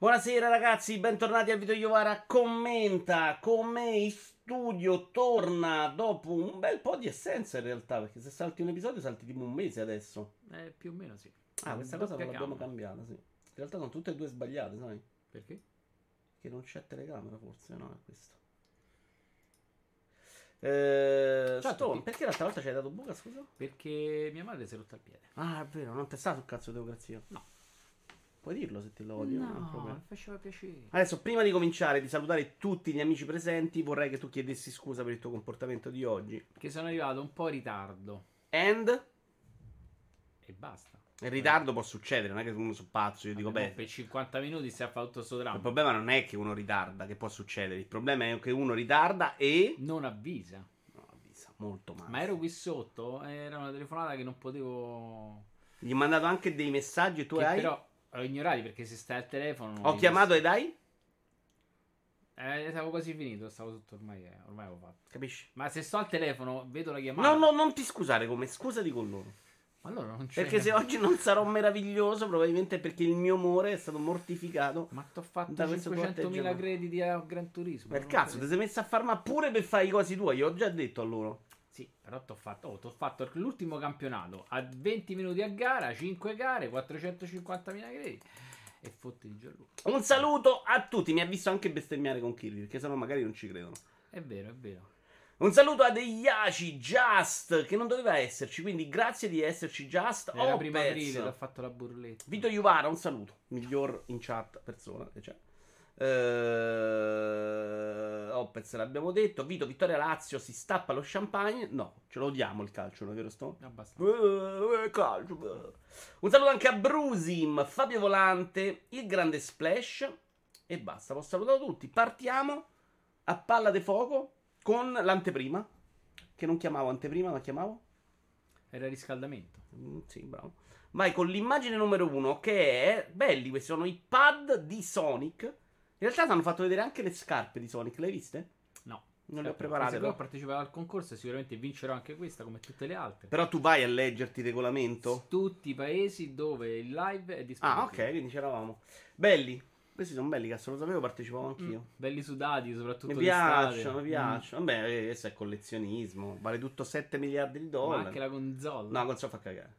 Buonasera ragazzi, bentornati al video Iovara commenta con me in studio torna dopo un bel po' di assenza in realtà perché se salti un episodio salti tipo un mese adesso Eh, più o meno sì. ah questa cosa non l'abbiamo cambiata sì in realtà sono tutte e due sbagliate sai Perché? che non c'è telecamera forse no è questo eh, Ciao tutti. perché l'altra volta ci hai dato buca scusa? Perché mia madre si è rotta il piede. ah è vero non ti sta sul cazzo di democrazia No. Puoi dirlo se te lo odio non problema. mi faceva piacere. Adesso, prima di cominciare di salutare tutti gli amici presenti, vorrei che tu chiedessi scusa per il tuo comportamento di oggi. Che sono arrivato un po' in ritardo. And E basta. il ritardo può succedere, non è che uno sono pazzo, io dico, beh, Per 50 minuti si è fatto tutto sto il dramma. problema non è che uno ritarda, che può succedere, il problema è che uno ritarda e... Non avvisa. No, avvisa, molto male. Ma ero qui sotto. Era una telefonata che non potevo. Gli ho mandato anche dei messaggi e tu che hai... però ho ignorati perché se stai al telefono. Ho chiamato posso- e dai? Eh, stavo quasi finito. Stavo tutto ormai. eh, ormai avevo fatto. Capisci? Ma se sto al telefono, vedo la chiamata. No, no, non ti scusare come, scusati con loro. Ma allora non c'è. Perché se oggi non sarò meraviglioso, probabilmente è perché il mio umore è stato mortificato Ma ti ho fatto Da questo tuo 500.000 atteggiamento. crediti a Gran Turismo. Per cazzo, ti sei messo a farma pure per fare i cosi tuoi. Io ho già detto a loro. Sì, però ti ho fatto, oh, fatto l'ultimo campionato a 20 minuti a gara, 5 gare, 450.000 crediti. E fotti di giallo. Un saluto a tutti. Mi ha visto anche bestemmiare con Kirby, perché sennò magari non ci credono. È vero, è vero. Un saluto a Deiaci Just, che non doveva esserci, quindi grazie di esserci Just. Era Oh, prima aprile, ho fatto la burletta. Vito Juvara, un saluto. Miglior in chat persona che c'è. Eh, Opez l'abbiamo detto. Vito Vittoria Lazio si stappa lo champagne. No, ce lo odiamo il calcio, non è vero Stone? Abbastanza. Eh, calcio, beh. Un saluto anche a Brusim, Fabio Volante, il grande Splash. E basta, ho salutato tutti. Partiamo a palla de fuoco con l'anteprima. Che non chiamavo anteprima, ma chiamavo. Era riscaldamento. Mm, sì, bravo. Vai con l'immagine numero uno, che è. Belli, questi sono i pad di Sonic. In realtà ti hanno fatto vedere anche le scarpe di Sonic, le hai viste? No. Non le ho Certo, preparate. Siccome però. ho partecipato al concorso e sicuramente vincerò anche questa come tutte le altre. Però tu vai a leggerti il regolamento. Tutti i paesi dove il live è disponibile. Ah, ok, quindi c'eravamo. Belli. Questi sono belli, cazzo, lo sapevo, partecipavo anch'io. Mm, belli sudati, soprattutto Mi piacciono, mi Mm. piacciono. Vabbè, eh, questo è collezionismo. Vale tutto 7 miliardi di Ma dollari. anche la console. No, la console fa cagare.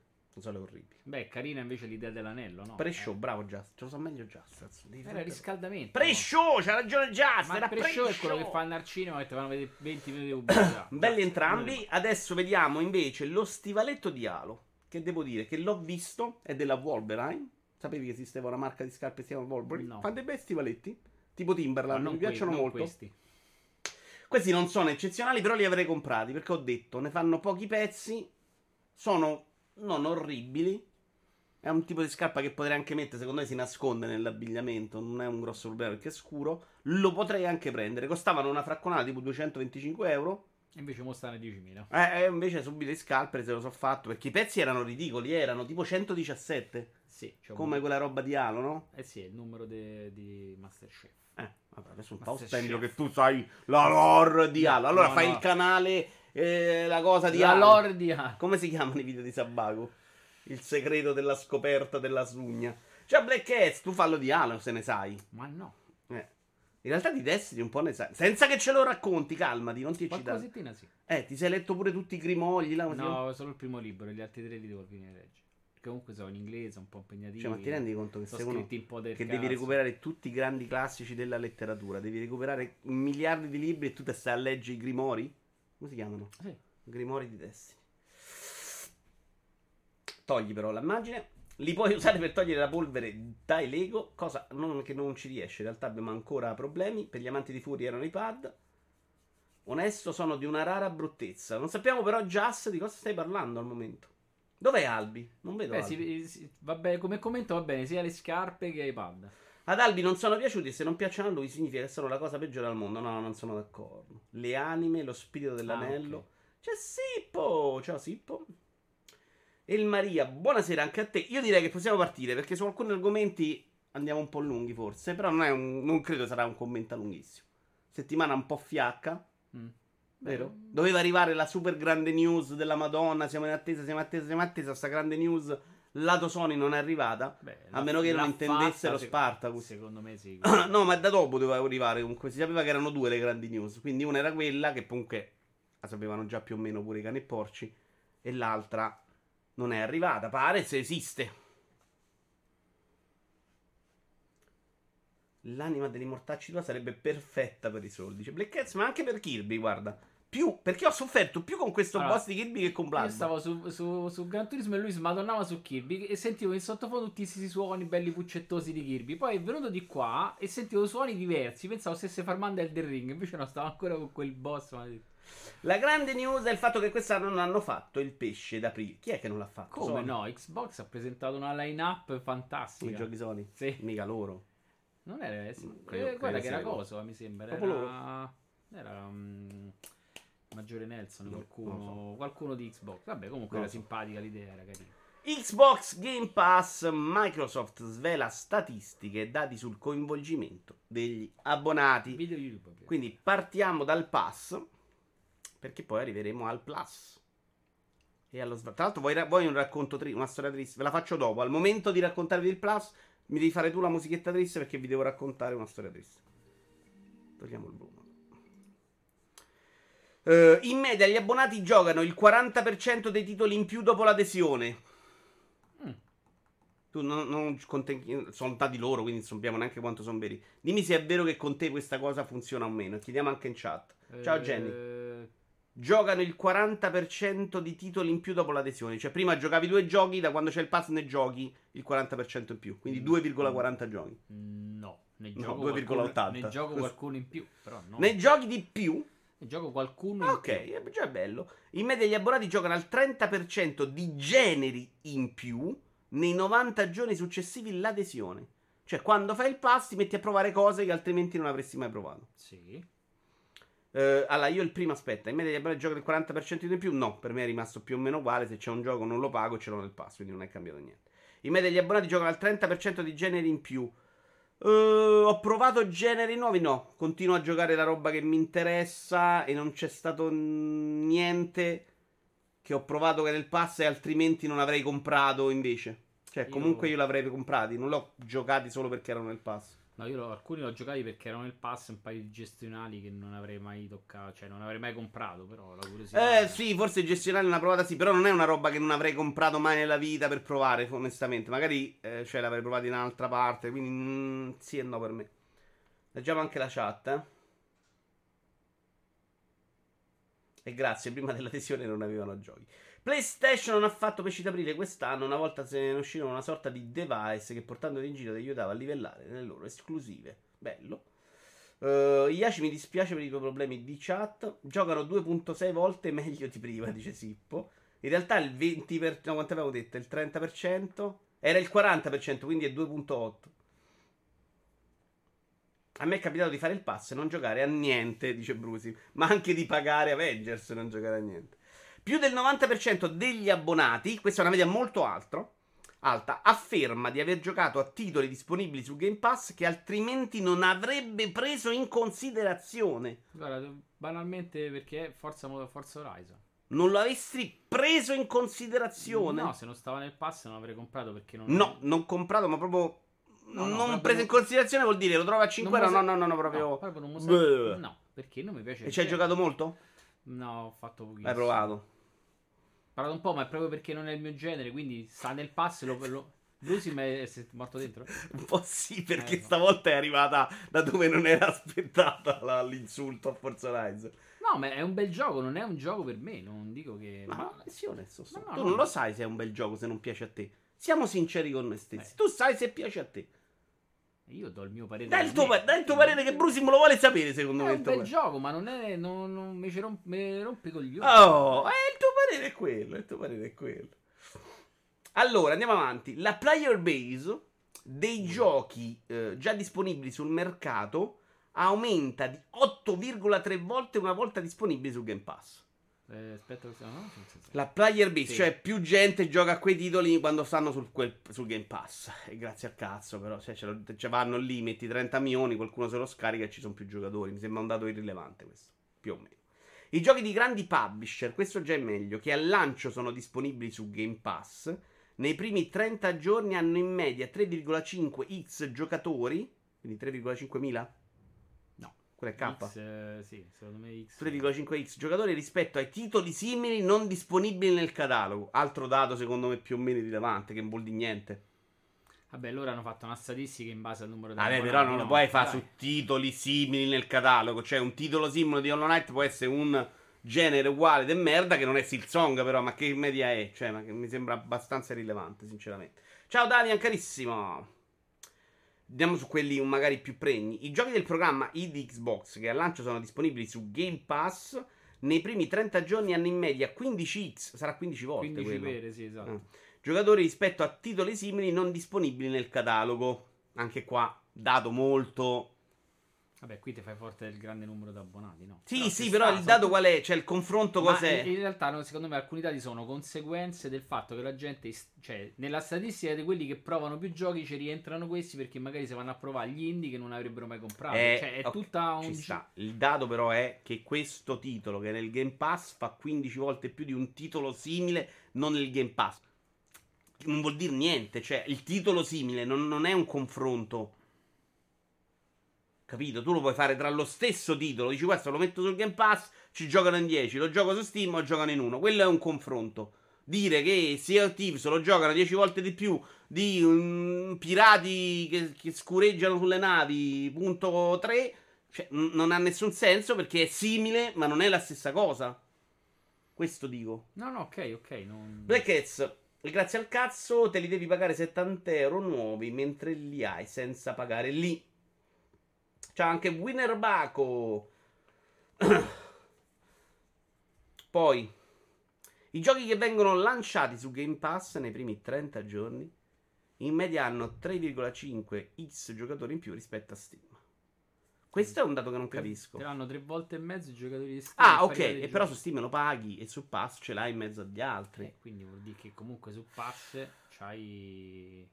È orribile. Beh, carina invece l'idea dell'anello, no? Pre-show, Eh. bravo Just. Ce lo so meglio Just. Era fare- riscaldamento. Pre-show, c'ha ragione Just. Ma era il pre-show è quello che fanno al cinema che ti fanno vedere 20 minuti di pubblicità. Belli entrambi. Adesso vediamo invece lo stivaletto di Halo. Che devo dire che l'ho visto. È della Wolverine. Sapevi che esisteva una marca di scarpe che si chiama Wolverine? No. Fa dei bei stivaletti. Tipo Timberland. non mi que- piacciono molto. questi. Questi non sono eccezionali, però li avrei comprati perché ho detto ne fanno pochi pezzi. Sono non orribili. È un tipo di scarpa che potrei anche mettere. Secondo me si nasconde nell'abbigliamento. Non è un grosso problema perché è scuro. Lo potrei anche prendere. Costavano una fracconata tipo 225 euro. Invece mostrano 10.000. Eh, eh, invece subito i scalper se lo so fatto. Perché i pezzi erano ridicoli. Erano tipo 117. Sì, un- Come quella roba di Halo, no? Eh sì, il numero de- di Masterchef. Eh, vabbè, adesso un po' che tu sai la lore di Halo. Allora no, fai no. il canale, eh, la cosa di La Halo. Come si chiamano i video di Sabaku? Il segreto della scoperta della sugna. Cioè, Black Cats, tu fallo di Halo se ne sai. Ma no. Eh. In realtà di Destiny un po' ne sai. Senza che ce lo racconti, calmati, non ti eccitare. Qualcosettina sì. Eh, ti sei letto pure tutti i grimogli là? No, solo il primo libro, gli altri tre li devo finire a leggere. Perché comunque sono in inglese, un po' impegnativi. Cioè, ma ti rendi conto che sei uno che cazzo. devi recuperare tutti i grandi classici della letteratura, devi recuperare miliardi di libri e tu te stai a leggere i grimori? Come si chiamano? Sì. Grimori di Destiny. Togli però l'immagine. Li puoi usare per togliere la polvere dai Lego, cosa non- che non ci riesce. In realtà abbiamo ancora problemi. Per gli amanti di Fury erano i pad. Onesto, sono di una rara bruttezza. Non sappiamo però, Just, di cosa stai parlando al momento. Dov'è Albi? Non vedo Beh, Albi. si- si- va bene, come commento va bene sia le scarpe che i pad. Ad Albi non sono piaciuti e se non piacciono a lui significa che sono la cosa peggiore al mondo. No, non sono d'accordo. Le anime, lo spirito dell'anello. Ah, ok. C'è Sippo! Ciao Sippo. E il Maria, buonasera anche a te. Io direi che possiamo partire perché su alcuni argomenti andiamo un po' lunghi forse, però non, è un- non credo sarà un commento lunghissimo. Settimana un po' fiacca, Mm. vero? Doveva arrivare la super grande news della Madonna, siamo in attesa, siamo in attesa, siamo in attesa, sta grande news Lato Sony non è arrivata. Beh, A meno che non intendessero se- Spartacus. Secondo me sì. no, ma da dopo doveva arrivare. Comunque si sapeva che erano due le grandi news. Quindi una era quella, che comunque la sapevano già più o meno pure i cani e porci. E l'altra non è arrivata. Pare se esiste. L'anima degli mortacci tua sarebbe perfetta per i soldi. Dice Black Cats, ma anche per Kirby, guarda. Più, perché ho sofferto più con questo Allora, boss di Kirby che con Io Bloodborne. stavo su, su, su Gran Turismo e lui smadonnava su Kirby e sentivo in sottofondo tutti questi suoni belli puccettosi di Kirby. Poi è venuto di qua e sentivo suoni diversi. Pensavo stesse farmando Elden Ring. Invece no, stavo ancora con quel boss. maledetto. La grande news è il fatto che quest'anno non hanno fatto il pesce d'aprile. Chi è che non l'ha fatto? Come Sony. no? Xbox ha presentato una line-up Con i fantastica. giochi Sony? Sì. Mica loro. Non era. Mm, Eh, credo- guarda credo che era coso, mi sembra. Proprio Era. Era. mm, Maggiore Nelson, No, qualcuno, non qualcuno di Xbox. Vabbè, comunque Non era so. simpatica l'idea, era carina. Xbox Game Pass, Microsoft svela statistiche e dati sul coinvolgimento degli abbonati. Video YouTube. Quindi partiamo dal pass, perché poi arriveremo al plus. E allo sv- Tra l'altro, vuoi, ra- vuoi un racconto triste, una storia triste? Ve la faccio dopo. Al momento di raccontarvi il plus, mi devi fare tu la musichetta triste perché vi devo raccontare una storia triste. Togliamo il volume. Eh, in media gli abbonati giocano il 40% dei titoli in più dopo l'adesione. Mm. Tu non, non conten- sono dati loro, quindi non sappiamo neanche quanto sono veri. Dimmi se è vero che con te questa cosa funziona o meno. Chiediamo anche in chat. Ciao Eh, Jenny. Giocano il 40% di titoli in più dopo l'adesione. Cioè, prima giocavi due giochi, da quando c'è il pass ne giochi il 40% in più. Quindi Mm. 2,40 giochi. No, ne No, gioco, 2,80. qualcuno, ne gioco qualcuno in più. Però no. Ne giochi di più? Ne gioco qualcuno Ah, ok, eh, già è bello. In media gli abbonati giocano al 30% di generi in più nei 90 giorni successivi l'adesione. Cioè, quando fai il pass ti metti a provare cose che altrimenti non avresti mai provato. Sì. Eh, allora, io il primo aspetta, in media gli abbonati giocano il 40% di più? No, per me è rimasto più o meno uguale. Se c'è un gioco non lo pago e ce l'ho nel pass, quindi non è cambiato niente. In media gli abbonati giocano al 30% di generi in più. Eh, ho provato generi nuovi? No, continuo a giocare la roba che mi interessa e non c'è stato niente che ho provato che nel pass e altrimenti non avrei comprato invece. Cioè, Io- comunque io l'avrei comprati, non l'ho giocati solo perché erano nel pass. No, io l'ho- alcuni l'ho giocati perché erano nel pass un paio di gestionali che non avrei mai toccato, cioè non avrei mai comprato, però la curiosità. Eh sì, forse gestionale una provata sì, però non è una roba che non avrei comprato mai nella vita per provare, onestamente. Magari eh, cioè, l'avrei provato in un'altra parte, quindi mm, sì e no per me. Leggiamo anche la chat, eh. E grazie, prima dell'adesione non avevano giochi. PlayStation non ha fatto pesci d'aprile quest'anno, una volta se ne uscirono una sorta di device che portandoli in giro ti aiutava a livellare nelle loro esclusive. Bello. Uh, Iaci, mi dispiace per i tuoi problemi di chat. Giocano 2.6 volte meglio di prima, dice Sippo. In realtà il 20%, no, quanto avevo detto? Il 30%? Era il 40%, quindi è 2.8. A me è capitato di fare il pass e non giocare a niente, dice Brusi, ma anche di pagare Avengers e non giocare a niente. Più del 90% degli abbonati, questa è una media molto alta, alta, afferma di aver giocato a titoli disponibili su Game Pass che altrimenti non avrebbe preso in considerazione. Guarda, banalmente perché Forza, Forza Horizon. Non lo avresti preso in considerazione? No, se non stava nel pass non avrei comprato perché non No, non comprato, ma proprio. No, no, non proprio preso in considerazione vuol dire lo trovo a 5 Non euro. No, no, no, no, proprio. No, proprio non mi sa- Beh. No, perché non mi piace. E ci hai giocato molto? No, ho fatto pochissimo. Hai provato. Parlato un po', ma è proprio perché non è il mio genere, quindi sta nel pass lo... lo... Mi è è morto dentro? Un po' sì, perché Eh, no. stavolta è arrivata da dove non era aspettata la- l'insulto a Forza Horizon. No, ma è un bel gioco, non è un gioco per me, non dico che... Ma, ma- sì, onesto. sto. Ma no, tu no. non lo sai se è un bel gioco se non piace a te. Siamo sinceri con noi stessi. Eh. Tu sai se piace a te. Io do il mio parere. Dai il tuo, pa- dai il tuo parere che Brusimo lo vuole sapere, secondo È me. un il tuo bel parere. gioco, ma non è... Non, non, mi, rompe i coglioni. Oh, eh, il tuo parere è quello. Il tuo parere è quello. Allora, andiamo avanti. La player base dei giochi eh, già disponibili sul mercato aumenta di 8,3 volte una volta disponibili su Game Pass. Eh, aspetta, no, no. La player base, Sì. cioè più gente gioca a quei titoli quando stanno sul, quel- sul Game Pass. E grazie al cazzo, però, se ce cioè, vanno lì, metti 30 milioni, qualcuno se lo scarica e ci sono più giocatori. Mi sembra un dato irrilevante questo, più o meno. I giochi di grandi publisher, questo già è meglio, che al lancio sono disponibili su Game Pass, nei primi 30 giorni hanno in media 3,5x giocatori, quindi 3,5 mila? No. Quello è K. X, eh, sì, secondo me X. 3,5x giocatori rispetto ai titoli simili non disponibili nel catalogo. Altro dato secondo me più o meno rilevante, che non vuol dire niente. Vabbè, loro hanno fatto una statistica in base al numero di Vabbè, però non lo puoi fare su titoli simili nel catalogo. Cioè, un titolo simile di Hollow Knight può essere un genere uguale de merda che non è Silsong, però, ma che media è? Cioè, ma che mi sembra abbastanza irrilevante, sinceramente. Ciao Daniel, carissimo. Andiamo su quelli magari più pregni. I giochi del programma ID Xbox che al lancio sono disponibili su Game Pass. Nei primi 30 giorni hanno in media 15x, sarà 15 volte 15 quello. vere, sì, esatto. Ah. Giocatori rispetto a titoli simili non disponibili nel catalogo. Anche qua, dato molto. Vabbè, qui ti fai forte del grande numero di abbonati, no? Sì, ci sì, però il sono dato qual è? Cioè, il confronto Ma cos'è? in realtà, no, secondo me, alcuni dati sono conseguenze del fatto che la gente, cioè, nella statistica di quelli che provano più giochi ci rientrano questi perché magari si vanno a provare gli indie che non avrebbero mai comprato. Eh, cioè, è ok, tutta un. Ci sta. Il dato però è che questo titolo che nel Game Pass fa 15 volte più di un titolo simile non nel Game Pass. Non vuol dire niente, cioè il titolo simile non, non è un confronto. Capito? Tu lo puoi fare tra lo stesso titolo, dici questo lo metto sul Game Pass, ci giocano in 10, lo gioco su Steam o giocano in 1. Quello è un confronto. Dire che Sea of Thieves lo giocano 10 volte di più di mm, pirati che, che scureggiano sulle navi, punto 3, cioè, n- non ha nessun senso perché è simile, ma non è la stessa cosa. Questo dico. No, no, ok, ok. Non... Black Cats, grazie al cazzo te li devi pagare 70 euro nuovi mentre li hai senza pagare lì. Ciao anche Winner Baco. Poi, i giochi che vengono lanciati su Game Pass nei primi 30 giorni in media hanno 3,5x giocatori in più rispetto a Steam. Questo è un dato che non capisco. Saranno tre volte e mezzo i giocatori di Steam. Ah, ok, e però su Steam lo paghi e su Pass ce l'hai in mezzo agli altri. Eh, quindi vuol dire che comunque su Pass c'hai.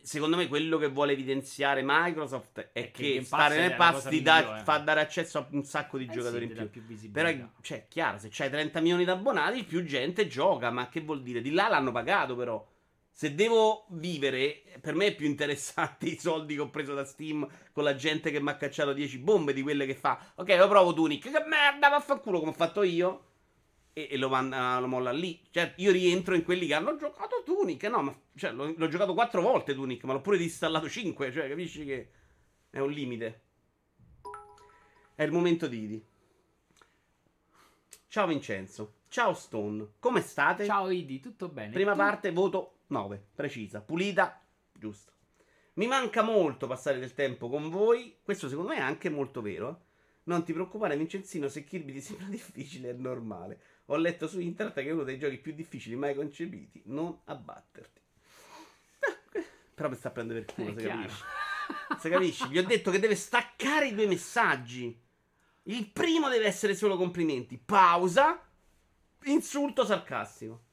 Secondo me quello che vuole evidenziare Microsoft è, È che che, stare nel pass ti dà- migliore. fa dare accesso a un sacco di Eh giocatori sì, in più. più Però, cioè, chiaro, se c'hai 30 milioni di abbonati, più gente gioca. Ma che vuol dire? Di là l'hanno pagato, però. Se devo vivere, per me è più interessante i soldi che ho preso da Steam con la gente che mi ha cacciato 10 bombe di quelle che fa. Ok, lo provo Tunic. Che merda, vaffanculo, come ho fatto io. E, e lo, manda, lo molla lì. Cioè, io rientro in quelli che hanno giocato Tunic. No, ma cioè, l'ho, l'ho giocato 4 volte Tunic, ma l'ho pure disinstallato 5. Cioè, capisci che è un limite. È il momento di Idi. Ciao Vincenzo. Ciao Stone. Come state? Ciao Idi, tutto bene? Prima Tu? parte, voto 9, precisa, pulita, giusto. Mi manca molto passare del tempo con voi. Questo secondo me è anche molto vero. eh. Non ti preoccupare, Vincenzino, se Kirby ti sembra difficile è normale. Ho letto su internet che è uno dei giochi più difficili mai concepiti. Non abbatterti. Eh, Però mi sta a prendere per culo, se capisci. Se capisci? Gli ho detto che deve staccare i due messaggi. Il primo deve essere solo complimenti. Pausa. Insulto sarcastico.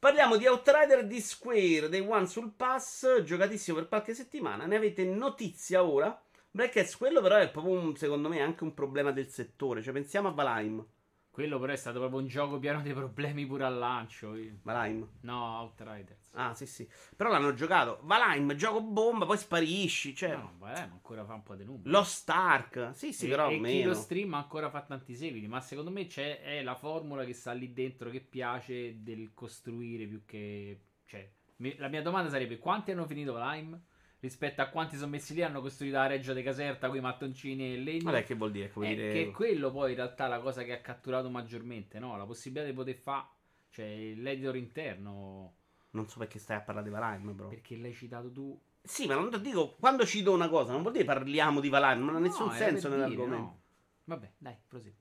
Parliamo di Outrider di Square, Day One sul pass, giocatissimo per qualche settimana. Ne avete notizia ora? Black Cats, quello però è proprio, un- secondo me, anche un problema del settore. Cioè, pensiamo a Valheim. Quello però è stato proprio un gioco pieno di problemi pure al lancio. Valheim. No, Outriders. Ah, sì, sì. Però l'hanno giocato. Valheim, gioco bomba, poi sparisci. Cioè, No, ma ancora fa un po' di numeri. Lost Ark. Sì, sì, e, però e chi meno. lo stream ancora fa tanti seguiti, ma secondo me c'è è la formula che sta lì dentro che piace del costruire più che... Cioè, mi- la mia domanda sarebbe quanti hanno finito Valheim? Rispetto a quanti sono messi lì hanno costruito la reggia di Caserta con i mattoncini e il legno. Vabbè, che vuol dire? Che vuol Eh, dire... Che è quello poi in realtà la cosa che ha catturato maggiormente, no? La possibilità di poter fare, cioè l'editor interno, Non so perché stai a parlare di Valheim, bro. perché l'hai citato tu. Sì, ma non dico, quando cito una cosa, non vuol dire parliamo di Valheim, non ha nessun No, senso per dire, nell'argomento. no. Vabbè, dai, prosegui.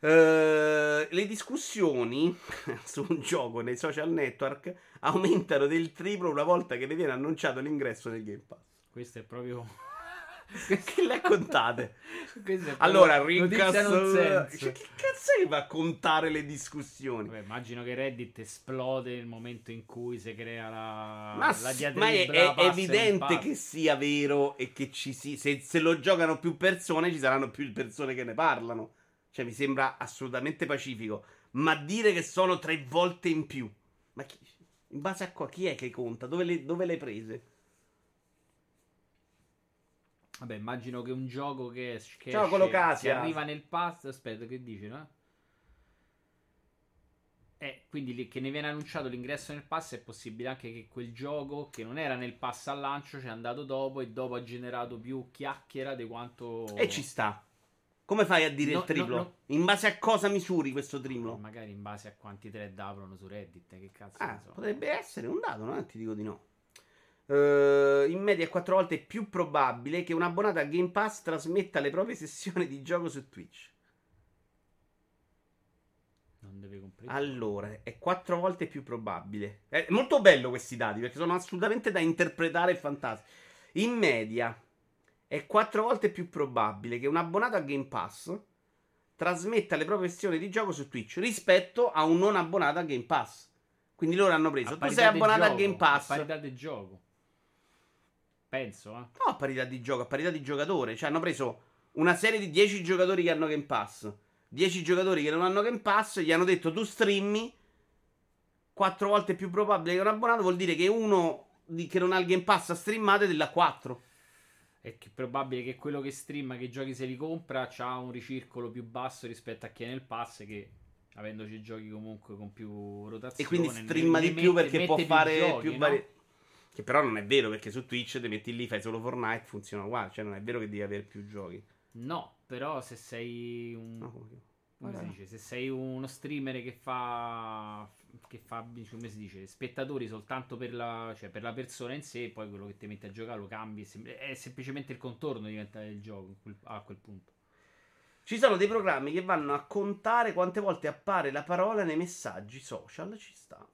Eh, le discussioni su un gioco nei social network aumentano del triplo una volta che ne viene annunciato l'ingresso nel Game Pass. Questo è proprio. Che le contate? Allora, rincasso. senso. Cioè, che cazzo è che va a contare le discussioni? Vabbè, immagino che Reddit esplode nel momento in cui si crea la, Ma, la diatriba. ma è, è evidente che sia vero e che ci si, se, se lo giocano più persone ci saranno più persone che ne parlano. Cioè mi sembra assolutamente pacifico. ma dire che sono tre volte in più. Ma chi, in base a qua, chi è che conta? Dove le, dove le hai prese? Vabbè, immagino che un gioco che, che Ciao, esce, che arriva nel pass. Aspetta, che dici, no? Eh, quindi che ne viene annunciato l'ingresso nel pass è possibile anche che quel gioco che non era nel pass al lancio ci è andato dopo e dopo ha generato più chiacchiera di quanto... E ci sta. Come fai a dire No, il triplo? no, no. In base a cosa misuri questo triplo? Magari in base a quanti thread aprono su Reddit, che cazzo Ah, potrebbe essere un dato, no? Ti dico di no. Eh, in media è quattro volte più probabile che un abbonato a Game Pass trasmetta le proprie sessioni di gioco su Twitch. Non deve comprendere. Allora, è quattro volte più probabile. È molto bello questi dati perché sono assolutamente da interpretare e fantastici. In media è quattro volte più probabile che un abbonato a Game Pass trasmetta le proprie sessioni di gioco su Twitch rispetto a un non abbonato a Game Pass. Quindi loro hanno preso. Tu sei di abbonato a gioco, Game Pass. A parità del gioco. Penso, eh. No, a parità di gioco, a parità di giocatore. Cioè, hanno preso una serie di 10 giocatori che hanno Game Pass, 10 giocatori che non hanno Game Pass, gli hanno detto tu streammi. 4 volte più probabile che un abbonato vuol dire che uno di- che non ha il Game Pass ha streamato è della 4. È che probabile che quello che streama, che giochi se li compra, ha un ricircolo più basso rispetto a chi è nel pass che avendoci giochi comunque con più rotazione. E quindi streama di più mette- perché può fare giochi, più no? vari. Che però non è vero perché su Twitch ti metti lì, fai solo Fortnite, funziona uguale. Cioè, non è vero che devi avere più giochi. No, però se sei un... No, come- si dice? Se sei uno streamer che fa... Che fa, come si dice, spettatori soltanto per la, cioè per la persona in sé, poi quello che ti metti a giocare lo cambi, è sem- è semplicemente il contorno diventa il gioco a quel punto. Ci sono dei programmi che vanno a contare quante volte appare la parola nei messaggi social. Ci sta.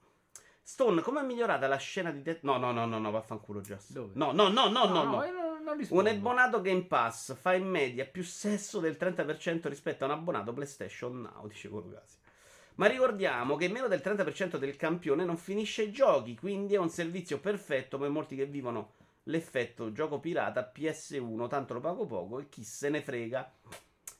Stone, come è migliorata la scena di Death? No, no, no, no, no, vaffanculo Just. Dove? No, no, no, no, no, no. io non, non Un abbonato Game Pass fa in media più sesso del 30% rispetto a un abbonato PlayStation Now, dice Colocasi. Ma ricordiamo che meno del 30% del campione non finisce i giochi, quindi è un servizio perfetto per molti che vivono l'effetto gioco pirata PS1, tanto lo pago poco e chi se ne frega.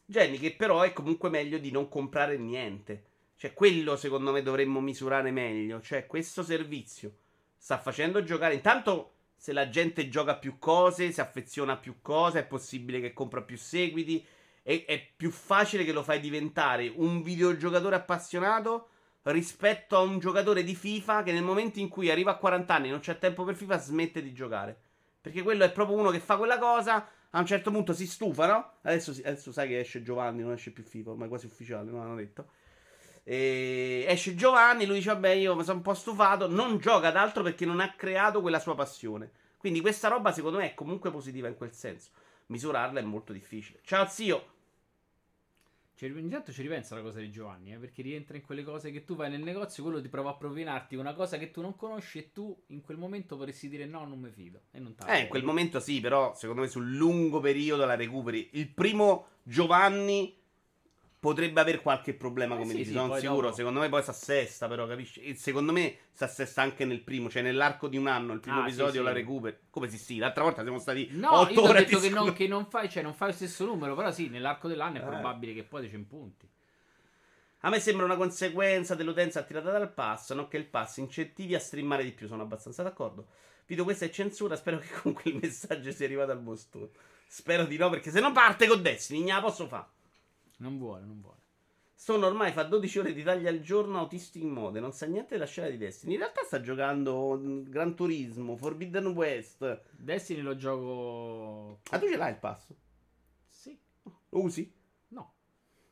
Jenny, che però è comunque meglio di non comprare niente. Cioè, quello secondo me dovremmo misurare meglio. Cioè, questo servizio sta facendo giocare. Intanto, se la gente gioca più cose, si affeziona a più cose, è possibile che compra più seguiti. E è più facile che lo fai diventare un videogiocatore appassionato rispetto a un giocatore di FIFA che nel momento in cui arriva a 40 anni e non c'è tempo per FIFA smette di giocare. Perché quello è proprio uno che fa quella cosa. A un certo punto si stufa, no? Adesso, adesso sai che esce Giovanni, non esce più FIFA, ormai è quasi ufficiale, non hanno detto. E esce Giovanni, lui dice: Vabbè, io mi sono un po' stufato. Non gioca ad altro perché non ha creato quella sua passione. Quindi questa roba, secondo me, è comunque positiva in quel senso. Misurarla è molto difficile. Ciao, zio. Cioè, ogni tanto ci ripensa la cosa di Giovanni, eh, perché rientra in quelle cose che tu vai nel negozio, quello ti prova a propinarti una cosa che tu non conosci e tu in quel momento vorresti dire no, non mi fido. E non Eh, in quel momento sì, però secondo me sul lungo periodo la recuperi. Il primo Giovanni potrebbe avere qualche problema, Eh come sì, dici, sì, sono sicuro. dopo- Secondo me poi si assesta, però, capisci? E secondo me si assesta anche nel primo, cioè nell'arco di un anno, il primo Ah, episodio sì. la recuperi. Come si sì, l'altra volta siamo stati No, 8 io ho ore a detto che non, che non fai, cioè non fai lo stesso numero, però sì, nell'arco dell'anno è Eh. probabile che poi ti punti. A me sembra una conseguenza dell'utenza attirata dal pass, non che il pass incentivi a streamare di più, sono abbastanza d'accordo. Vito, questa è censura, spero che comunque il messaggio sia arrivato al bostone. Spero di no, perché se no parte con Destiny, non la posso fare. Non vuole, non vuole. Sono ormai fa 12 ore di taglia al giorno autistic mode, non sa niente della scena di Destiny. In realtà sta giocando mm, Gran Turismo, Forbidden West. Destiny lo gioco... Ah, tu ce l'hai il pass? Sì, Lo usi? no.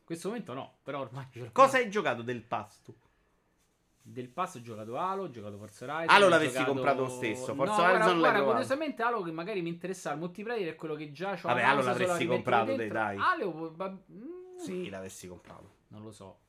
In questo momento no, però ormai. Cosa hai giocato del pass tu? Del pass ho giocato Halo, ho giocato Forza Horizon. Halo ho l'avessi giocato- comprato lo stesso, Forza no, Horizon guarda, guarda, provato. curiosamente Halo che magari mi interessava il multiplayer è quello che già c'ho Vabbè, Halo l'avresti comprato, dentro. dai. Halo, mm, Sì, l'avessi comprato. Non lo so.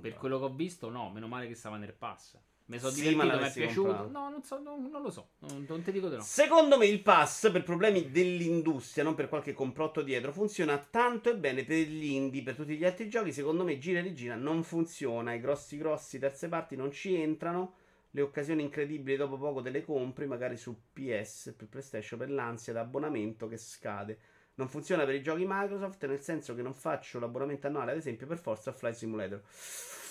Per quello che ho visto, no, meno male che stava nel pass. Mi sono Sì, divertito, mi è piaciuto. comprato. No, non, so, non, non lo so. Non, non ti dico di no. Secondo me il pass, per problemi dell'industria, non per qualche complotto dietro, funziona tanto e bene per gli indie, per tutti gli altri giochi. Secondo me gira e rigira non funziona. I grossi grossi terze parti non ci entrano. Le occasioni incredibili dopo poco te le compri, magari su PS, per PlayStation, per l'ansia da abbonamento che scade. Non funziona per i giochi Microsoft, nel senso che non faccio l'abbonamento annuale, ad esempio, per Forza Flight Simulator.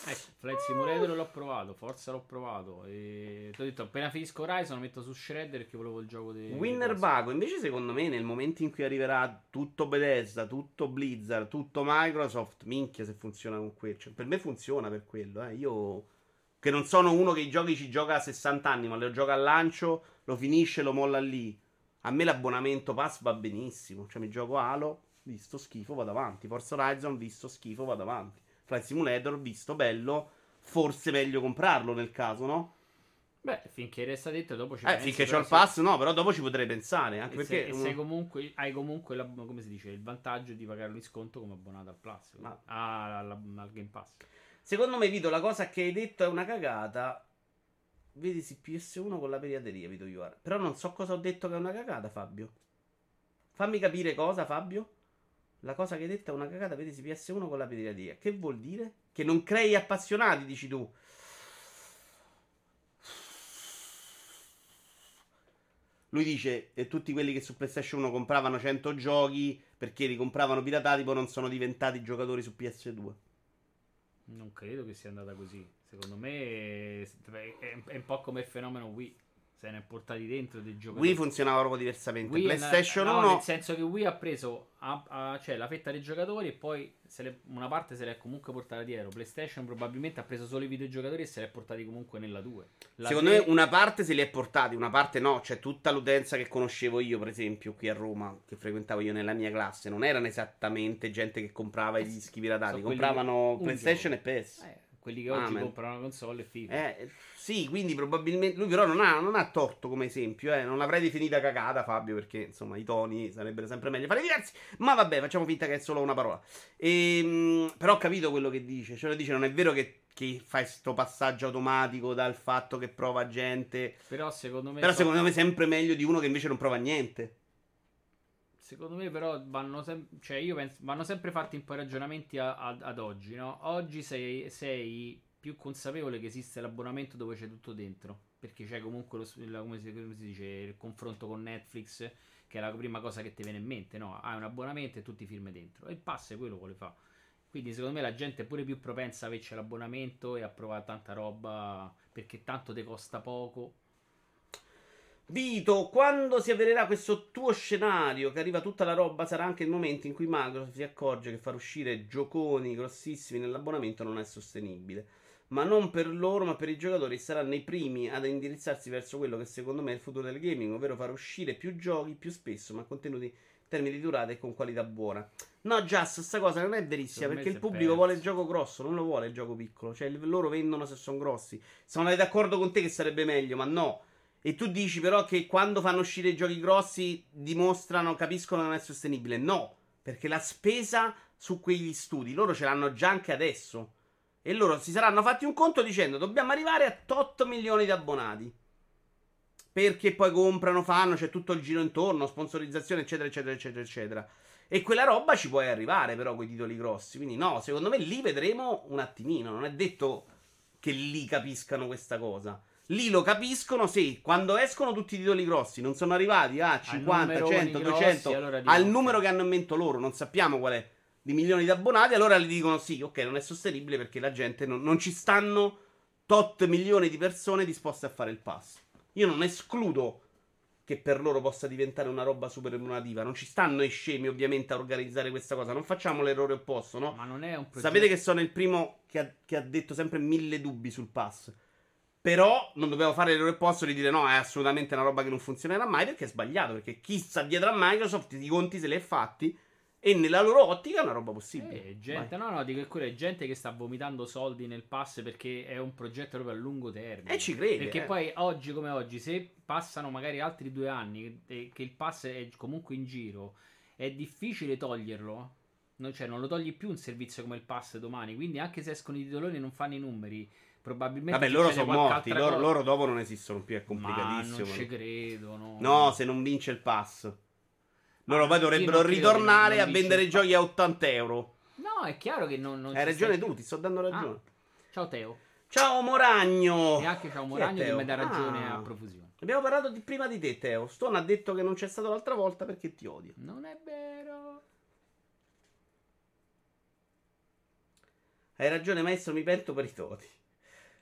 Ecco, Flight Simulator l'ho provato, Forza l'ho provato. E ti ho detto, appena finisco Horizon, lo metto su Shredder perché volevo il gioco di. Winner Vago, invece, secondo me, nel momento in cui arriverà tutto Bethesda, tutto Blizzard, tutto Microsoft, minchia se funziona con quello. Cioè, per me funziona per quello, eh. Io. Che non sono uno che i giochi ci gioca a 60 anni, ma lo gioca al lancio, lo finisce, lo molla lì. A me l'abbonamento pass va benissimo. Cioè, mi gioco Halo, visto schifo, vado avanti. Forza Horizon, visto schifo, vado avanti. Flight Simulator, visto bello, forse meglio comprarlo nel caso, no? Beh, finché resta detto, dopo ci Eh, finché c'ho il pass, no, però dopo ci potrei pensare. Anche e perché. se, e se comunque hai comunque la- come si dice, il vantaggio di pagarlo in sconto come abbonato al Plus, Ma- ah, al Game Pass. Secondo me, Vito, la cosa che hai detto è una cagata. Vedi sì, PS1 con la pirateria, Vito Iuara. Però non so cosa ho detto che è una cagata, Fabio. Fammi capire cosa, Fabio. La cosa che hai detto è una cagata, vedi sì, PS1 con la pirateria. Che vuol dire? Che non crei appassionati, dici tu. Lui dice, e tutti quelli che su PlayStation 1 compravano 100 giochi perché li compravano piratati, poi non sono diventati giocatori su PS2. Non credo che sia andata così. Secondo me è, è- un po' come il fenomeno Wii. Se ne è portati dentro dei giocatori. Wii funzionava proprio diversamente. Wii PlayStation una- no, 1 nel senso che Wii ha preso ha- ha- cioè, la fetta dei giocatori e poi le- una parte se l'è comunque portata dietro. PlayStation probabilmente ha preso solo i videogiocatori e se li è portati comunque nella 2. La Secondo tre- me una parte se li è portati, una parte no. C'è tutta l'utenza che conoscevo io, per esempio, qui a Roma, che frequentavo io nella mia classe. Non erano esattamente gente che comprava i dischi piratati, quelli compravano PlayStation un e PS. eh, quelli che oggi Amen. comprano una console e FIFA. Eh, sì, quindi probabilmente lui però non ha, non ha torto come esempio, eh. Non l'avrei definita cagata, Fabio, perché insomma i toni sarebbero sempre meglio fare diversi. Ma vabbè, facciamo finta che è solo una parola. Ehm, però ho capito quello che dice. Cioè, dice, non è vero che, che fai sto passaggio automatico dal fatto che prova gente. Però secondo me Però secondo me è sempre meglio di uno che invece non prova niente. Secondo me, però, vanno, sem- cioè io penso, vanno sempre fatti un po' i ragionamenti a- ad, ad oggi, no? Oggi sei, sei più consapevole che esiste l'abbonamento dove c'è tutto dentro. Perché c'è comunque lo, il- come, si, come si dice, il confronto con Netflix, che è la prima cosa che ti viene in mente, no? Hai un abbonamento e tutti i film dentro. E il pass è quello che vuole fare. Quindi secondo me la gente è pure più propensa a averci l'abbonamento e a provare tanta roba perché tanto ti costa poco. Vito, quando si avvererà questo tuo scenario che arriva tutta la roba, sarà anche il momento in cui Microsoft si accorge che far uscire gioconi grossissimi nell'abbonamento non è sostenibile. Ma non per loro, ma per i giocatori saranno i primi ad indirizzarsi verso quello che secondo me è il futuro del gaming, ovvero far uscire più giochi più spesso, ma contenuti in termini di durata e con qualità buona. No, Just, sta cosa non è verissima perché il pubblico perso. vuole il gioco grosso, non lo vuole il gioco piccolo. Cioè, loro vendono se sono grossi. Sono d'accordo con te che sarebbe meglio, ma no. E tu dici però che quando fanno uscire i giochi grossi dimostrano, capiscono che non è sostenibile. No, perché la spesa su quegli studi loro ce l'hanno già anche adesso. E loro si saranno fatti un conto dicendo dobbiamo arrivare a 8 milioni di abbonati. Perché poi comprano, fanno, c'è tutto il giro intorno, sponsorizzazione, eccetera, eccetera, eccetera, eccetera. E quella roba ci puoi arrivare però con i titoli grossi. Quindi no, secondo me lì vedremo un attimino. Non è detto che lì capiscano questa cosa. Lì lo capiscono se quando escono tutti i titoli grossi non sono arrivati a 50, numeroni 100, grossi, 200 allora dicono, al numero che hanno in mente loro, non sappiamo qual è di milioni di abbonati, allora gli dicono sì, ok, non è sostenibile perché la gente non, non ci stanno tot milioni di persone disposte a fare il pass. Io non escludo che per loro possa diventare una roba super remunerativa. Non ci stanno i scemi, ovviamente, a organizzare questa cosa. Non facciamo l'errore opposto, no? Ma non è un progetto. Sapete che sono il primo che ha, che ha detto sempre mille dubbi sul pass. Però non dobbiamo fare l'errore opposto di dire no, è assolutamente una roba che non funzionerà mai perché è sbagliato. Perché chi sta dietro a Microsoft i conti se li è fatti e nella loro ottica è una roba possibile. Eh, gente, no, no, dico che quella è gente che sta vomitando soldi nel pass perché è un progetto proprio a lungo termine. E ci crede, Perché eh. poi oggi come oggi, se passano magari altri due anni e che il pass è comunque in giro, è difficile toglierlo. Non, cioè, non lo togli più un servizio come il pass domani. Quindi anche se escono i titoloni e non fanno i numeri, probabilmente... Vabbè, loro sono morti. Loro, loro dopo non esistono più. È Ma non complicatissimo. ci credo, no. Se non vince il pass. Loro poi dovrebbero ritornare a vendere giochi a 80 euro. No, è chiaro che non... non Hai ci ragione stai- tu, ti sto dando ragione. Ciao Teo. Ciao Moragno. E anche ciao Moragno che mi dà ragione Ah. a profusione. Abbiamo parlato di prima di te, Teo. Stone ha detto che non c'è stato l'altra volta perché ti odia. Non è vero. Hai ragione, maestro, mi pento per i toti.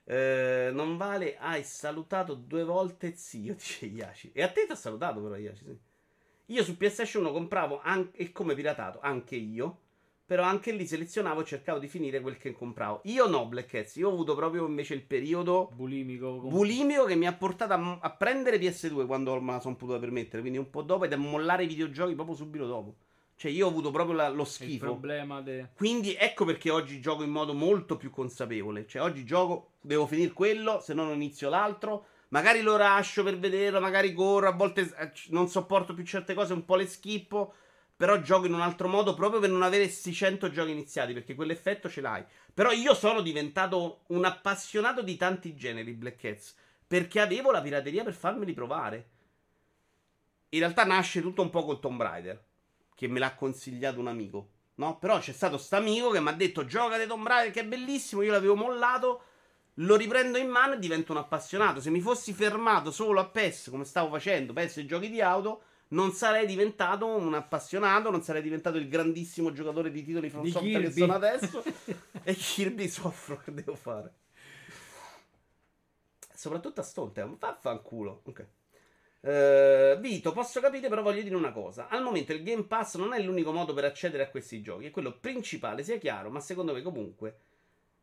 Eh, non vale, hai salutato due volte zio, dice Iaci. E a te ti ha salutato però Iaci, sì. Io su PS1 compravo anche, e come piratato, anche io. Però anche lì selezionavo e cercavo di finire quel che compravo. Io no, Black Cats. Io ho avuto proprio invece il periodo bulimico, bulimico che mi ha portato a, a prendere PS2 quando me la sono potuta permettere. Quindi un po' dopo ed a mollare i videogiochi proprio subito dopo. Cioè, io ho avuto proprio la, lo schifo. De... Quindi ecco perché oggi gioco in modo molto più consapevole. Cioè, oggi gioco, devo finire quello, se no non inizio l'altro. Magari lo lascio per vederlo, magari corro, a volte eh, non sopporto più certe cose, un po' le schippo. Però gioco in un altro modo proprio per non avere questi 100 giochi iniziati, perché quell'effetto ce l'hai. Però io sono diventato un appassionato di tanti generi Black Cats, perché avevo la pirateria per farmeli provare. In realtà nasce tutto un po' col Tomb Raider, che me l'ha consigliato un amico, no? Però c'è stato sto amico che mi ha detto gioca di Tomb Raider che è bellissimo, io l'avevo mollato, lo riprendo in mano e divento un appassionato. Se mi fossi fermato solo a PES, come stavo facendo, PES e giochi di auto non sarei diventato un appassionato, non sarei diventato il grandissimo giocatore di titoli from software che sono adesso. e Kirby soffro che devo fare. Soprattutto a Stone ma vaffanculo. Ok. Uh, Vito, posso capire, però voglio dire una cosa. Al momento il Game Pass non è l'unico modo per accedere a questi giochi, è quello principale, sia chiaro, ma secondo me comunque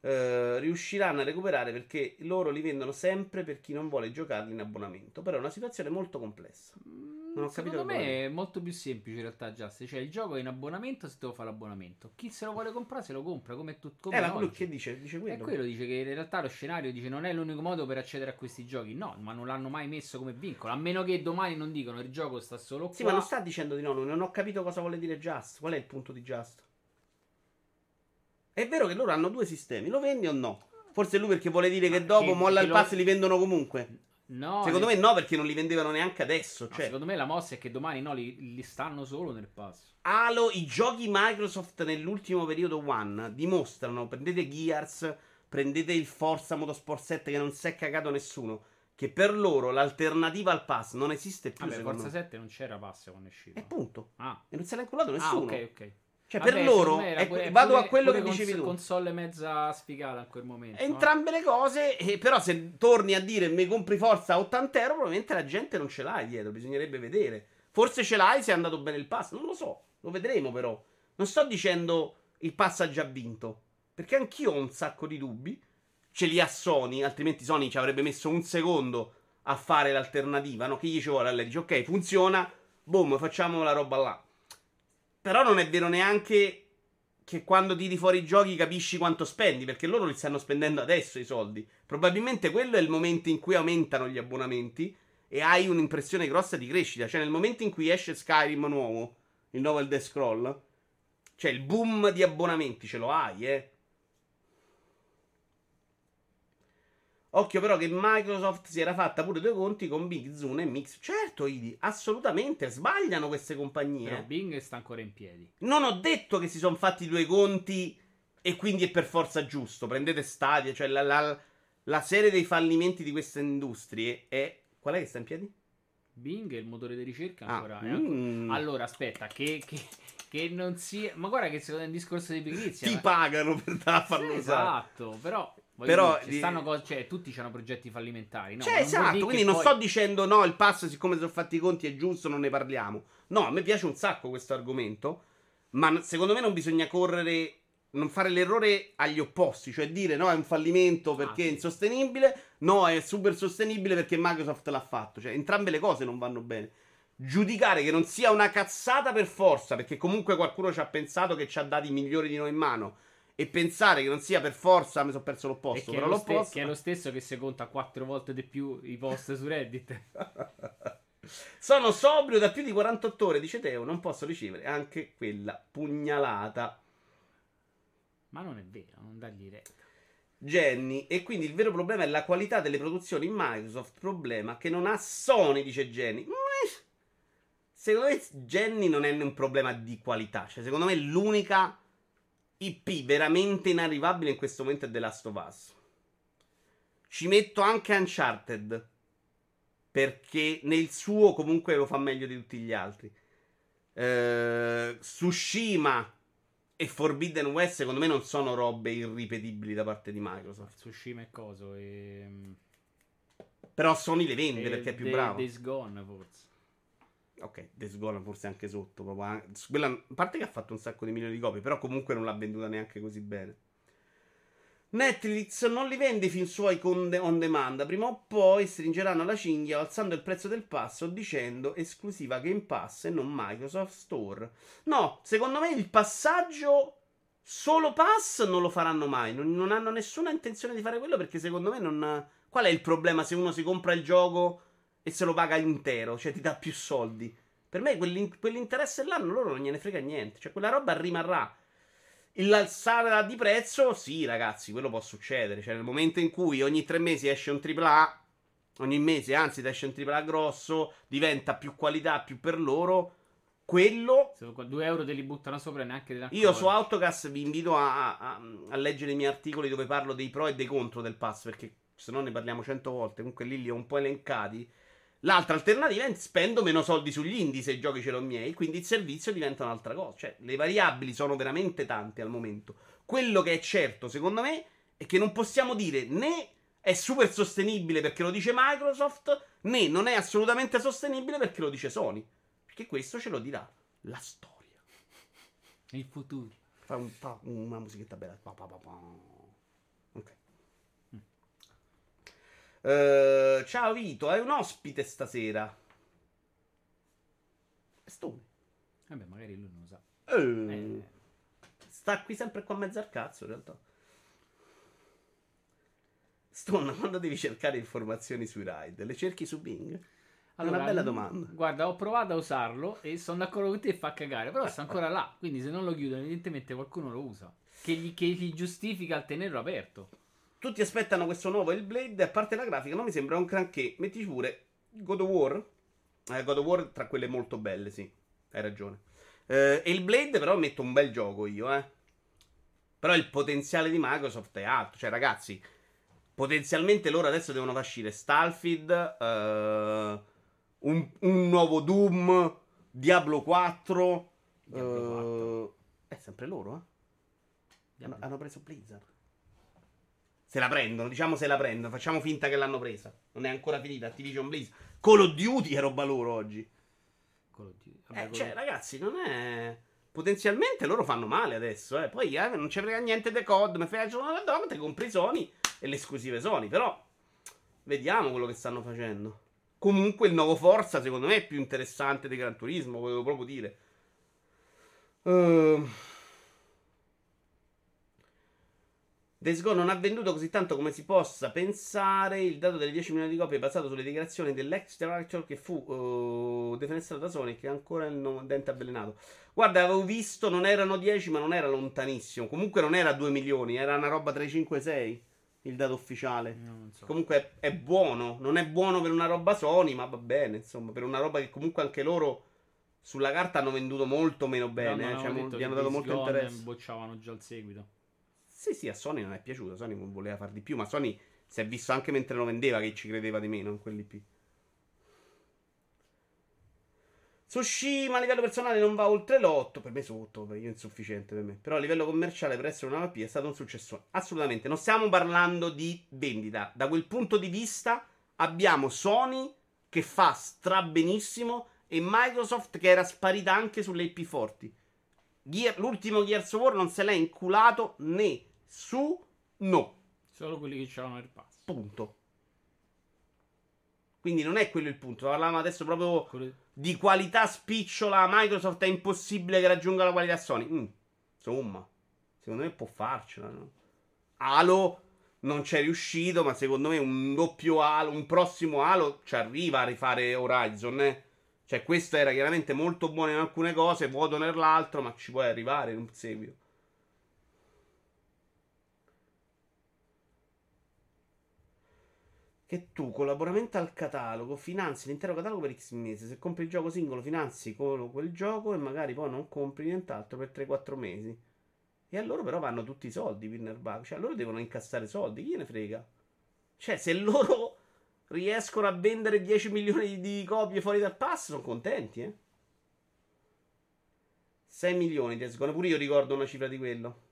uh, riusciranno a recuperare perché loro li vendono sempre per chi non vuole giocarli in abbonamento. Però è una situazione molto complessa. Mm non ho Secondo capito. me è molto più semplice in realtà, Just. Cioè, il gioco è in abbonamento se devo fare l'abbonamento. Chi se lo vuole comprare se lo compra, come tu. Come eh, ma quello che dice? Dice quello. E quello dice che in realtà lo scenario dice non è l'unico modo per accedere a questi giochi. No, ma non l'hanno mai messo come vincolo. A meno che domani non dicono il gioco sta solo qua. Sì, ma non sta dicendo di no. Non ho capito cosa vuole dire Just. Qual è il punto di Just? È vero che loro hanno due sistemi. Lo vendi o no? Forse lui perché vuole dire che dopo molla che il pass lo... li vendono comunque. No, secondo me no, perché non li vendevano neanche adesso. No, cioè... Secondo me la mossa è che domani no, li, li, stanno solo nel pass. Halo, i giochi Microsoft nell'ultimo periodo One dimostrano, prendete Gears, prendete il Forza Motorsport 7 che non si è cagato nessuno, che per loro l'alternativa al pass non esiste più. Vabbè, Forza 7 non c'era pass quando è uscito. E punto. Ah. E non se l'ha inculato nessuno. Ah, ok, ok. Cioè, Vabbè, per loro, è, pure, vado a quello che dicevi tu. console mezza sfigata in quel momento. Entrambe no? le cose, eh, però se torni a dire mi compri forza a 80 euro, probabilmente la gente non ce l'hai dietro, bisognerebbe vedere. Forse ce l'hai se è andato bene il pass, non lo so, lo vedremo però. Non sto dicendo il pass ha già vinto, perché anch'io ho un sacco di dubbi. Ce li ha Sony, altrimenti Sony ci avrebbe messo un secondo a fare l'alternativa, no? Che gli ci vuole? Lei dice ok, funziona, boom, facciamo la roba là. Però non è vero neanche che quando tiri fuori i giochi capisci quanto spendi, perché loro li stanno spendendo adesso i soldi. Probabilmente quello è il momento in cui aumentano gli abbonamenti e hai un'impressione grossa di crescita. Cioè, nel momento in cui esce Skyrim nuovo, il nuovo Elder Scroll, cioè il boom di abbonamenti ce lo hai, eh. Occhio però che Microsoft si era fatta pure due conti con Big Zoom e Mix. Certo, Idi, assolutamente, sbagliano queste compagnie. Però Bing sta ancora in piedi. Non ho detto che si sono fatti due conti e quindi è per forza giusto. Prendete Stadia, cioè la, la, la serie dei fallimenti di queste industrie è... Qual è che sta in piedi? Bing è il motore di ricerca ah, ancora. Ah, mm. Allora, aspetta, che, che, che, non sia... Ma guarda che secondo me è un discorso di pigrizia. Ti ma... pagano per farlo sì, Esatto, però però dire, stanno cose, cioè, tutti hanno progetti fallimentari. No? Cioè, esatto, quindi non poi... sto dicendo no, il pass, siccome si sono fatti i conti, è giusto, non ne parliamo. No, a me piace un sacco questo argomento. Ma secondo me non bisogna correre. Non fare l'errore agli opposti, cioè dire no, è un fallimento perché ah, sì. è insostenibile, no, è super sostenibile perché Microsoft l'ha fatto. Cioè, entrambe le cose non vanno bene. Giudicare che non sia una cazzata per forza, perché comunque qualcuno ci ha pensato che ci ha dati migliori di noi in mano e pensare che non sia per forza, mi sono perso l'opposto. Però l'opposto... Ste- che è lo stesso che se conta quattro volte di più i post su Reddit. Sono sobrio da più di 48 ore, dice Teo, non posso ricevere anche quella pugnalata. Ma non è vero, non dargli retta. Jenny, e quindi il vero problema è la qualità delle produzioni Microsoft, problema che non ha Sony, dice Jenny. Secondo me Jenny non è un problema di qualità, cioè secondo me l'unica IP veramente inarrivabile in questo momento è The Last of Us. Ci metto anche Uncharted. Perché nel suo comunque lo fa meglio di tutti gli altri. Eh, Tsushima e Forbidden West secondo me non sono robe irripetibili da parte di Microsoft. Tsushima e coso e... Però Sony le vende e perché è più De- bravo. Days Gone forse. Ok, Days Gone forse anche sotto. proprio an- quella- a parte che ha fatto un sacco di milioni di copie, però comunque non l'ha venduta neanche così bene. Netflix non li vende i film suoi con de- on demand. Prima o poi stringeranno la cinghia alzando il prezzo del pass o dicendo esclusiva Game Pass e non Microsoft Store. No, secondo me il passaggio solo pass non lo faranno mai. Non, non hanno nessuna intenzione di fare quello perché secondo me non. Qual è il problema se uno si compra il gioco e se lo paga intero? Cioè ti dà più soldi. Per me quell'in- quell'interesse là loro non gliene frega niente. Cioè quella roba rimarrà. L'alzare di prezzo, sì, ragazzi, quello può succedere. Cioè, nel momento in cui ogni tre mesi esce un AAA, ogni mese, anzi, esce un AAA grosso, diventa più qualità, più per loro. Quello. Se 2 euro te li buttano sopra e neanche te Io su Autocast vi invito a, a- a leggere i miei articoli dove parlo dei pro e dei contro del pass, perché se no ne parliamo cento volte. Comunque lì li ho un po' elencati. L'altra alternativa è spendo meno soldi sugli indie se i giochi ce l'ho miei, quindi il servizio diventa un'altra cosa. Cioè, le variabili sono veramente tante al momento. Quello che è certo, secondo me, è che non possiamo dire né è super sostenibile perché lo dice Microsoft, né non è assolutamente sostenibile perché lo dice Sony. Perché questo ce lo dirà la storia. Il futuro. Fa, un- fa una musichetta bella. Pa, pa, pa, pa. Ok. Eh, ciao Vito, hai un ospite stasera? Stone. Vabbè, magari lui non lo sa. Eh, Eh, Sta qui sempre qua a mezzo al cazzo, in realtà. Stone, quando devi cercare informazioni sui ride? Le cerchi su Bing? È una bella domanda. Guarda, ho provato a usarlo e sono d'accordo con te e fa cagare. Però sta ancora là. Quindi se non lo chiudono, evidentemente qualcuno lo usa. Che gli, che gli giustifica il tenerlo aperto. Tutti aspettano questo nuovo Hellblade. A parte la grafica, non mi sembra un granché. Mettici pure God of War. Eh, God of War tra quelle molto belle, sì. Hai ragione. Eh, Hellblade, però, metto un bel gioco io, eh. Però il potenziale di Microsoft è alto. Cioè, ragazzi, potenzialmente loro adesso devono far uscire Starfield, eh, un, un nuovo Doom, Diablo 4. Diablo eh, È sempre loro, eh. Hanno, hanno preso Blizzard. Se la prendono, diciamo se la prendono, facciamo finta che l'hanno presa. Non è ancora finita Activision Blizzard. Call of Duty è roba loro oggi. Call of Duty. Vabbè, Eh, cioè, of- ragazzi, non è. Potenzialmente loro fanno male adesso, eh. Poi eh, non ci frega niente de COD, mi fai la dog, te compri Sony e le esclusive Sony. Però vediamo quello che stanno facendo. Comunque il nuovo Forza, secondo me, è più interessante di Gran Turismo, volevo proprio dire. Ehm. Days Gone non ha venduto così tanto come si possa pensare. Il dato delle 10 milioni di copie è basato sulle dichiarazioni dell'ex director che fu uh, defenestrato da Sony e ancora il no- dente avvelenato. Guarda, avevo visto, non erano 10, ma non era lontanissimo. Comunque non era 2 milioni, era una roba tra i 5 e i 6. Il dato ufficiale. No, non so. Comunque è, è buono. Non è buono per una roba Sony, ma va bene. Insomma, per una roba che comunque anche loro sulla carta hanno venduto molto meno bene. non eh, cioè, gli hanno dato molto interesse. bocciavano già il seguito. Sì, sì, a Sony non è piaciuto. Sony voleva far di più, ma Sony si è visto anche mentre lo vendeva che ci credeva di meno in quell'IP. Tsushima a livello personale non va oltre l'8, per me sotto, per io è insufficiente per me. Però a livello commerciale per essere una IP è stato un successo. Assolutamente, non stiamo parlando di vendita. Da quel punto di vista abbiamo Sony che fa strabenissimo e Microsoft che era sparita anche sulle IP forti. Gear- l'ultimo Gears of War non se l'è inculato nessuno. Solo quelli che c'erano nel pass. Punto. Quindi non è quello il punto. Parlavamo adesso proprio Quelli- di qualità spicciola. Microsoft è impossibile che raggiunga la qualità Sony. Mm, Insomma, secondo me può farcela. No? Halo non c'è riuscito, ma secondo me un doppio Halo, un prossimo Halo ci arriva a rifare Horizon. Eh? Cioè, questo era chiaramente molto buono in alcune cose, vuoto nell'altro, ma ci puoi arrivare in un seguito. Che tu, collaboramento al catalogo, finanzi l'intero catalogo per X mesi. Se compri il gioco singolo, finanzi con quel gioco e magari poi non compri nient'altro per 3-4 mesi. E a loro però vanno tutti i soldi, Winner Bug. Cioè, loro devono incassare soldi, chi ne frega? Cioè, se loro riescono a vendere 10 milioni di copie fuori dal pass, sono contenti, eh. 6 milioni di. Pure io ricordo una cifra di quello.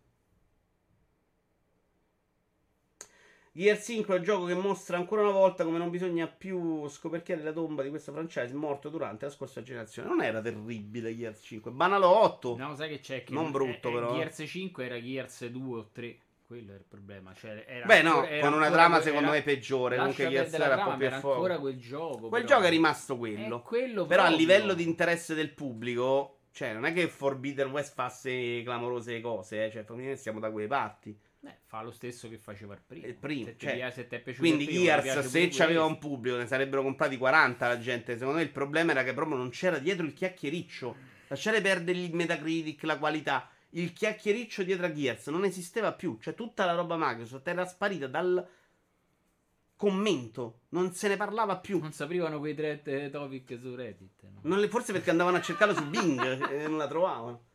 Gear 5 è un gioco che mostra ancora una volta come non bisogna più scoperchiare la tomba di questo franchise morto durante la scorsa generazione. Non era terribile Gears 5, Banalo 8. No, sai che c'è? Che non brutto, eh, però. Gears 5 era Gears 2 o 3. Quello era il problema. Cioè, era Beh, no, ancora, con una trama secondo me peggiore. Comunque Gears era un po' più era ancora quel gioco. Quel però. gioco è rimasto quello. È quello però a proprio. livello di interesse del pubblico, cioè, non è che Forbidden West fasse clamorose cose, eh. Cioè, siamo da quelle parti. Eh, fa lo stesso che faceva il primo. Il primo, Se ti cioè, piace- se ti è piaciuto Quindi primo, Gears, se c'aveva un pubblico, ne sarebbero comprati 40 la gente. Secondo me il problema era che proprio non c'era dietro il chiacchiericcio. Lasciare perdere il Metacritic, la qualità. Il chiacchiericcio dietro a Gears non esisteva più. Cioè, tutta la roba Microsoft era sparita dal commento. Non se ne parlava più. Non saprivano quei thread topic su Reddit. no? Non le- forse perché andavano a cercarlo su Bing e non la trovavano.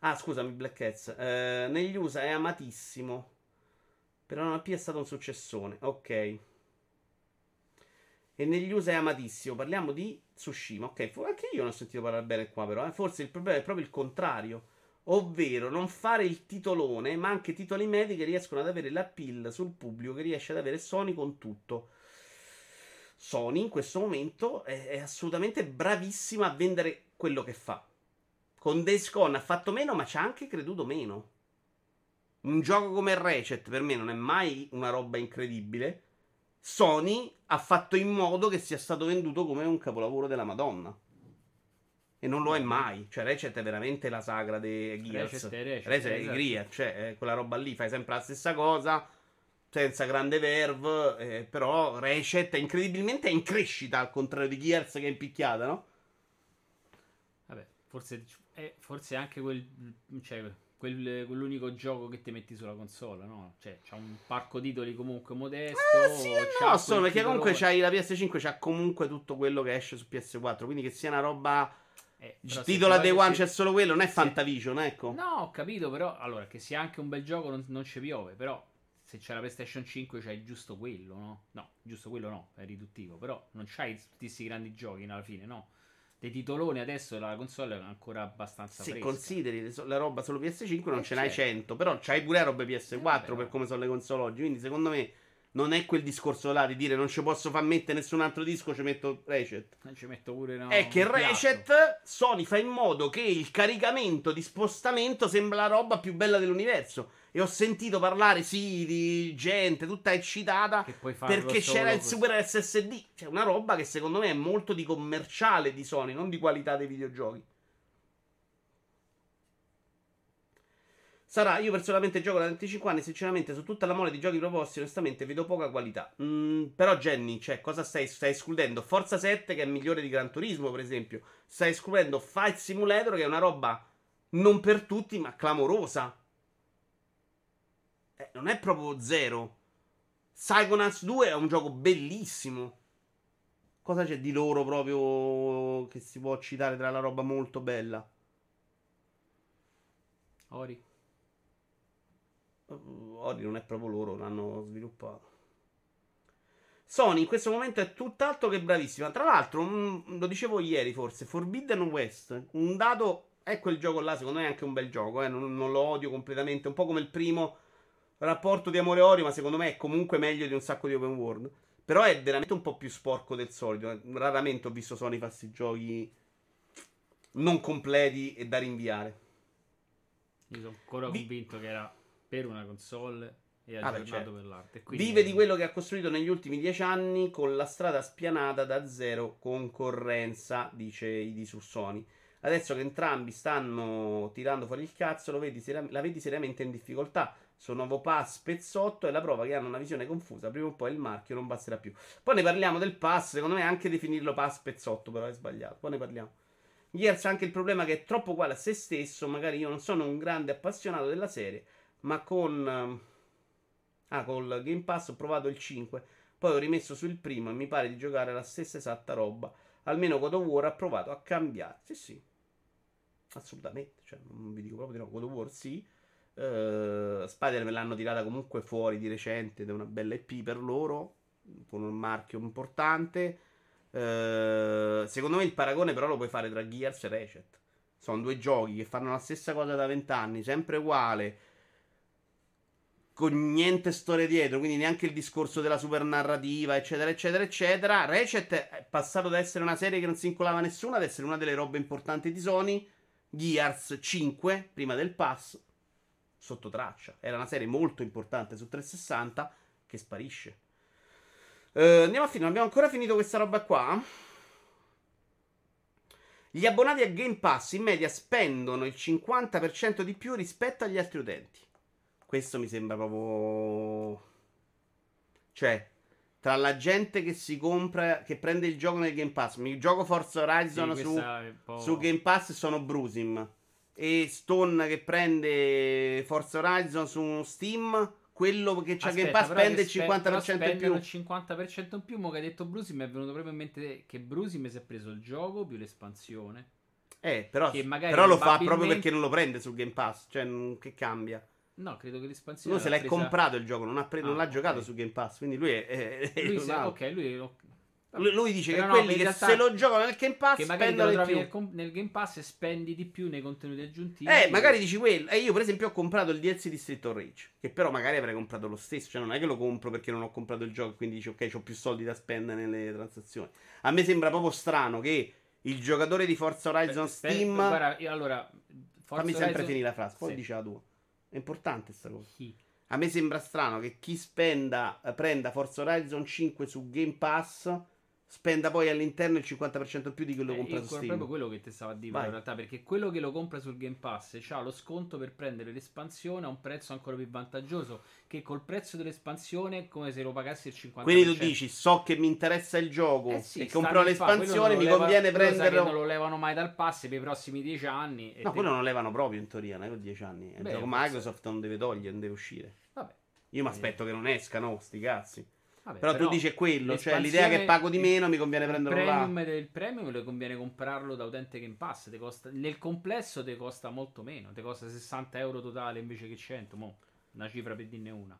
Ah, scusami, Black Cats. Eh, negli USA è amatissimo. Per non è stato un successone. Ok. E negli USA è amatissimo. Parliamo di Tsushima. Ok, anche io non ho sentito parlare bene qua, però. eh. Forse il problema è proprio il contrario. Ovvero non fare il titolone, ma anche titoli medi che riescono ad avere l'appeal sul pubblico che riesce ad avere Sony con tutto. Sony in questo momento è, è assolutamente bravissima a vendere quello che fa. Con Days Gone ha fatto meno, ma ci ha anche creduto meno. Un gioco come Ratchet per me non è mai una roba incredibile. Sony ha fatto in modo che sia stato venduto come un capolavoro della Madonna. E non lo è mai. Cioè, Ratchet è veramente la sagra dei Gears. Ratchet è Ratchet è esatto. Gears, cioè quella roba lì, fai sempre la stessa cosa senza grande verve, eh, però Ratchet è incredibilmente in crescita al contrario di Gears che è in picchiata, no? Vabbè, forse, è forse anche quel, cioè, quel- quell'unico gioco che ti metti sulla console, no? Cioè, c'ha un parco titoli comunque modesto. Eh, sì e no, solo perché comunque c'hai la PS5 c'ha comunque tutto quello che esce su PS4, quindi che sia una roba Eh, titola Day voglio- One se- c'è solo quello, non è se- Fantavision, ecco. No, ho capito, però allora che sia anche un bel gioco non, non ci piove, però se c'è la PlayStation 5 c'hai giusto quello, no? No, giusto quello no, è riduttivo, però non c'hai tutti questi grandi giochi alla fine, no? Dei titoloni adesso la console è ancora abbastanza Se fresca. consideri la roba solo PS5 non Eh, ce n'hai certo. 100, però c'hai pure la roba PS4 Eh, per come sono le console oggi, quindi secondo me non è quel discorso là di dire non ci posso far mettere nessun altro disco, ci metto. Non ci metto pure no, è che. Ratchet Sony fa in modo che il caricamento di spostamento sembra la roba più bella dell'universo. E ho sentito parlare, sì, di gente tutta eccitata perché c'era il super SSD. Cioè, una roba che secondo me è molto di commerciale di Sony, non di qualità dei videogiochi. Sarà, io personalmente gioco da 25 anni, sinceramente su tutta la mole di giochi proposti, onestamente vedo poca qualità. Mm, però Jenny, cioè, cosa stai, stai escludendo? Forza 7 che è migliore di Gran Turismo, per esempio. Stai escludendo Fight Simulator che è una roba non per tutti, ma clamorosa. Eh, non è proprio zero. Psychonauts 2 è un gioco bellissimo. Cosa c'è di loro proprio che si può citare tra la roba molto bella? Ori. Uh, Ori non è proprio loro, l'hanno sviluppato. Sony in questo momento è tutt'altro che bravissima. Tra l'altro, mm, lo dicevo ieri forse, Forbidden West, un dato è quel gioco là, secondo me è anche un bel gioco, eh, non, non lo odio completamente, un po' come il primo rapporto di amore Ori, ma secondo me è comunque meglio di un sacco di open world. Però è veramente un po' più sporco del solito. Raramente ho visto Sony farsi giochi non completi e da rinviare. Io sono ancora Vi- convinto che era per una console e Ah, beh, aggiornato certo. per l'arte. Quindi- Vive di quello che ha costruito negli ultimi dieci anni con la strada spianata da zero concorrenza, dice Idi su Sony. Adesso che entrambi stanno tirando fuori il cazzo, lo vedi seria- la vedi seriamente in difficoltà. Suo nuovo pass pezzotto è la prova che hanno una visione confusa. Prima o poi il marchio non basterà più. Poi ne parliamo del pass. Secondo me anche definirlo pass pezzotto, però è sbagliato. Poi ne parliamo. Gears ha anche il problema che è troppo uguale a se stesso. Magari io non sono un grande appassionato della serie, ma con. ehm, Ah, col Game Pass ho provato il 5. Poi ho rimesso sul primo e mi pare di giocare la stessa esatta roba. Almeno God of War ha provato a cambiare. Sì, sì. Assolutamente. Cioè, non vi dico proprio di no. God of War sì. Uh, Spider me l'hanno tirata comunque fuori di recente ed è una bella EP per loro, con un marchio importante. Uh, secondo me il paragone però lo puoi fare tra Gears e Ratchet. Sono due giochi che fanno la stessa cosa da vent'anni, sempre uguale, con niente storia dietro, quindi neanche il discorso della super narrativa, eccetera, eccetera, eccetera. Ratchet è passato da essere una serie che non si incolava nessuno ad essere una delle robe importanti di Sony. Gears 5, prima del pass, sotto traccia. Era una serie molto importante su 360 che sparisce. Uh, andiamo a finire, abbiamo ancora finito questa roba qua. Gli abbonati a Game Pass in media spendono il 50% di più rispetto agli altri utenti. Questo mi sembra proprio. Cioè, tra la gente che si compra, che prende il gioco nel Game Pass. Mi gioco Forza Horizon Sì, su, su Game Pass sono Brusim. E Stone che prende Forza Horizon su Steam. Quello che c'ha Game Aspetta, Pass però spende il spe- 50% però in più. il 50% in più. Mo che hai detto Brusi mi è venuto proprio in mente che Brusi mi si è preso il gioco più l'espansione. Eh, però, però lo fa proprio perché non lo prende su Game Pass. Cioè, non- che cambia? No, credo che l'espansione. Uno se l'è l'ha presa- comprato il gioco, non, ha pre- non Ah, l'ha ok. giocato su Game Pass. Quindi lui è. è- è Lui se- ok, lui. ok. Lui, lui dice Però che no, quelli che realtà- se lo giocano nel Game Pass Che magari lo di trovi più. nel, Game Pass e spendi di più nei contenuti aggiuntivi. Eh, magari dici quello. E io, per esempio, ho comprato il DLC di Street of Rage. Che però magari avrei comprato lo stesso. Cioè, non è che lo compro perché non ho comprato il gioco. Quindi dici, ok, ho più soldi da spendere nelle transazioni. A me sembra proprio strano che il giocatore di Forza Horizon Spe- Steam. Guarda, io allora. Forza fammi sempre Horizon- finire la frase. Poi Sì. dice la tua. È importante sta cosa. Chi? A me sembra strano che chi spenda, eh, prenda Forza Horizon 5 su Game Pass, spenda poi all'interno il 50% in più di quello Eh, comprato io su è Steam. proprio quello che ti stavo a dire Vai. in realtà perché quello che lo compra sul Game Pass ha lo sconto per prendere l'espansione a un prezzo ancora più vantaggioso che col prezzo dell'espansione è come se lo pagassi il 50% Quindi tu dici, so che mi interessa il gioco Eh sì, e quello l'espansione, mi lo leva- conviene che prenderlo. non lo levano mai dal pass per i prossimi 10 anni No, quello non levano proprio in teoria, non è con 10 anni. È un Beh, gioco Microsoft non deve togliere, non deve uscire. vabbè, Io mi aspetto che non escano, sti cazzi. Vabbè, Però, tu dici quello, cioè l'idea che pago di meno mi conviene il prenderlo premium là. del premium le conviene comprarlo da utente Game Pass te costa, nel complesso ti costa molto meno ti costa 60 euro totale invece che 100 mo, una cifra per dirne una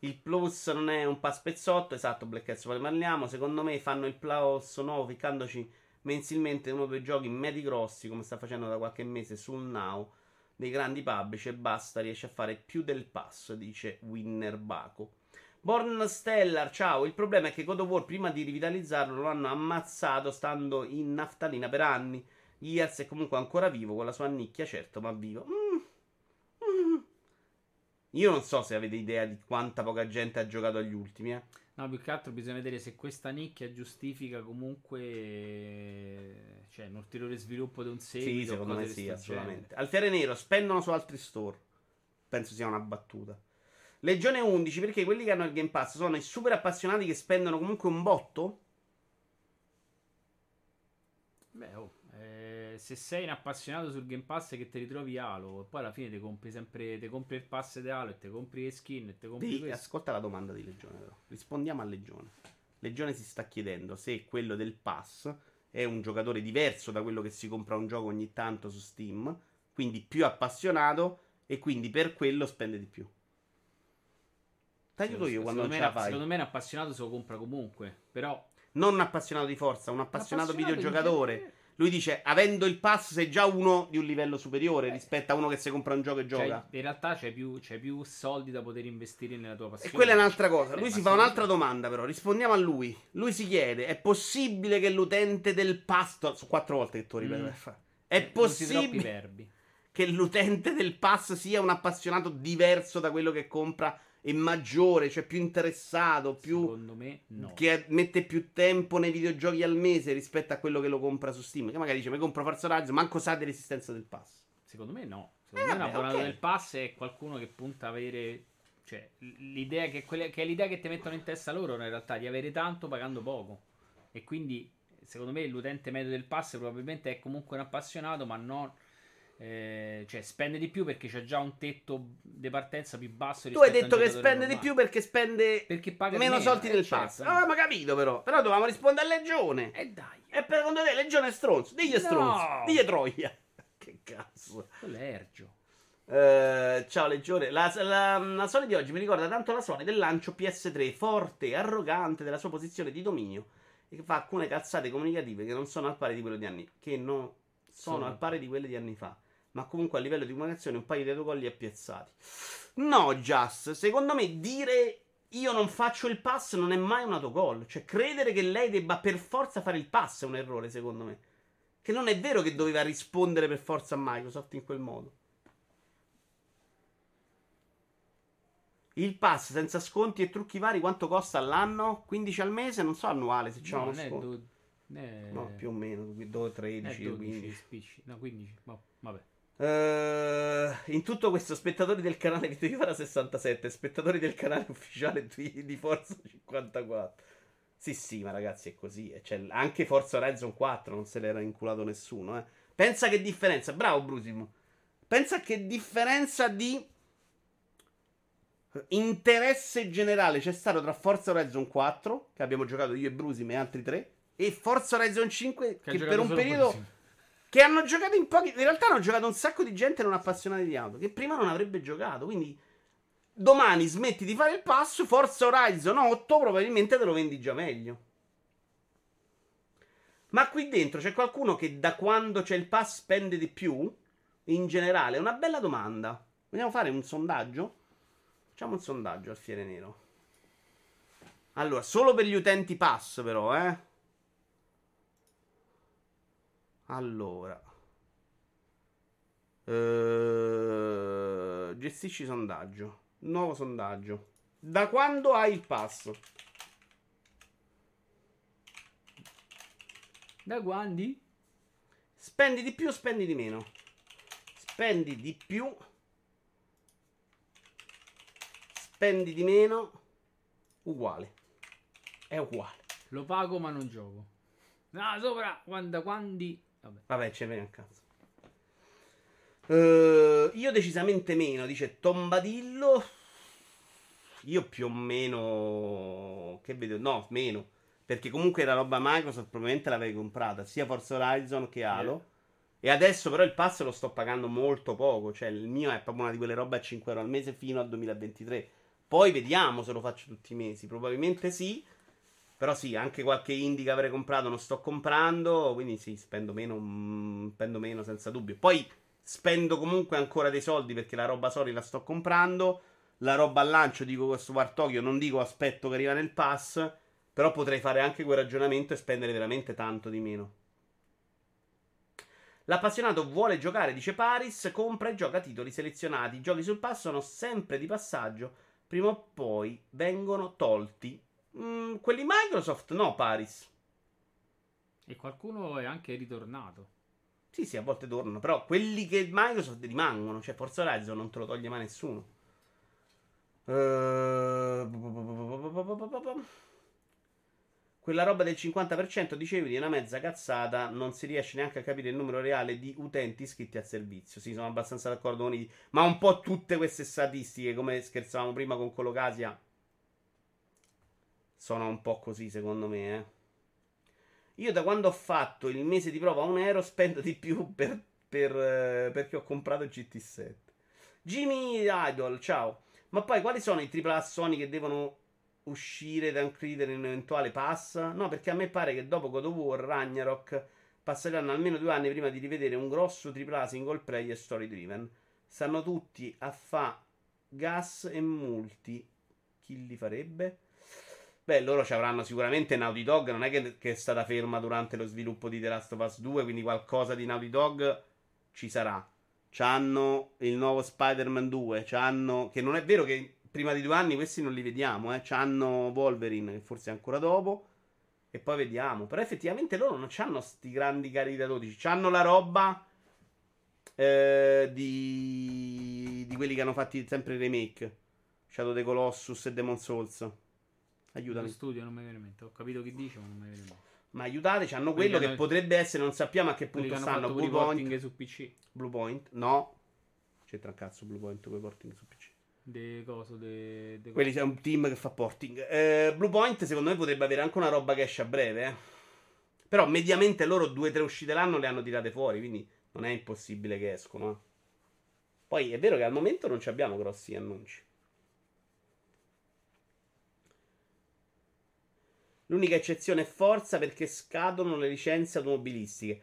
Il Plus non è un pass pezzotto, esatto, Black Cats, poi ne parliamo. Secondo me fanno il Plus nuovo ficcandoci mensilmente uno o due giochi medi grossi, come sta facendo da qualche mese sul Now, dei grandi publisher e basta, riesce a fare più del pass, dice Winner Baco. Born Stellar, ciao. Il problema è che God of War, prima di rivitalizzarlo, lo hanno ammazzato stando in naftalina per anni. Gears è comunque ancora vivo, con la sua nicchia, certo, ma vivo. Mm. Mm. Io non so se avete idea di quanta poca gente ha giocato agli ultimi, eh. no più che altro bisogna vedere se questa nicchia giustifica comunque cioè un ulteriore sviluppo di un seguito Sì, secondo me sì, assolutamente. Alfiere Nero spendono su altri store. Penso sia una battuta. Legione 11, perché quelli che hanno il Game Pass sono i super appassionati che spendono comunque un botto? Beh, oh, eh, se sei un appassionato sul Game Pass che ti ritrovi Halo e poi alla fine ti compri sempre ti compri il pass di Halo e ti compri le skin e ti compri questo ascolta la domanda di Legione, però. Rispondiamo a Legione. Legione si sta chiedendo se quello del pass è un giocatore diverso da quello che si compra un gioco ogni tanto su Steam, quindi più appassionato e quindi per quello spende di più. T'aiuto io quando non ce me, la fai. secondo me un appassionato se lo compra comunque però Non un appassionato di forza, un appassionato, in videogiocatore. genere- Lui dice, avendo il pass sei già uno di un livello superiore rispetto a uno che si compra un gioco e Cioè, gioca. in realtà c'è più, c'è più soldi da poter investire nella tua E passione. quella è un'altra cosa. Eh, Lui ma si fa un'altra domanda, però. Rispondiamo a lui. Lui si chiede: è possibile che l'utente del pass. Su quattro volte che tu ripeti. Mm. per fare. È Eh, possibile che l'utente del pass sia un appassionato diverso da quello che compra e maggiore, cioè più interessato, più. Secondo me no. che mette più tempo nei videogiochi al mese rispetto a quello che lo compra su Steam. Che magari dice: Mi compro Forza Horizon, manco sa dell'esistenza del pass. Secondo me no. Eh, Secondo me un abbonato ok. del pass è qualcuno che punta a avere. Cioè, l'idea che, quelle- che è l'idea che ti mettono in testa loro in realtà di avere tanto pagando poco. E quindi, secondo me, l'utente medio del pass probabilmente è comunque un appassionato, ma non. Eh, cioè, spende di più perché c'è già un tetto di partenza più basso. Tu hai rispetto a detto un che giocatore spende di normale. più perché spende Perché paga meno di soldi eh, del certo, pass. no. Ah, ma capito però. Però dovevamo rispondere a Legione. E dai, E per secondo te Legione è stronzo? Digli è No. stronzo. Digli Troia. Che cazzo. quello è Ergio. Uh, ciao Legione. La, la, la Sony di oggi mi ricorda tanto la Sony del lancio PS3, forte e arrogante della sua posizione di dominio e che fa alcune cazzate comunicative che non sono al pari di quello di anni che non sono sì. al pari di quelle di anni fa, ma comunque a livello di comunicazione un paio di autocolli appiazzati. No, Just, secondo me dire io non faccio il pass non è mai un autogol. Cioè, credere che lei debba per forza fare il pass è un errore, secondo me. Che non è vero che doveva rispondere per forza a Microsoft in quel modo. Il pass senza sconti e trucchi vari quanto costa all'anno? 15 al mese? Non so annuale se c'è no, uno sconto. Do... Ne... No, più o meno, 12, 13, 12, 15. Spicci. No, 15. No, vabbè. Uh, in tutto questo, spettatori del canale che devi fare a 67, spettatori del canale ufficiale di, di Forza 54. Sì, sì, ma ragazzi è così. Cioè, anche Forza Horizon 4 non se l'era inculato nessuno. Eh. Pensa che differenza. Bravo, Brusimo. Pensa che differenza di interesse generale c'è stato tra Forza Horizon 4, che abbiamo giocato io e Brusim e altri tre, e Forza Horizon 5, che, che per un periodo. Brusim. Che hanno giocato in pochi. In realtà hanno giocato un sacco di gente non appassionata di auto. Che prima non avrebbe giocato. Quindi. Domani smetti di fare il passo. Forza Horizon 8 probabilmente te lo vendi già meglio. Ma qui dentro c'è qualcuno che da quando c'è il pass spende di più? In generale, una bella domanda. Vogliamo fare un sondaggio? Facciamo un sondaggio al Fiere Nero. Allora, solo per gli utenti pass, però, eh. Allora. Uh, gestisci sondaggio. Nuovo sondaggio. Da quando hai il pass? Da quando? Spendi di più, spendi di meno. Spendi di più spendi di meno, uguale. È uguale. Lo pago ma non gioco. No, sopra, quando, quando... Vabbè, Vabbè ce ne a cazzo. Uh, io decisamente meno, dice Tombadillo. Io più o meno... Che vedo? No, meno. Perché comunque la roba Microsoft probabilmente l'avevi comprata, sia Forza Horizon che Halo. Yeah. E adesso però il pass lo sto pagando molto poco. Cioè il mio è proprio una di quelle robe a 5 euro al mese fino al 2023. Poi vediamo se lo faccio tutti i mesi. Probabilmente sì. Però sì, anche qualche indie che avrei comprato non sto comprando. Quindi sì, spendo meno, mm, spendo meno senza dubbio. Poi spendo comunque ancora dei soldi perché la roba Sony la sto comprando. La roba al lancio, dico questo War Tokyo, non dico aspetto che arriva nel pass. Però potrei fare anche quel ragionamento e spendere veramente tanto di meno. L'appassionato vuole giocare, dice Paris, compra e gioca titoli selezionati. I giochi sul pass sono sempre di passaggio prima o poi vengono tolti. Mm, quelli Microsoft no, Paris. E qualcuno è anche ritornato. Sì, sì, a volte tornano, però quelli che Microsoft rimangono, cioè Forza Horizon non te lo toglie mai nessuno. Uh... Quella roba del 50% dicevi di una mezza cazzata, non si riesce neanche a capire il numero reale di utenti iscritti al servizio. Sì, sono abbastanza d'accordo con i. Ma un po' tutte queste statistiche, come scherzavamo prima con Colocasia, sono un po' così, secondo me, eh. Io da quando ho fatto il mese di prova a un euro spendo di più per, per, eh, perché ho comprato il GT7. Jimmy Idol, ciao. Ma poi quali sono i AAA Sony che devono uscire da includere in un eventuale pass? No, perché a me pare che dopo God of War, Ragnarok passeranno almeno due anni prima di rivedere un grosso AAA single player story driven. Stanno tutti a fa gas e multi. Chi li farebbe? Beh, loro ci avranno sicuramente Naughty Dog. Non è che, che, è stata ferma durante lo sviluppo di The Last of Us 2, quindi qualcosa di Naughty Dog ci sarà. C'hanno il nuovo Spider-Man 2. C'hanno. Che non è vero che prima di due anni questi non li vediamo, eh. C'hanno Wolverine, che forse è ancora dopo. E poi vediamo. Però effettivamente loro non hanno sti grandi cari da 12. C'hanno la roba eh, di... di quelli che hanno fatto sempre i remake. Shadow the Colossus e Demon Souls. Aiutami. Lo studio non mi viene in mente. Ho capito che dice, ma non mi viene in mente. Ma aiutateci, hanno quello che hanno... potrebbe essere, non sappiamo a che punto stanno. Blue Point su PC. Blue Point, no. C'entra un cazzo Blue Point con i porting su PC. De coso, de, de Quelli c'è un team che fa porting. Eh, Blue Point, secondo me, potrebbe avere anche una roba che esce a breve. Eh. Però mediamente loro due o tre uscite l'anno le hanno tirate fuori. Quindi non è impossibile che escono. Eh. Poi è vero che al momento non ci abbiamo grossi annunci. L'unica eccezione è Forza perché scadono le licenze automobilistiche.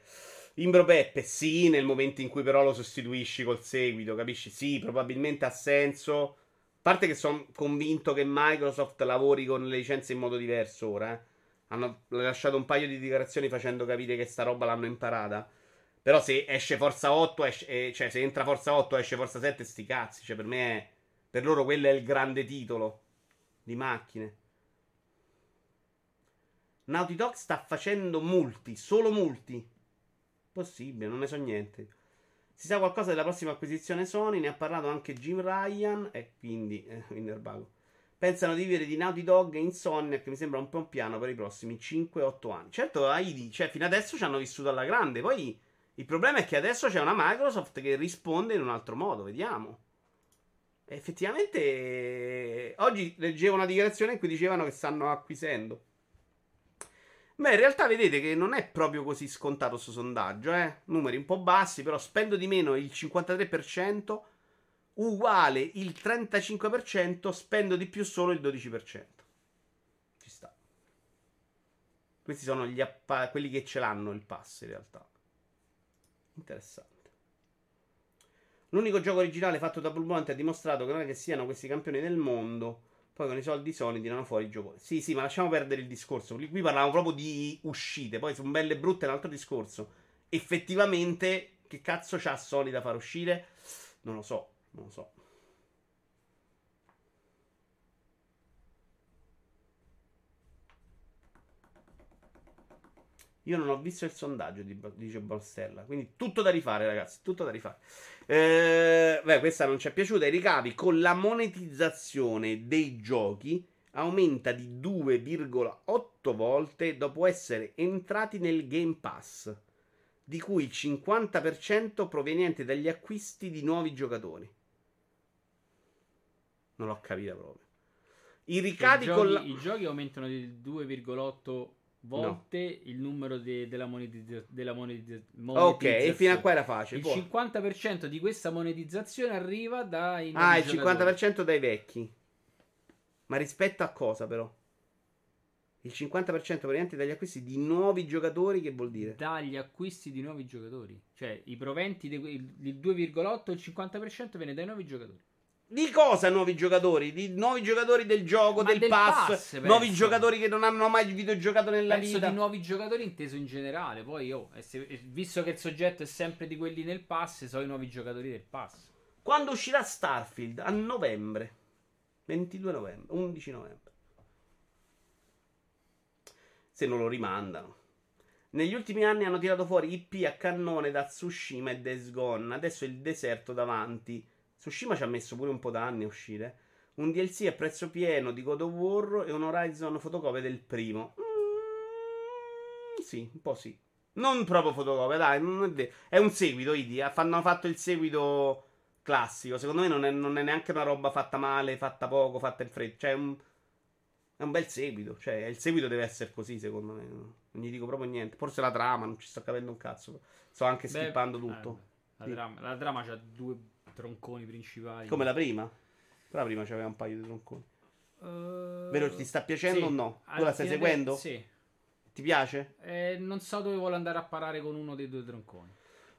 Imbro Peppe, sì, nel momento in cui però lo sostituisci col seguito, capisci? Sì, probabilmente ha senso. A parte che sono convinto che Microsoft lavori con le licenze in modo diverso ora. Eh. Hanno lasciato un paio di dichiarazioni facendo capire che sta roba l'hanno imparata. Però se esce Forza 8, esce, eh, cioè se entra Forza 8 esce Forza 7, sti cazzi. Cioè per me è, per loro quello è il grande titolo di macchine. Naughty Dog sta facendo multi, solo multi. Possibile, non ne so niente. Si sa qualcosa della prossima acquisizione Sony, ne ha parlato anche Jim Ryan e quindi eh, Winnerbago. Pensano di vivere di Naughty Dog e Insomniac, mi sembra un po' un piano per i prossimi 5-8 anni. Certo, ID, cioè fino adesso ci hanno vissuto alla grande, poi il problema è che adesso c'è una Microsoft che risponde in un altro modo, vediamo. effettivamente, oggi leggevo una dichiarazione in cui dicevano che stanno acquisendo. Beh, in realtà vedete che non è proprio così scontato questo sondaggio, eh? Numeri un po' bassi, però spendo di meno il 53%, uguale il 35%, spendo di più solo il 12%. Ci sta. Questi sono appa- quelli che ce l'hanno il pass in realtà. Interessante. L'unico gioco originale fatto da Blue Point ha dimostrato che non è che siano questi campioni del mondo. Poi con i soldi Sony tirano fuori il gioco. Sì, sì, ma lasciamo perdere il discorso. Qui parlavamo proprio di uscite. Poi sono belle e brutte è un altro discorso. Effettivamente, che cazzo c'ha Sony da far uscire? Non lo so, non lo so. Io non ho visto il sondaggio, dice Borstella. Quindi tutto da rifare, ragazzi. Tutto da rifare. Eh, beh, questa non ci è piaciuta. I ricavi con la monetizzazione dei giochi aumenta di 2,8 volte dopo essere entrati nel Game Pass, di cui il 50% proveniente dagli acquisti di nuovi giocatori. Non l'ho capita proprio. I ricavi I giochi, con la... I giochi aumentano di 2,8 volte no. il numero de- della, monetizz- della monetizz- monetizzazione. Ok, e fino a qua era facile. Il può. 50% di questa monetizzazione arriva dai Ah, il 50% dai vecchi. Ma rispetto a cosa però? Il 50% proveniente dagli acquisti di nuovi giocatori, che vuol dire? Dagli acquisti di nuovi giocatori. Cioè, i proventi del 2,8, il 50% viene dai nuovi giocatori. Di cosa nuovi giocatori? Di nuovi giocatori del gioco, del, del, pass, pass nuovi penso. giocatori che non hanno mai videogiocato nella penso vita. di nuovi giocatori inteso in generale. Poi, oh, visto che il soggetto è sempre di quelli nel pass, sono i nuovi giocatori del pass. Quando uscirà Starfield? A novembre. 22 novembre, 11 novembre. Se non lo rimandano. Negli ultimi anni hanno tirato fuori IP a cannone da Tsushima e Days Gone. Adesso il deserto davanti Tsushima ci ha messo pure un po' d'anni a uscire. Un DLC a prezzo pieno di God of War e un Horizon fotocopia del primo. Mm, sì, un po' sì. Non proprio fotocopia, dai, non è, è un seguito, Idi. Hanno fatto il seguito classico. Secondo me non è, non è, neanche una roba fatta male, fatta poco, fatta in fretta. Cioè, è un, è un bel seguito. Cioè, il seguito deve essere così, secondo me. Non gli dico proprio niente. Forse la trama, non ci sto capendo un cazzo. Sto anche Beh, skippando tutto. Eh, la, sì. trama, la trama c'ha due tronconi principali. Come la prima? Però la prima c'aveva un paio di tronconi. Uh, Vero, ti sta piacendo sì. o no? Tu la stai seguendo? Sì. Ti piace? Eh, non so dove vuole andare a parare con uno dei due tronconi.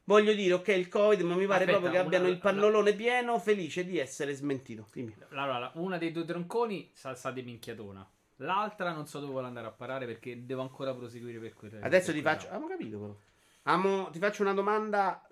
Voglio dire, ok, il Covid, ma mi pare Aspetta, proprio che una, abbiano il pannolone la, pieno, felice di essere smentito. Dimmi. Allora, una dei due tronconi sa, sa di minchiatona. L'altra non so dove vuole andare a parare perché devo ancora proseguire per quel Adesso ti faccio. Abbiamo capito però. Amo, ti faccio una domanda.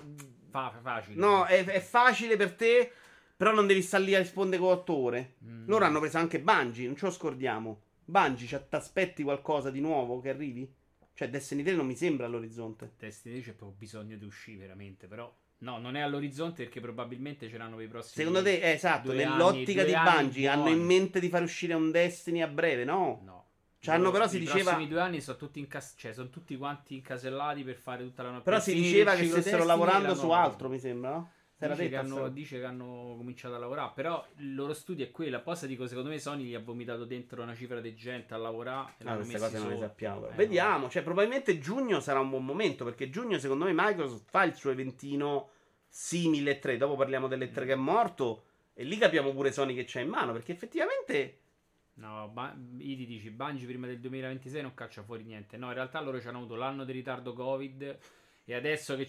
Fa, facile. No, è, è, facile per te, però non devi stare lì a rispondere con 8 ore. Mm. Loro hanno preso anche Bungie, non ce lo scordiamo. Bungie, cioè, ti aspetti qualcosa di nuovo che arrivi? Cioè, Destiny 3 non mi sembra all'orizzonte. Destiny 3 c'è proprio bisogno di uscire, veramente, però... No, non è all'orizzonte perché probabilmente ce l'hanno per i prossimi Secondo te, eh, esatto, nell'ottica anni, di Bungie hanno in mente di far uscire un Destiny a breve, no? No. C'hanno però si I diceva. I prossimi due anni sono tutti, incas... cioè, sono tutti quanti incasellati per fare tutta la notte. Però si diceva che stessero lavorando su altro, mi sembra, no? Dice che, hanno, dice che, hanno, cominciato a lavorare. Però il loro studio è quella. Poi dico, secondo me Sony gli ha vomitato dentro una cifra di gente a lavorare. E ah, queste cose non le sappiamo. Eh, Vediamo. No. Cioè, probabilmente giugno sarà un buon momento. Perché giugno, secondo me, Microsoft fa il suo eventino simile 3. Dopo parliamo dell'E3 che è morto. E lì capiamo pure Sony che c'ha in mano. Perché effettivamente. No, ba- Idi dici Bungie prima del 2026 non caccia fuori niente. No, in realtà loro ci hanno avuto l'anno di ritardo Covid. E adesso che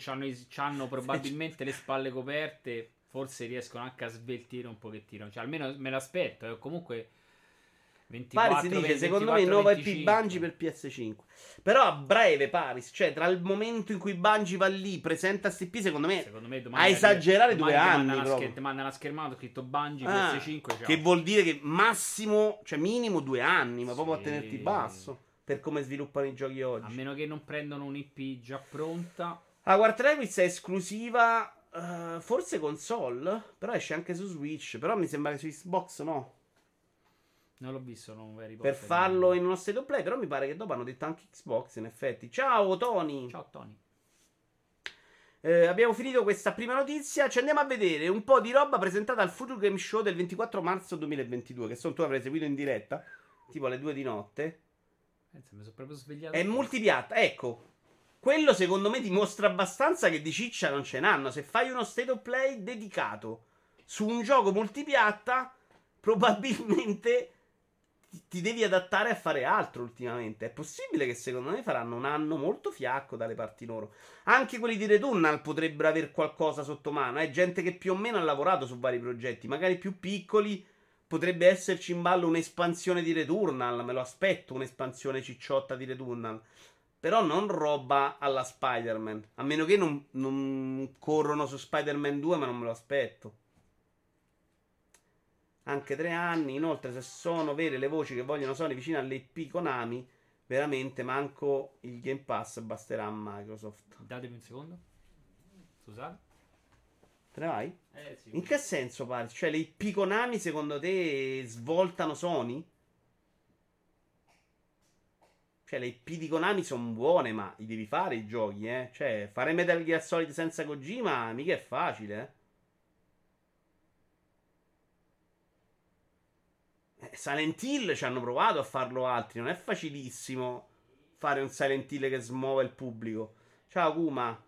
hanno probabilmente le spalle coperte, forse riescono anche a sveltire un pochettino. Cioè, almeno me l'aspetto. E comunque 24, Paris dice 20, secondo 24, me nuova IP Bungie per PS5 però a breve Paris cioè tra il momento in cui Bungie va lì presenta STP secondo me, secondo me a esagerare due anni ti manda una schermata scritto Bungie ah, PS5 ciao. che vuol dire che massimo cioè minimo due anni ma sì. proprio a tenerti basso per come sviluppano i giochi oggi. a meno che non prendono un'IP già pronta. Ah War Travis è esclusiva uh, forse console però esce anche su Switch però mi sembra che su Xbox no non l'ho visto, non veri Per farlo in uno state of play, però mi pare che dopo hanno detto anche Xbox, in effetti. Ciao Tony. Ciao Tony. Eh, abbiamo finito questa prima notizia. Ci andiamo a vedere un po' di roba presentata al Future Game Show del 24 marzo 2022. Che sono tu avrai seguito in diretta, tipo alle 2 di notte. Pensa, mi sono proprio svegliato. È multipiatta. Ecco, quello secondo me dimostra abbastanza che di ciccia non ce n'hanno. Se fai uno state of play dedicato su un gioco multipiatta, probabilmente ti devi adattare a fare altro ultimamente. È possibile che secondo me faranno un anno molto fiacco dalle parti loro. Anche quelli di Returnal potrebbero avere qualcosa sotto mano. È gente che più o meno ha lavorato su vari progetti, magari più piccoli. Potrebbe esserci in ballo un'espansione di Returnal. Me lo aspetto, un'espansione cicciotta di Returnal. Però non roba alla Spider-Man. A meno che non, non corrono su Spider-Man 2, ma non me lo aspetto anche tre anni. Inoltre, se sono vere le voci che vogliono Sony vicino all'IP Konami, veramente manco il Game Pass basterà a Microsoft. Datemi un secondo. Scusate. Te ne vai? Eh, sì, In che senso pare? Cioè, le IP Konami secondo te svoltano Sony? Cioè, le IP di Konami sono buone, ma li devi fare i giochi, eh? Cioè, fare Metal Gear Solid senza Kojima mica è facile, eh? Silent Hill ci hanno provato a farlo altri. Non è facilissimo fare un Silent Hill che smuove il pubblico. Ciao Kuma.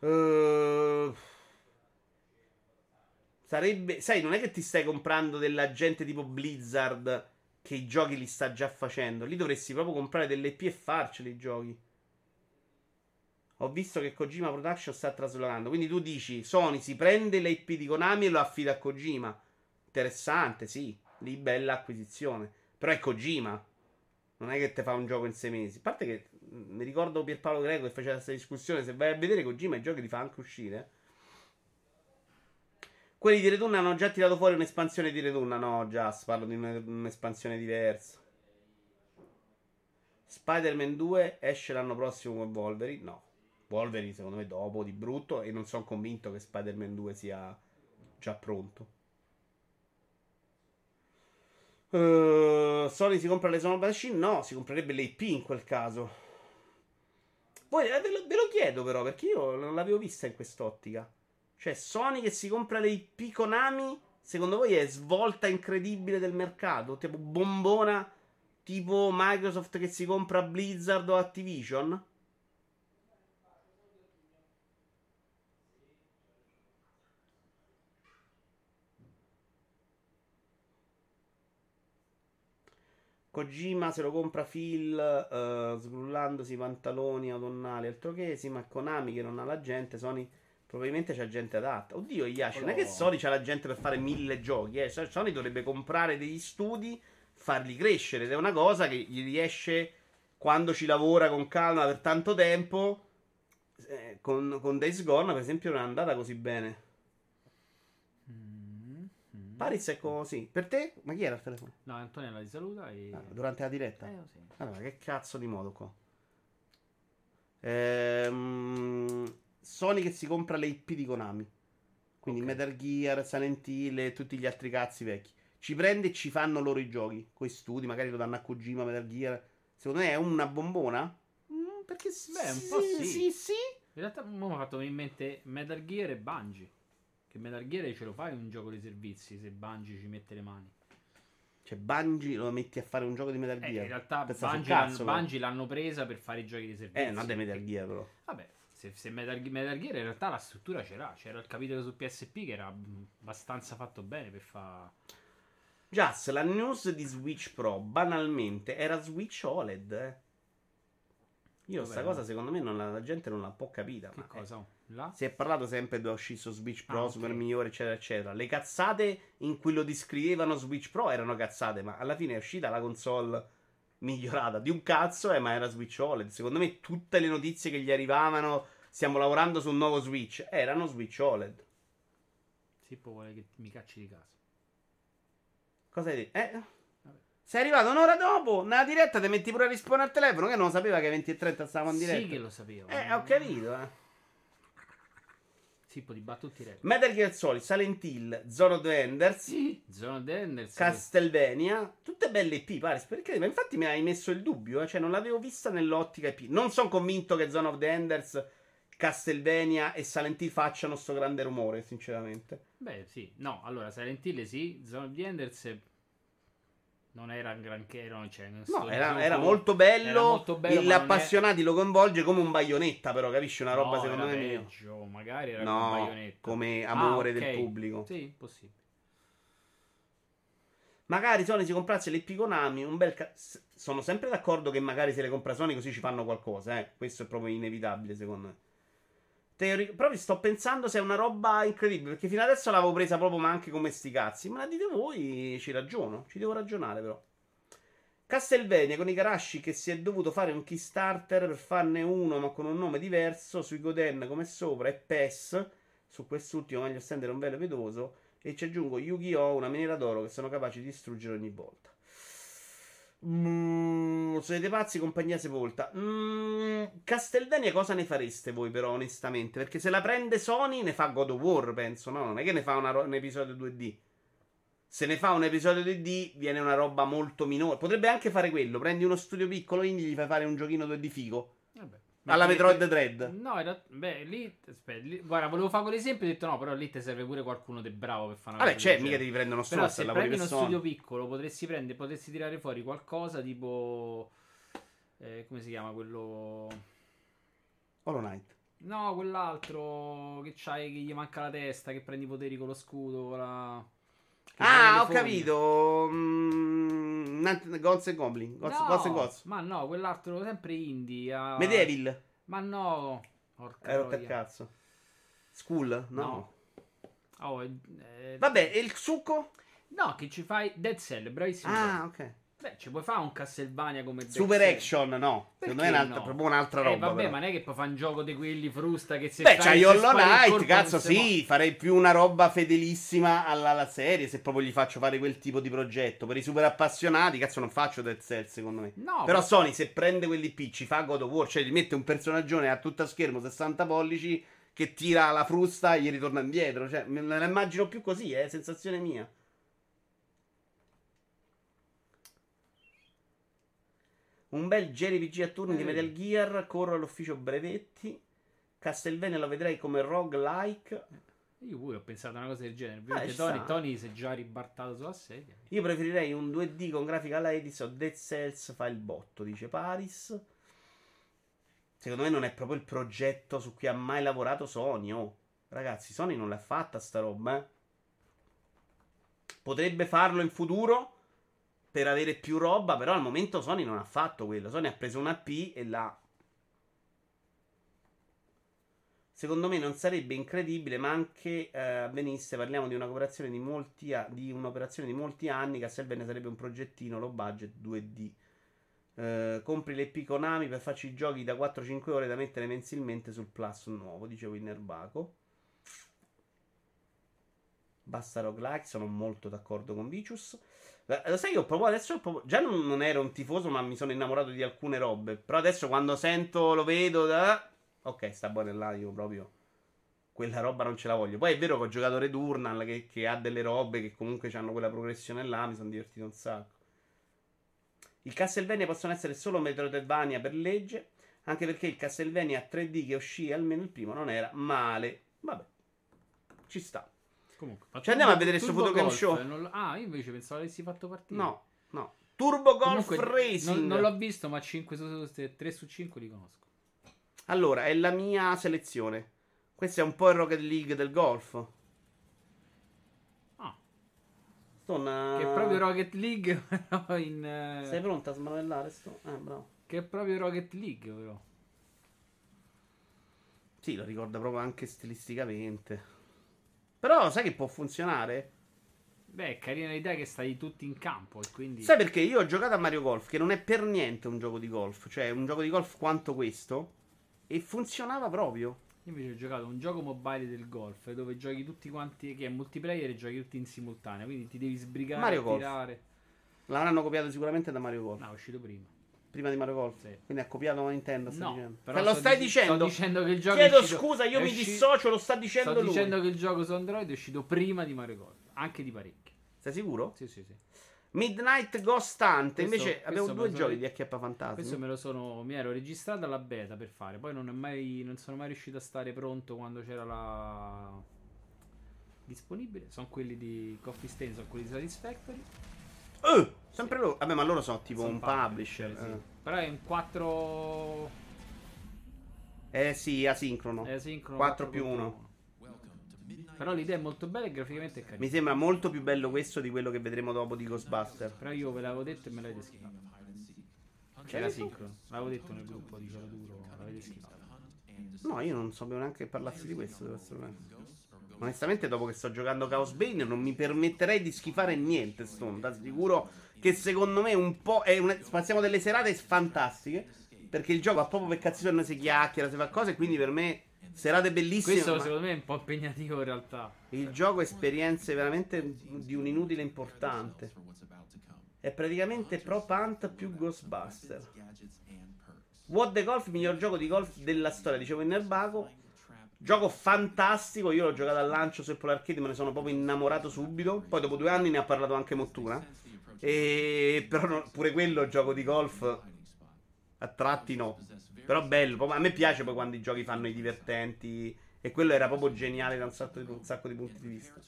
Uh, sarebbe. Sai, non è che ti stai comprando della gente tipo Blizzard che i giochi li sta già facendo. Lì dovresti proprio comprare delle IP e farceli i giochi. Ho visto che Kojima Production sta traslocando. Quindi tu dici: Sony si prende le IP di Konami e lo affida a Kojima. Interessante, sì. Lì bella acquisizione. Però è Kojima. Non è che te fa un gioco in sei mesi. A parte che mm, mi ricordo Pierpaolo Greco che faceva questa discussione. Se vai a vedere Kojima i giochi li fa anche uscire. Quelli di Return hanno già tirato fuori un'espansione di Return. No, già parlo di un'espansione diversa. Spider-Man 2 esce l'anno prossimo con Wolverine. No. Wolverine secondo me dopo di brutto. E non sono convinto che Spider-Man 2 sia già pronto. Uh, Sony si compra le Sono Machine? No, si comprerebbe l'AP in quel caso. Poi eh, ve lo, ve lo, chiedo però, perché io non l'avevo vista in quest'ottica. Cioè, Sony che si compra le IP Konami, secondo voi è svolta incredibile del mercato? Tipo bombona, tipo Microsoft che si compra Blizzard o Activision? Kojima se lo compra Phil uh, sgrullandosi i pantaloni autunnali altro che sì, ma Konami che non ha la gente, Sony probabilmente c'ha gente adatta. Oddio, Yashi, non è che Sony c'ha la gente per fare mille giochi, eh. Sony dovrebbe comprare degli studi, farli crescere ed è una cosa che gli riesce quando ci lavora con calma per tanto tempo. Eh, con, con Days Gone, per esempio, non è andata così bene. Paris è così. Per te? Ma chi era il telefono? No, Antonella ti saluta e... Ah, durante la diretta? Eh, sì. Allora, che cazzo di modo qua? Ehm, Sony che si compra le IP di Konami. Quindi okay. Metal Gear, Silent Hill e tutti gli altri cazzi vecchi. Ci prende e ci fanno loro i giochi. Coi studi, magari lo danno a Kojima, Metal Gear. Secondo me è una bombona? Mm, perché Beh, un po' sì. Sì, sì. In realtà mi ha fatto in mente Metal Gear e Bungie. Che Metal Gear ce lo fai un gioco di servizi se Bungie ci mette le mani. Cioè, Bungie lo metti a fare un gioco di Metal eh, Gear. Eh, in realtà Bungie, cazzo, l'hanno, Bungie l'hanno, presa per fare i giochi di servizi. Eh, non è Metal Gear, però. Vabbè, Se, se Metal, Metal Gear in realtà la struttura c'era. C'era il capitolo su PSP che era mm, abbastanza fatto bene per fare. Just la news di Switch Pro, banalmente, era Switch OLED. Eh. Io Vabbè, sta cosa secondo me non la, la gente non l'ha un po' capita. Che ma, eh, cosa? Oh, Là? Si è parlato sempre uscire su Switch Pro, Ah, super migliore, eccetera, eccetera. Le cazzate in cui lo descrivevano Switch Pro erano cazzate, ma alla fine è uscita la console migliorata di un cazzo, eh, ma era Switch OLED. Secondo me tutte le notizie che gli arrivavano, stiamo lavorando su un nuovo Switch, erano Switch OLED. Sippo vuole che mi cacci di casa. Cosa hai detto? Eh? Vabbè. Sei arrivato un'ora dopo, nella diretta ti metti pure a rispondere al telefono, che non sapeva che 20 e 30 stavamo in diretta. Sì che lo sapevo. Eh, ho capito, eh. Sippo ti batto tutti i record. Metal Gear Solid, Silent Hill, Zone of the Enders, Sì. Zona Denders. Castlevania, tutte belle IP, pare, perché ma infatti mi hai messo il dubbio, eh, cioè non l'avevo vista nell'ottica IP. Non sono convinto che Zone of the Enders, Castlevania e Silent Hill facciano sto grande rumore, sinceramente. Beh, sì. No, allora Silent Hill sì. Zona di Enders non era un granché. Non c'è. non No, era, era molto bello, era molto bello, non è- appassionati lo coinvolge come un baionetta, però capisci una roba No, secondo me peggio, magari era No, con baionetta. come Ah, amore ok. del pubblico. Sì, possibile. Magari Sony si comprasse le Konami, un bel ca- Sono sempre d'accordo che magari se le compra Sony così ci fanno qualcosa, eh. Questo è proprio inevitabile, secondo me. Teori- Proprio sto pensando se è una roba incredibile, perché fino adesso l'avevo presa proprio ma anche come sti cazzi. Ma la dite voi, ci ragiono, ci devo ragionare però. Castlevania con i Karashi che si è dovuto fare un Kickstarter per farne uno ma con un nome diverso, sui Goden come sopra e PES, su quest'ultimo meglio stendere un velo pietoso e ci aggiungo Yu-Gi-Oh! una miniera d'oro che sono capaci di distruggere ogni volta. Mm, siete pazzi, compagnia sepolta. Mm, Castlevania cosa ne fareste voi però, onestamente? Perché se la prende Sony ne fa God of War, penso, no? Non è che ne fa ro- un episodio 2D. Se ne fa un episodio 2D viene una roba molto minore. Potrebbe anche fare quello. Prendi uno studio piccolo indie gli fai fare un giochino 2D figo. Vabbè. Alla Metroid Dread. No, era... beh, lì, aspetta, lì- guarda, volevo fare quell'esempio e ho detto no, però lì ti serve pure qualcuno di bravo per fare una Vabbè, cosa c'è, mica devi prendere uno Però stronzo se prendi uno studio piccolo potresti prendere, potresti tirare fuori qualcosa tipo... eh, come si chiama quello... Hollow Knight. No, quell'altro che c'hai che gli manca la testa, che prendi i poteri con lo scudo, la... Ah, ho fogne. capito. Mm, Nant- Gods and Goblin. Gods, no, Gods and Gods. ma no, quell'altro sempre indie. ah, Medieval. Ma no, porca il troia. cazzo. School? No. No. Oh, eh, Vabbè, e il succo? No, che ci fai Dead Cell, bravissimo. Ah, ok. Beh, ci puoi fare un Castlevania come Dead Super Cell. action, no. Secondo me è Perché un'altra, no? proprio un'altra Eh, roba. vabbè, però. ma non è che poi fa un gioco di quelli frusta che se Beh, c'hai se Hollow Knight, cazzo, si sì, farei più una roba fedelissima alla, alla serie se proprio gli faccio fare quel tipo di progetto. Per i super appassionati, cazzo, non faccio Dead Cell, secondo me. No, Però ma- Sony, se prende quelli P, ci fa God of War, cioè gli mette un personaggio a tutto schermo, 60 pollici, che tira la frusta e gli ritorna indietro. Cioè, me la immagino più così, è sensazione mia. Un bel JRPG a turni di Eh. Metal Gear, corro all'ufficio brevetti. Castlevania lo vedrei come roguelike. Io pure ho pensato a una cosa del genere. Ah, Tony. Tony si è già ribartato sulla sedia. Io preferirei un 2D con grafica alla Edis o Dead Cells fa il botto, dice Paris. Secondo me non è proprio il progetto su cui ha mai lavorato Sony. Oh. Ragazzi, Sony non l'ha fatta sta roba. eh. Potrebbe farlo in futuro per avere più roba, però al momento Sony non ha fatto quello. Sony ha preso una P e l'ha Secondo me non sarebbe incredibile, ma anche eh, avvenisse. Parliamo di una di molti a- di un'operazione di molti anni. Castlevania sarebbe un progettino low budget 2D. Eh, compri le P Konami per farci i giochi da 4-5 ore da mettere mensilmente sul Plus nuovo, dice Winner Baco. Basta roguelike, sono molto d'accordo con Vicious. Lo sai, io proprio adesso proprio- già non, non ero un tifoso, ma mi sono innamorato di alcune robe. Però adesso quando sento, lo vedo, da... ok, sta buono là, io proprio quella roba non ce la voglio. Poi è vero che ho giocato Returnal che, che ha delle robe che comunque hanno quella progressione là, mi sono divertito un sacco. I Castlevania possono essere solo Metroidvania per legge, anche perché il Castlevania 3D che uscì, almeno il primo, non era male. Vabbè, ci sta. Comunque, Cioè, andiamo a vedere sto Photo Game Golf, Show. non Ah, io invece pensavo avessi fatto partire. No, no. Turbo Golf Comunque, Racing. Non, non l'ho visto, ma 5 su, 3 su 5 li conosco. Allora, è la mia selezione. Questo è un po' il Rocket League del golf. Ah, Stone, che è proprio Rocket League, però in... eh, Sei pronta a smanellare? Sto? Eh, bravo. Che è proprio Rocket League, però. Sì, lo ricorda proprio anche stilisticamente. Però sai che può funzionare? Beh, è carina l'idea che stai tutti in campo e quindi... Sai perché io ho giocato a Mario Golf, che non è per niente un gioco di golf, cioè un gioco di golf quanto questo, e funzionava proprio. Io invece ho giocato un gioco mobile del golf dove giochi tutti quanti, che è multiplayer e giochi tutti in simultanea, quindi ti devi sbrigare Mario a Golf. tirare. L'avranno copiato sicuramente da Mario Golf. No, è uscito prima. Prima di Mario Golf. Sì. Quindi ha copiato la Nintendo. No, dicendo. però lo sto stai dic- dicendo? sto dicendo che il gioco Chiedo è uscito- scusa, io è mi dissocio, lo sta dicendo Sto lui. dicendo che il gioco su Android è uscito prima di Mario Golf, anche di parecchio. Sei sicuro? Sì, sì, sì. Midnight Ghost Hunt. Questo- Invece questo abbiamo due giochi di Acchiappa Fantasmi. Questo me lo sono. Mi ero registrato alla beta per fare. Poi non, è mai, non sono mai riuscito a stare pronto quando c'era la. disponibile. Sono quelli di Coffee Stain, sono quelli di Satisfactory. Eh, sempre loro. Vabbè, ma loro sono tipo Sono un publisher. sì. Però è un 4. Eh. Eh sì, asincrono. È sincrono 4 più 1. Però l'idea è molto bella e graficamente è carina. Mi sembra molto più bello questo di quello che vedremo dopo di Ghostbuster. Però io ve l'avevo detto e me l'avete schifato. C'era sincrono. L'avevo detto nel gruppo di Cielo Duro. L'avete schifato. No, io non sapevo neanche che parlassi di questo. devo essere onesto. Onestamente, dopo che sto giocando Chaos Bane, non mi permetterei di schifare niente. Stone. Da sicuro che secondo me un po'. È una... Passiamo delle serate fantastiche. Perché il gioco ha proprio per cazzo si chiacchiera, si fa cose. Quindi per me, serate bellissime. Questo ma secondo me è un po' impegnativo in realtà. Il gioco esperienze veramente di un inutile importante. È praticamente Pro Punt più Ghostbuster. What the Golf, miglior gioco di golf della storia, dicevo in Nerbaco. Gioco fantastico, io l'ho giocato al lancio su Apple Arcade, me ne sono proprio innamorato subito. Poi dopo due anni ne ha parlato anche Mottura. E però pure quello gioco di golf a tratti no. Però bello, a me piace poi quando i giochi fanno i divertenti e quello era proprio geniale da un sacco di, un sacco di punti di vista.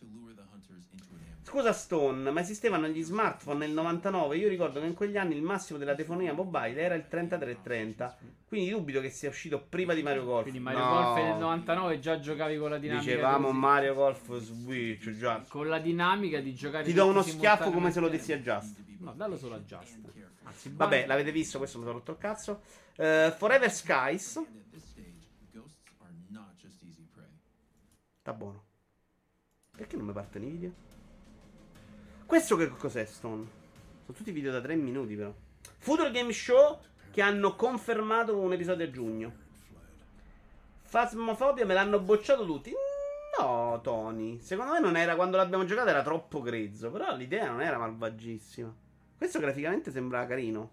Scusa Stone, ma esistevano gli smartphone nel 99? Io ricordo che in quegli anni il massimo della telefonia mobile era il 3330. Quindi dubito che sia uscito prima di Mario Golf. Quindi Mario No. Golf nel 99 già giocavi con la dinamica. Dicevamo così. Mario Golf Switch già. Con la dinamica di giocare Ti do uno schiaffo come se lo dessi a Just. No, dallo solo a Just. Vabbè, l'avete visto, questo mi sono rotto il cazzo. Eh, Forever Skies. Sta buono. Perché non mi partono i video? Questo che cos'è, Stone? Sono tutti video da 3 minuti, però. Future Game Show che hanno confermato un episodio a giugno. Phasmophobia me l'hanno bocciato tutti. No, Tony. Secondo me non era quando l'abbiamo giocato, era troppo grezzo. Però l'idea non era malvagissima. Questo graficamente sembrava carino.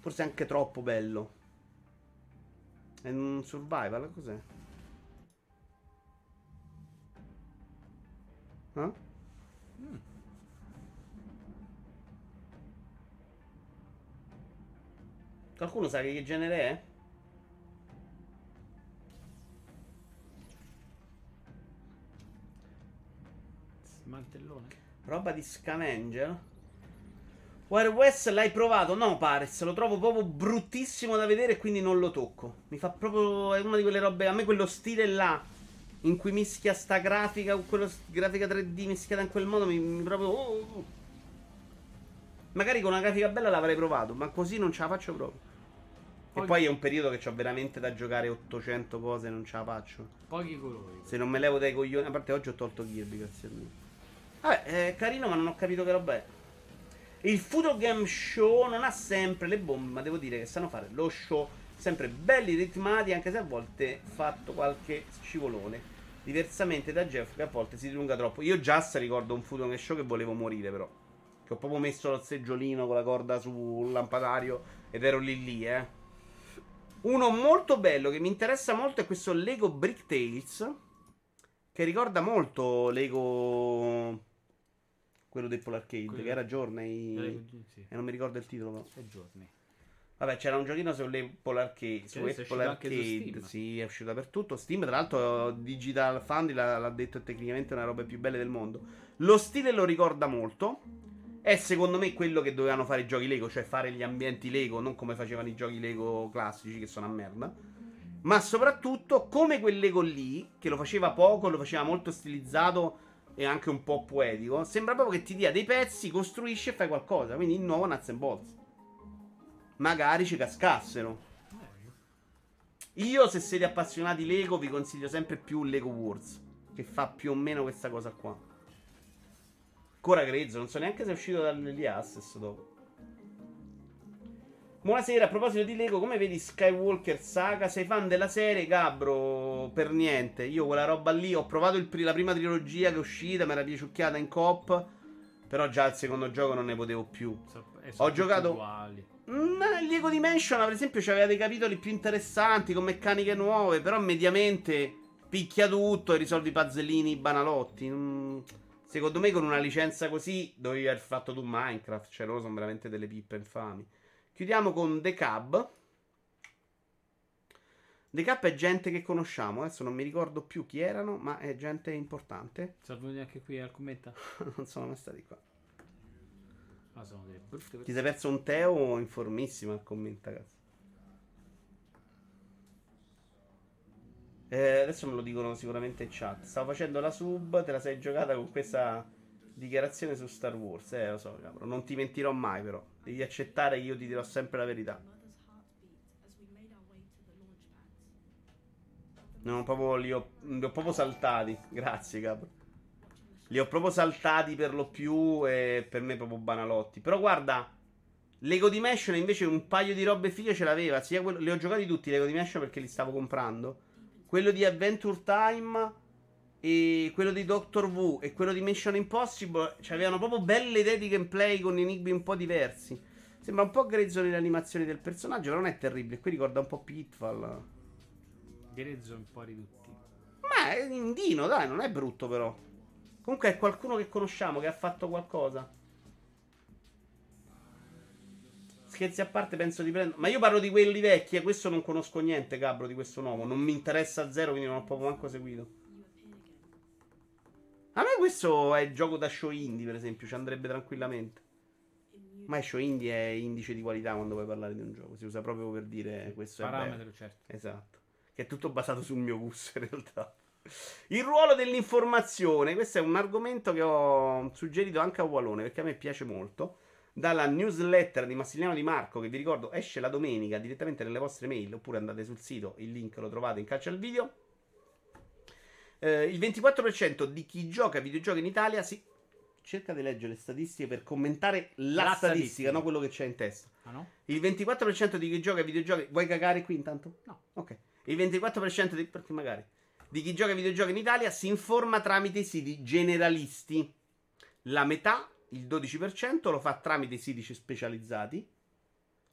Forse anche troppo bello. È un survival, cos'è? Eh? Qualcuno sa che genere è? Smantellone. Roba di scavenger? Wire West l'hai provato? No, Pares, lo trovo proprio bruttissimo da vedere e quindi non lo tocco. Mi fa proprio. È una di quelle robe. A me quello stile là. In cui mischia sta grafica con quello s- grafica 3D mischiata in quel modo. Mi, mi proprio. oh, oh, oh. Magari con una grafica bella l'avrei provato, ma così non ce la faccio proprio. E Poi- è un periodo che ho veramente da giocare 800 cose e non ce la faccio. Pochi colori. Se non me levo dai coglioni. A parte oggi ho tolto Kirby, grazie a Dio. Vabbè, è carino, ma non ho capito che roba è. Il Future Game Show non ha sempre le bombe, ma devo dire che sanno fare lo show sempre belli ritmati, anche se a volte fatto qualche scivolone. Diversamente da Jeff, che a volte si dilunga troppo. Io già ricordo un Future Game Show che volevo morire, però. Che ho proprio messo lo seggiolino con la corda sul lampadario ed ero lì lì, eh. Uno molto bello che mi interessa molto è questo Lego Brick Tales. Che ricorda molto Lego. Quello del Apple Arcade, Quello- che era Journey. Sì. E non mi ricordo il titolo, però. Sei giorni. Vabbè, c'era un giochino Arcade. Su è Apple anche su Arcade. Steam. Sì, è uscito dappertutto. Steam, tra l'altro, Digital Foundry l'ha, l'ha detto è tecnicamente una roba più belle del mondo. Lo stile lo ricorda molto. È secondo me quello che dovevano fare i giochi Lego, cioè fare gli ambienti Lego, non come facevano i giochi Lego classici che sono a merda. Ma soprattutto come quel Lego lì, che lo faceva poco, lo faceva molto stilizzato e anche un po' poetico. Sembra proprio che ti dia dei pezzi, costruisci e fai qualcosa. Quindi il nuovo Nuts and Bolts. Magari ci cascassero. Io, se siete appassionati Lego, vi consiglio sempre più Lego Wars. Che fa più o meno questa cosa qua. Ancora grezzo, non so neanche se è uscito dagli Access dopo. Buonasera, a proposito di Lego, come vedi Skywalker Saga? Sei fan della serie, Gabro? Per niente. Io quella roba lì ho provato pri- la prima trilogia che è uscita, mi era piaciucchiata in coop. Però già il secondo gioco non ne potevo più. ho giocato. Uguali. Mm, Lego Dimension, per esempio, aveva dei capitoli più interessanti con meccaniche nuove. Però mediamente picchia tutto e risolvi i puzzlini banalotti. Mm, secondo me, con una licenza così, dovevi aver fatto tu Minecraft. Cioè, loro sono veramente delle pippe infami. Chiudiamo con The Cab. The Cab è gente che conosciamo. Adesso non mi ricordo più chi erano, ma è gente importante. Venuti anche qui al commento? non sono mai stati qua. Ah, sono delle brutte Ti sei perso un Teo informissimo al commento, cazzo. Eh, adesso me lo dicono sicuramente in chat. Stavo facendo la sub, te la sei giocata con questa dichiarazione su Star Wars. Eh, lo so, cabrò. Non ti mentirò mai, però. Devi accettare che io ti dirò sempre la verità. No, proprio li ho, li ho proprio saltati. Grazie, capo. Li ho proprio saltati per lo più e per me proprio banalotti. Però guarda, Lego Dimension invece un paio di robe fighe ce l'aveva. Quello, li ho giocati tutti Lego Dimension perché li stavo comprando. Quello di Adventure Time e quello di Doctor Who e quello di Mission Impossible. Cioè, avevano proprio belle idee di gameplay con enigmi un po' diversi. Sembra un po' grezzo nelle animazioni del personaggio, però non è terribile. Qui ricorda un po' Pitfall. Grezzo un po' di tutti. Ma è indino, dai, non è brutto però. Comunque è qualcuno che conosciamo che ha fatto qualcosa. Scherzi a parte, penso di prendere. Ma io parlo di quelli vecchi e questo non conosco niente, Gabro, di questo nuovo. Non mi interessa a zero, quindi non ho proprio manco seguito. A me questo è il gioco da show indie, per esempio, ci andrebbe tranquillamente. Ma show indie è indice di qualità quando vuoi parlare di un gioco. Si usa proprio per dire questo Parametro, è. Parametro, certo. Esatto. Che è tutto basato sul mio gusto, in realtà. Il ruolo dell'informazione, questo è un argomento che ho suggerito anche a Wallone perché a me piace molto. Dalla newsletter di Massimiliano Di Marco, che vi ricordo esce la domenica direttamente nelle vostre mail, oppure andate sul sito, il link lo trovate in calcio al video. Eh, il 24% di chi gioca a videogiochi in Italia si cerca di leggere le statistiche per commentare la, la statistica, statistica, non quello che c'è in testa. Ah, no? Il 24% di chi gioca a videogiochi. Vuoi cagare qui intanto? No. Ok. Il 24% di. Perché magari di chi gioca ai videogiochi in Italia si informa tramite i siti generalisti. La metà, il 12%, lo fa tramite i siti specializzati.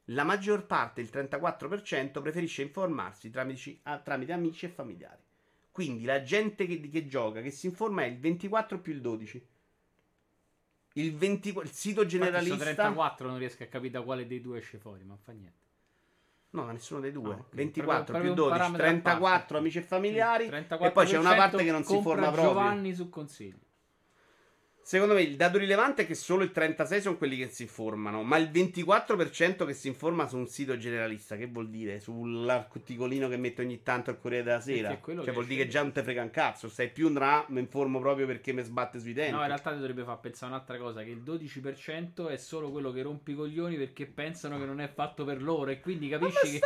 La maggior parte, il 34%, preferisce informarsi tramite, tramite amici e familiari. Quindi la gente che, che, gioca, che si informa è il 24 più il 12. Il, 20, il sito generalista. Infatti, 34 non riesco a capire da quale dei due esce fuori, ma fa niente. No, nessuno dei due. Ah, okay. 24 proprio, più 12, 34 amici e familiari. e poi c'è una parte che non si forma proprio. Giovanni su consiglio. Secondo me il dato rilevante è che solo il 36 sono quelli che si informano, ma il 24% che si informa su un sito generalista, che vuol dire? Sull'articolino che mette ogni tanto il Corriere della Sera. Cioè vuol dire che già non te frega un cazzo, stai più un ra, mi informo proprio perché mi sbatte sui denti. No, in realtà ti dovrebbe far pensare un'altra cosa, che il 12% è solo quello che rompe i coglioni perché pensano che non è fatto per loro e quindi capisci che...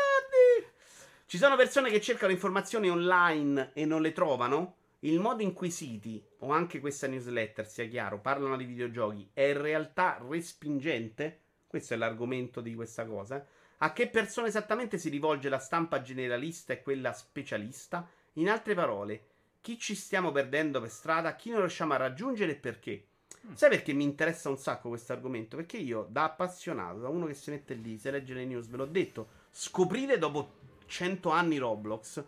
Ci sono persone che cercano informazioni online e non le trovano? Il modo in cui i siti o anche questa newsletter, sia chiaro, parlano di videogiochi è in realtà respingente? Questo è l'argomento di questa cosa. A che persone esattamente si rivolge la stampa generalista e quella specialista? In altre parole, chi ci stiamo perdendo per strada, chi non riusciamo a raggiungere e perché? Mm. Sai perché mi interessa un sacco questo argomento? Perché io, da appassionato, da uno che si mette lì, si legge le news, ve l'ho detto, scoprire dopo 100 anni Roblox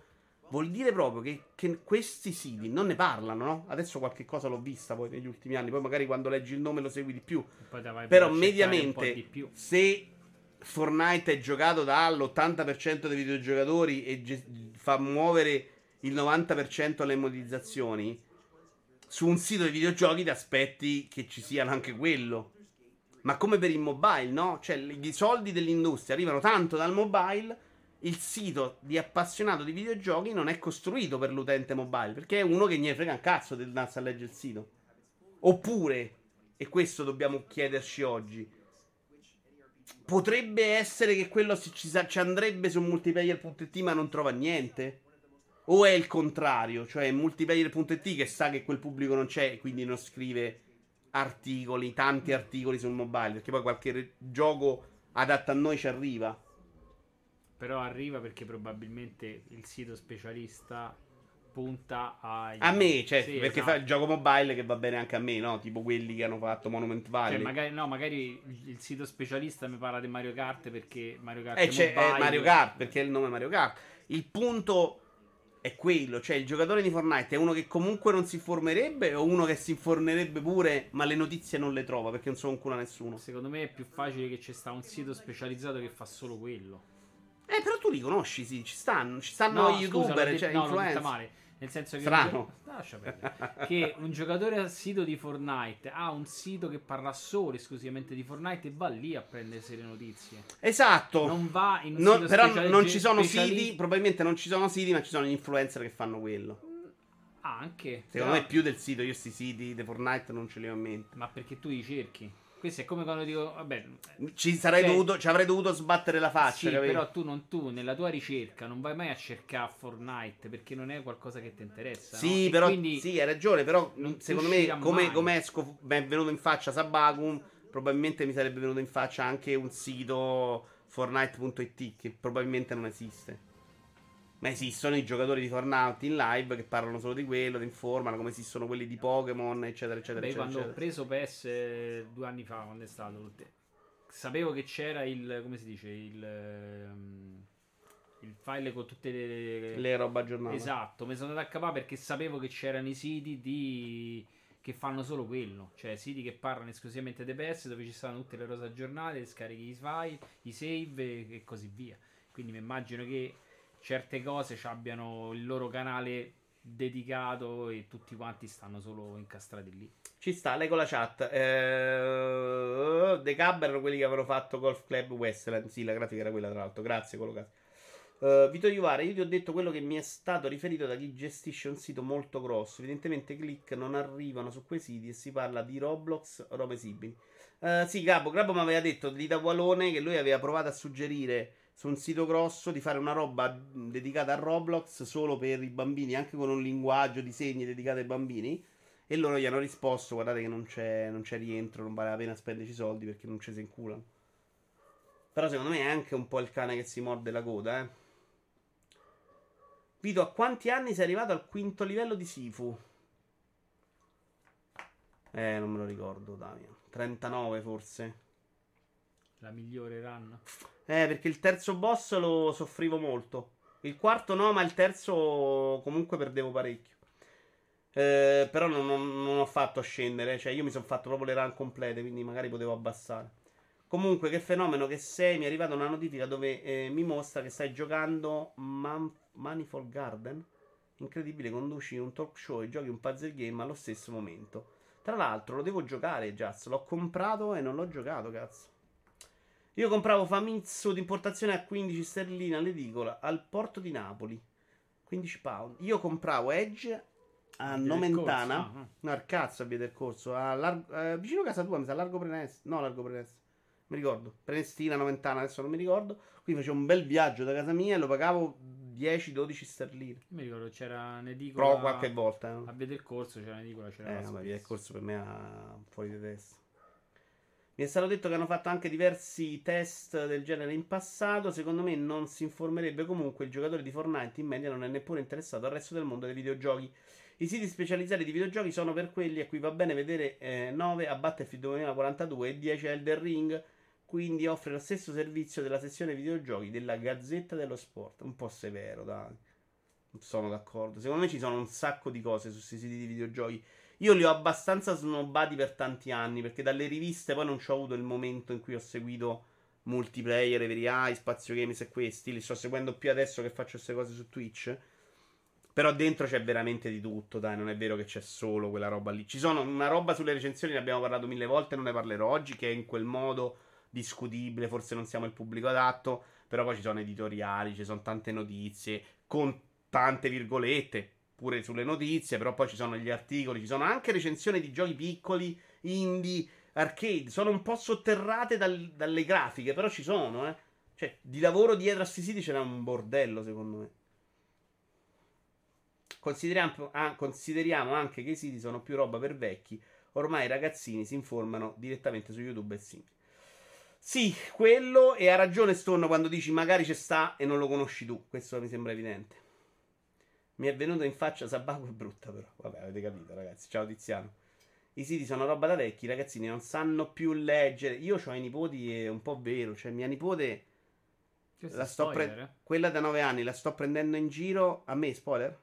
Vuol dire proprio che, che, questi siti non ne parlano, no? Adesso qualche cosa l'ho vista poi negli ultimi anni, poi magari quando leggi il nome lo segui di più. Però mediamente, se Fortnite è giocato dall'80% dei videogiocatori e ge- fa muovere il 90% alle monetizzazioni, su un sito di videogiochi ti aspetti che ci siano anche quello. Ma come per il mobile, no? Cioè, i soldi dell'industria arrivano tanto dal mobile. Il sito di appassionato di videogiochi non è costruito per l'utente mobile. Perché è uno che ne frega un cazzo del andarsi a leggere il sito. Oppure, e questo dobbiamo chiederci oggi. Potrebbe essere che quello ci, ci andrebbe su multiplayer.it ma non trova niente? O è il contrario, cioè multiplayer.it che sa che quel pubblico non c'è e quindi non scrive articoli, tanti articoli sul mobile, perché poi qualche gioco adatto a noi ci arriva. Però arriva perché probabilmente il sito specialista punta ai... a me, cioè, sì, perché esatto. fa il gioco mobile che va bene anche a me, no? Tipo quelli che hanno fatto Monument cioè, Valley. Cioè, magari, no, magari il sito specialista mi parla di Mario Kart perché Mario Kart eh, è c'è, mobile. Mario Kart perché è il nome Mario Kart. Il punto è quello, cioè il giocatore di Fortnite è uno che comunque non si informerebbe o uno che si informerebbe pure ma le notizie non le trova perché non sono un culo a nessuno? Secondo me è più facile che ci sta un sito specializzato che fa solo quello. Eh, però tu li conosci, sì, ci stanno, ci stanno no, youtuber, scusa, cioè no, influencer. male. Nel senso che Strano. Un, che un giocatore al sito di Fortnite ha un sito che parla solo esclusivamente di Fortnite e va lì a prendersi le notizie. Esatto. Non va in un no, sito Però non ci sono siti, probabilmente non ci sono siti, ma ci sono gli influencer che fanno quello. Anche. Secondo però... me più del sito, io questi siti di Fortnite non ce li ho in mente. Ma perché tu li cerchi? Questo è come quando dico, vabbè, ci, sarei cioè, dovuto, ci avrei dovuto sbattere la faccia. Sì, però tu, non, tu nella tua ricerca non vai mai a cercare Fortnite perché non è qualcosa che ti interessa. Sì, no? però sì, hai ragione. Però secondo me, come, come esco, è venuto in faccia Sabacum, probabilmente mi sarebbe venuto in faccia anche un sito Fortnite.it che probabilmente non esiste. Ma esistono i giocatori di Fortnite in live che parlano solo di quello, ti informano come esistono quelli di Pokémon, eccetera, eccetera. Beh, eccetera, quando eccetera. ho preso PS due anni fa, quando è stato, sapevo che c'era il, come si dice, il, ehm, il file con tutte le, le robe aggiornate. Esatto, mi sono andato a capire perché sapevo che c'erano i siti di che fanno solo quello, cioè siti che parlano esclusivamente di PS dove ci stanno tutte le cose aggiornate, scarichi i file, i save e così via. Quindi mi immagino che certe cose abbiano il loro canale dedicato e tutti quanti stanno solo incastrati lì. Ci sta, leggo la chat. Eh, The Cab erano quelli che avevano fatto Golf Club Westland. Sì, la grafica era quella, tra l'altro. Grazie, collocato. Uh, Vito Iuvare, io ti ho detto quello che mi è stato riferito da chi gestisce un sito molto grosso. Evidentemente click non arrivano su quei siti e si parla di Roblox robe simili. Uh, sì, Gabbo, Gabbo mi aveva detto di da Walone che lui aveva provato a suggerire su un sito grosso di fare una roba dedicata a Roblox solo per i bambini, anche con un linguaggio, disegni dedicati ai bambini. E loro gli hanno risposto: Guardate che non c'è, non c'è rientro, non vale la pena spenderci soldi perché non ci si inculano. Però secondo me è anche un po' il cane che si morde la coda, eh. Vito, a quanti anni sei arrivato al quinto livello di Sifu? Eh, non me lo ricordo, Damio. 39 forse. La migliore run. Eh, perché il terzo boss lo soffrivo molto. Il quarto no, ma il terzo comunque perdevo parecchio. Eh, però non, non, non, ho fatto scendere. Cioè, io mi sono fatto proprio le run complete, quindi magari potevo abbassare. Comunque, che fenomeno che sei. Mi è arrivata una notifica dove eh, mi mostra che stai giocando Man- Manifold Garden. Incredibile, conduci un talk show e giochi un puzzle game allo stesso momento. Tra l'altro, lo devo giocare, Jazz. L'ho comprato e non l'ho giocato, cazzo. Io compravo Famitsu di importazione a 15 sterline all'edicola al porto di Napoli. 15 pound. Io compravo Edge a Nomentana. Uh-huh. No, al cazzo a via del corso. A Lar- eh, vicino a casa tua, mi sa, Largo Prenes. No, Largo Prenes. Mi ricordo. Prenestina, Nomentana, adesso non mi ricordo. Quindi facevo un bel viaggio da casa mia e lo pagavo 10-12 sterline. Mi ricordo c'era un'edicola. Però qualche volta. Eh. A via del corso c'era un'edicola. C'era eh, vabbè, via del corso per me è fuori di testa. Mi è stato detto che hanno fatto anche diversi test del genere in passato. Secondo me non si informerebbe comunque il giocatore di Fortnite in media non è neppure interessato al resto del mondo dei videogiochi. I siti specializzati di videogiochi sono per quelli a cui va bene vedere eh, 9 a Battlefield 2042 e 10 a Elder Ring. Quindi offre lo stesso servizio della sezione videogiochi della Gazzetta dello Sport. Un po' severo, dai. Non sono d'accordo. Secondo me ci sono un sacco di cose su questi siti di videogiochi io li ho abbastanza snobbati per tanti anni, perché dalle riviste poi non ci ho avuto il momento in cui ho seguito multiplayer, Every Eye, Spazio Games e questi. Li sto seguendo più adesso che faccio queste cose su Twitch. Però dentro c'è veramente di tutto, dai, non è vero che c'è solo quella roba lì. Ci sono una roba sulle recensioni, ne abbiamo parlato mille volte, non ne parlerò oggi, che è in quel modo discutibile, forse non siamo il pubblico adatto, però poi ci sono editoriali, ci sono tante notizie, con tante virgolette, pure sulle notizie, però poi ci sono gli articoli, ci sono anche recensioni di giochi piccoli, indie, arcade, sono un po' sotterrate dal, dalle grafiche, però ci sono, eh. Cioè, di lavoro dietro a questi siti ce n'è un bordello, secondo me. Consideriamo, ah, consideriamo, anche che i siti sono più roba per vecchi. Ormai i ragazzini si informano direttamente su YouTube e simili. Sì, quello e ha ragione Stone quando dici magari ci sta e non lo conosci tu. Questo mi sembra evidente. Mi è venuto in faccia Sabaku è brutta però. Vabbè, avete capito ragazzi. Ciao Tiziano. I siti sono roba da vecchi, i ragazzini non sanno più leggere. Io ho i nipoti e è un po' vero. Cioè, mia nipote... La sto pre- eh? quella da 9 anni la sto prendendo in giro. A me, spoiler?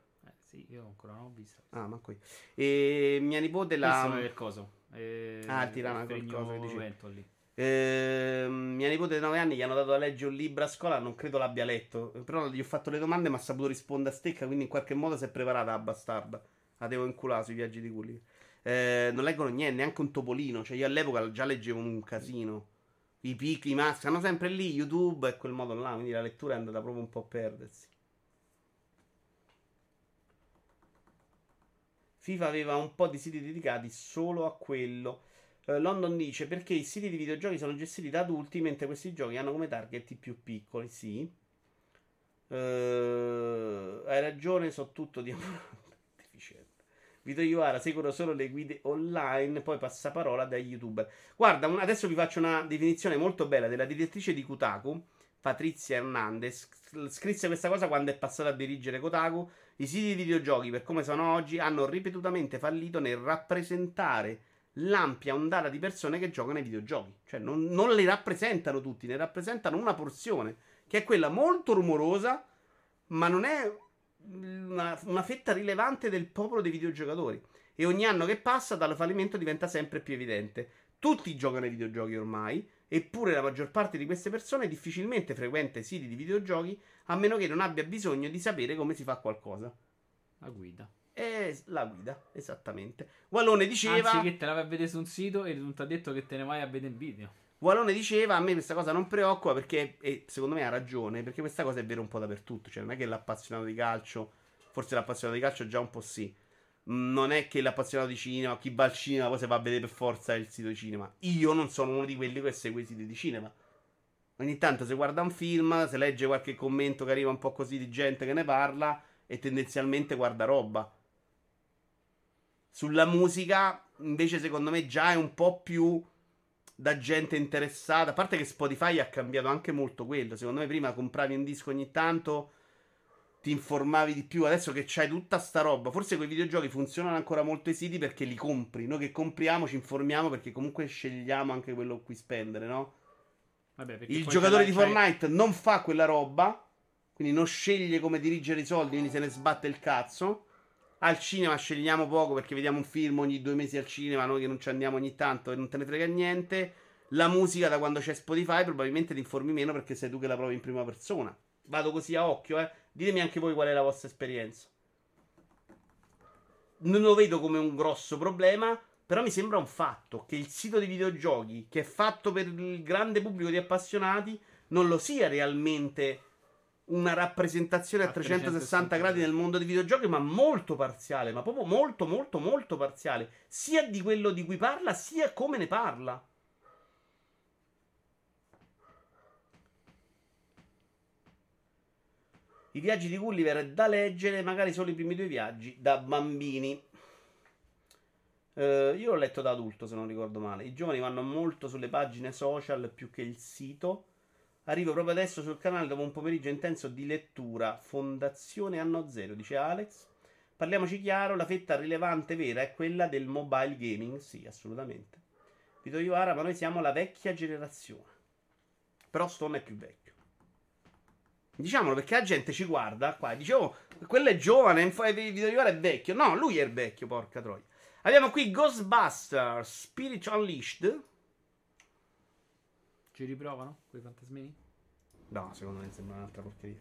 Sì, io ancora non ho visto. Ah, ma qui. E mia nipote la. Questo è il coso. Eh, Ah, il tirano fregno qualcosa che vento lì. Eh, mia nipote di 9 anni gli hanno dato da leggere un libro a scuola, non credo l'abbia letto. Però gli ho fatto le domande, ma ha saputo rispondere a stecca. Quindi in qualche modo si è preparata la bastarda. La devo inculare sui viaggi di culli. Eh, non leggono niente, neanche un topolino. Cioè, io all'epoca già leggevo un casino. I picchi, i maschi, stanno sempre lì. YouTube e quel modo là. Quindi la lettura è andata proprio un po' a perdersi. FIFA aveva un po' di siti dedicati solo a quello. Eh, London dice perché i siti di videogiochi sono gestiti da adulti mentre questi giochi hanno come target i più piccoli. Sì. Eh, hai ragione, so tutto di deficiente. Vito Iovara seguono solo le guide online, poi passa parola dai youtuber. Guarda, un- adesso vi faccio una definizione molto bella della direttrice di Kotaku, Patrizia Hernandez. Scrisse questa cosa quando è passata a dirigere Kotaku. I siti di videogiochi, per come sono oggi, hanno ripetutamente fallito nel rappresentare l'ampia ondata di persone che giocano ai videogiochi. Cioè, non, non li rappresentano tutti, ne rappresentano una porzione, che è quella molto rumorosa, ma non è una, una fetta rilevante del popolo dei videogiocatori. E ogni anno che passa, dal fallimento diventa sempre più evidente. Tutti giocano ai videogiochi ormai, eppure la maggior parte di queste persone difficilmente frequenta i siti di videogiochi a meno che non abbia bisogno di sapere come si fa qualcosa. La guida. E la guida, esattamente. Wallone diceva. Anzi, che te la vai a vedere su un sito e non ti ha detto che te ne vai a vedere in video. Wallone diceva: A me questa cosa non preoccupa perché, e secondo me ha ragione, perché questa cosa è vera un po' dappertutto. Cioè, non è che l'appassionato di calcio, forse l'appassionato di calcio già un po' sì. Non è che l'appassionato di cinema, chi va al cinema, poi se va a vedere per forza il sito di cinema. Io non sono uno di quelli che segue i siti di cinema. Ogni tanto se guarda un film, se legge qualche commento che arriva un po' così di gente che ne parla e tendenzialmente guarda roba. Sulla musica, invece, secondo me già è un po' più da gente interessata. A parte che Spotify ha cambiato anche molto quello. Secondo me prima compravi un disco ogni tanto, ti informavi di più. Adesso che c'hai tutta sta roba, forse quei videogiochi funzionano ancora molto i siti perché li compri. Noi che compriamo ci informiamo perché comunque scegliamo anche quello a cui spendere, no? Vabbè, Il giocatore di Fortnite non fa quella roba, quindi non sceglie come dirigere i soldi, quindi se ne sbatte il cazzo. Al cinema scegliamo poco perché vediamo un film ogni due mesi al cinema, noi che non ci andiamo ogni tanto e non te ne frega niente. La musica da quando c'è Spotify probabilmente ti informi meno perché sei tu che la provi in prima persona. Vado così a occhio, eh. Ditemi anche voi qual è la vostra esperienza. Non lo vedo come un grosso problema, però mi sembra un fatto che il sito di videogiochi, che è fatto per il grande pubblico di appassionati, non lo sia realmente una rappresentazione a A 360 360 gradi nel mondo dei videogiochi, ma molto parziale, ma proprio molto, molto, molto parziale, sia di quello di cui parla, sia come ne parla. I viaggi di Gulliver da leggere, magari solo i primi due viaggi da bambini. Eh, io l'ho letto da adulto, se non ricordo male. I giovani vanno molto sulle pagine social più che il sito. Arrivo proprio adesso sul canale dopo un pomeriggio intenso di lettura. Fondazione Anno Zero, dice Alex. Parliamoci chiaro, la fetta rilevante vera è quella del mobile gaming. Sì, assolutamente. Vito Iovara, ma noi siamo la vecchia generazione. Però Stone è più vecchio. Diciamolo perché la gente ci guarda qua e dice: Oh, quello è giovane, inf- Vito Iovara è vecchio. No, lui è il vecchio, porca troia. Abbiamo qui Ghostbusters Spirit Unleashed. Ci riprovano quei fantasmini? No, secondo me sembra un'altra porcheria.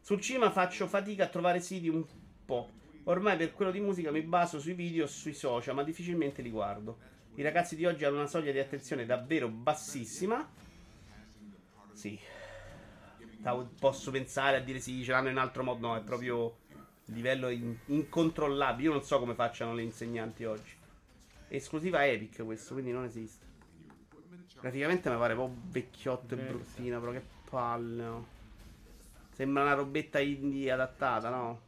Sul cinema faccio fatica a trovare siti un po'. Ormai per quello di musica mi baso sui video e sui social, ma difficilmente li guardo. I ragazzi di oggi hanno una soglia di attenzione davvero bassissima. Sì. Posso pensare a dire sì, ce l'hanno in altro modo. No, è proprio livello in- incontrollabile. Io non so come facciano le insegnanti oggi. Esclusiva Epic questo, quindi non esiste. Graficamente mi pare un po' vecchiotto e bruttina, però che palle. No? Sembra una robetta indie adattata, no?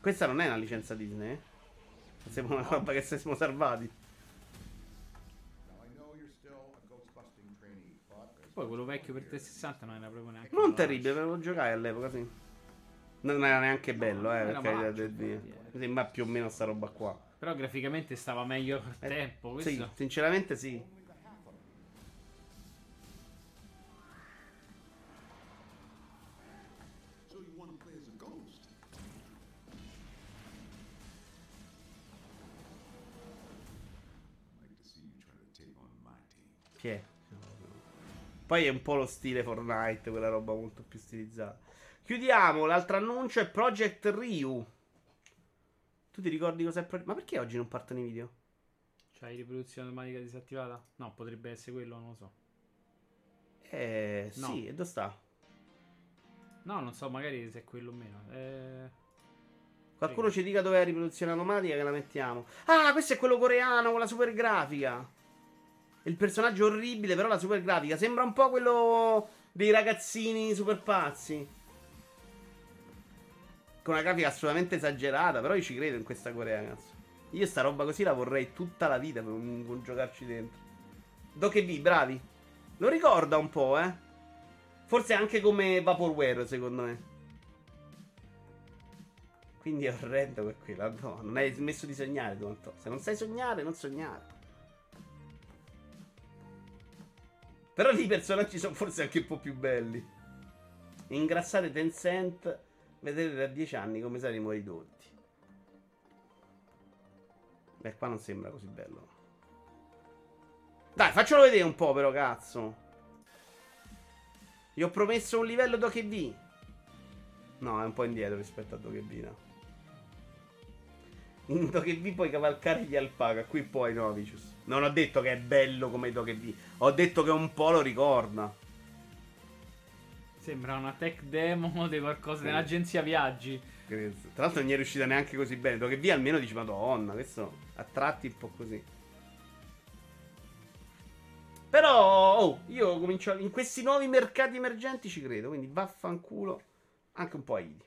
Questa non è una licenza Disney, eh? Sembra una roba che siamo salvati. Poi quello vecchio per 360 non era proprio neanche. Non terribile, ve lo giocai all'epoca, sì. Non era neanche bello, eh, perché maggio, del Dio. sembra più o meno sta roba qua. Però graficamente stava meglio col Eh, tempo. Sì, Questo. sinceramente sì. My team. Chi è? Poi è un po' lo stile Fortnite, quella roba molto più stilizzata. Chiudiamo, l'altro annuncio è Project Ryu. Tu ti ricordi cos'è Project... Ma perché oggi non partono i video? C'hai riproduzione automatica disattivata? No, potrebbe essere quello, non lo so. Eh, No. sì, e dove sta? No, non so, magari se è quello o meno. Eh... Qualcuno Sì. ci dica dov'è la riproduzione automatica che la mettiamo. Ah, questo è quello coreano con la super grafica. Il personaggio orribile, però la super grafica. Sembra un po' quello dei ragazzini super pazzi. Con una grafica assolutamente esagerata, però io ci credo in questa Corea, cazzo. Io sta roba così la vorrei tutta la vita per, per giocarci dentro. Doc V, bravi. Lo ricorda un po', eh. Forse anche come Vaporware, secondo me. Quindi è orrendo per quello. No, non hai smesso di sognare, Anto. Se non sai sognare, non sognare. Però lì i personaggi sono forse anche un po' più belli. Ingrassate Tencent, vedete da 10 anni come saremo ridotti. Beh, qua non sembra così bello. Dai, faccelo vedere un po', però, cazzo. Gli ho promesso un livello DokeV. No, è un po' indietro rispetto a DokeV, no. In DokeV puoi cavalcare gli alpaca, qui puoi no, Vicious. Non ho detto che è bello come DokeV, ho detto che un po' lo ricorda. Sembra una tech demo di qualcosa, dell'agenzia viaggi. Che- Tra l'altro non è riuscita neanche così bene. DokeV almeno dice, madonna, questo a tratti un po' così. Però, oh, io comincio a- in questi nuovi mercati emergenti ci credo, quindi vaffanculo anche un po' a Idi.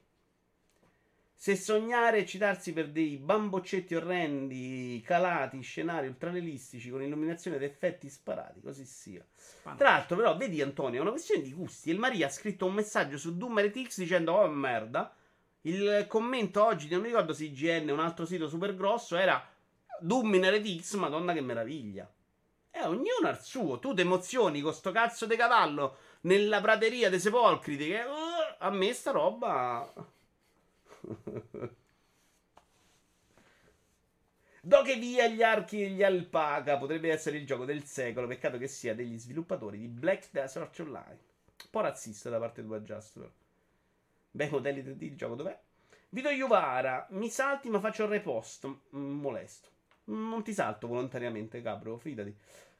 Se sognare e eccitarsi per dei bamboccetti orrendi, calati, scenari ultrarealistici con illuminazione ed effetti sparati, così sia. Tra l'altro, però, vedi Antonio, è una questione di gusti. Il Maria ha scritto un messaggio su Doom RTX dicendo: Oh merda. Il commento oggi, non mi ricordo se IGN un altro sito super grosso, era Doom in RTX, madonna che meraviglia. E ognuno ha il suo. Tu ti emozioni con sto cazzo di cavallo nella prateria dei sepolcriti. Che uh, a me sta roba. Do che via gli archi e gli alpaca potrebbe essere il gioco del secolo. Peccato che sia degli sviluppatori di Black Desert Online. Un po' razzista da parte tua, Just. però. Bei modelli 3D di gioco, dov'è? Vito Iuvara, mi salti ma faccio il repost. Mm, molesto. Non ti salto volontariamente, capro, fidati.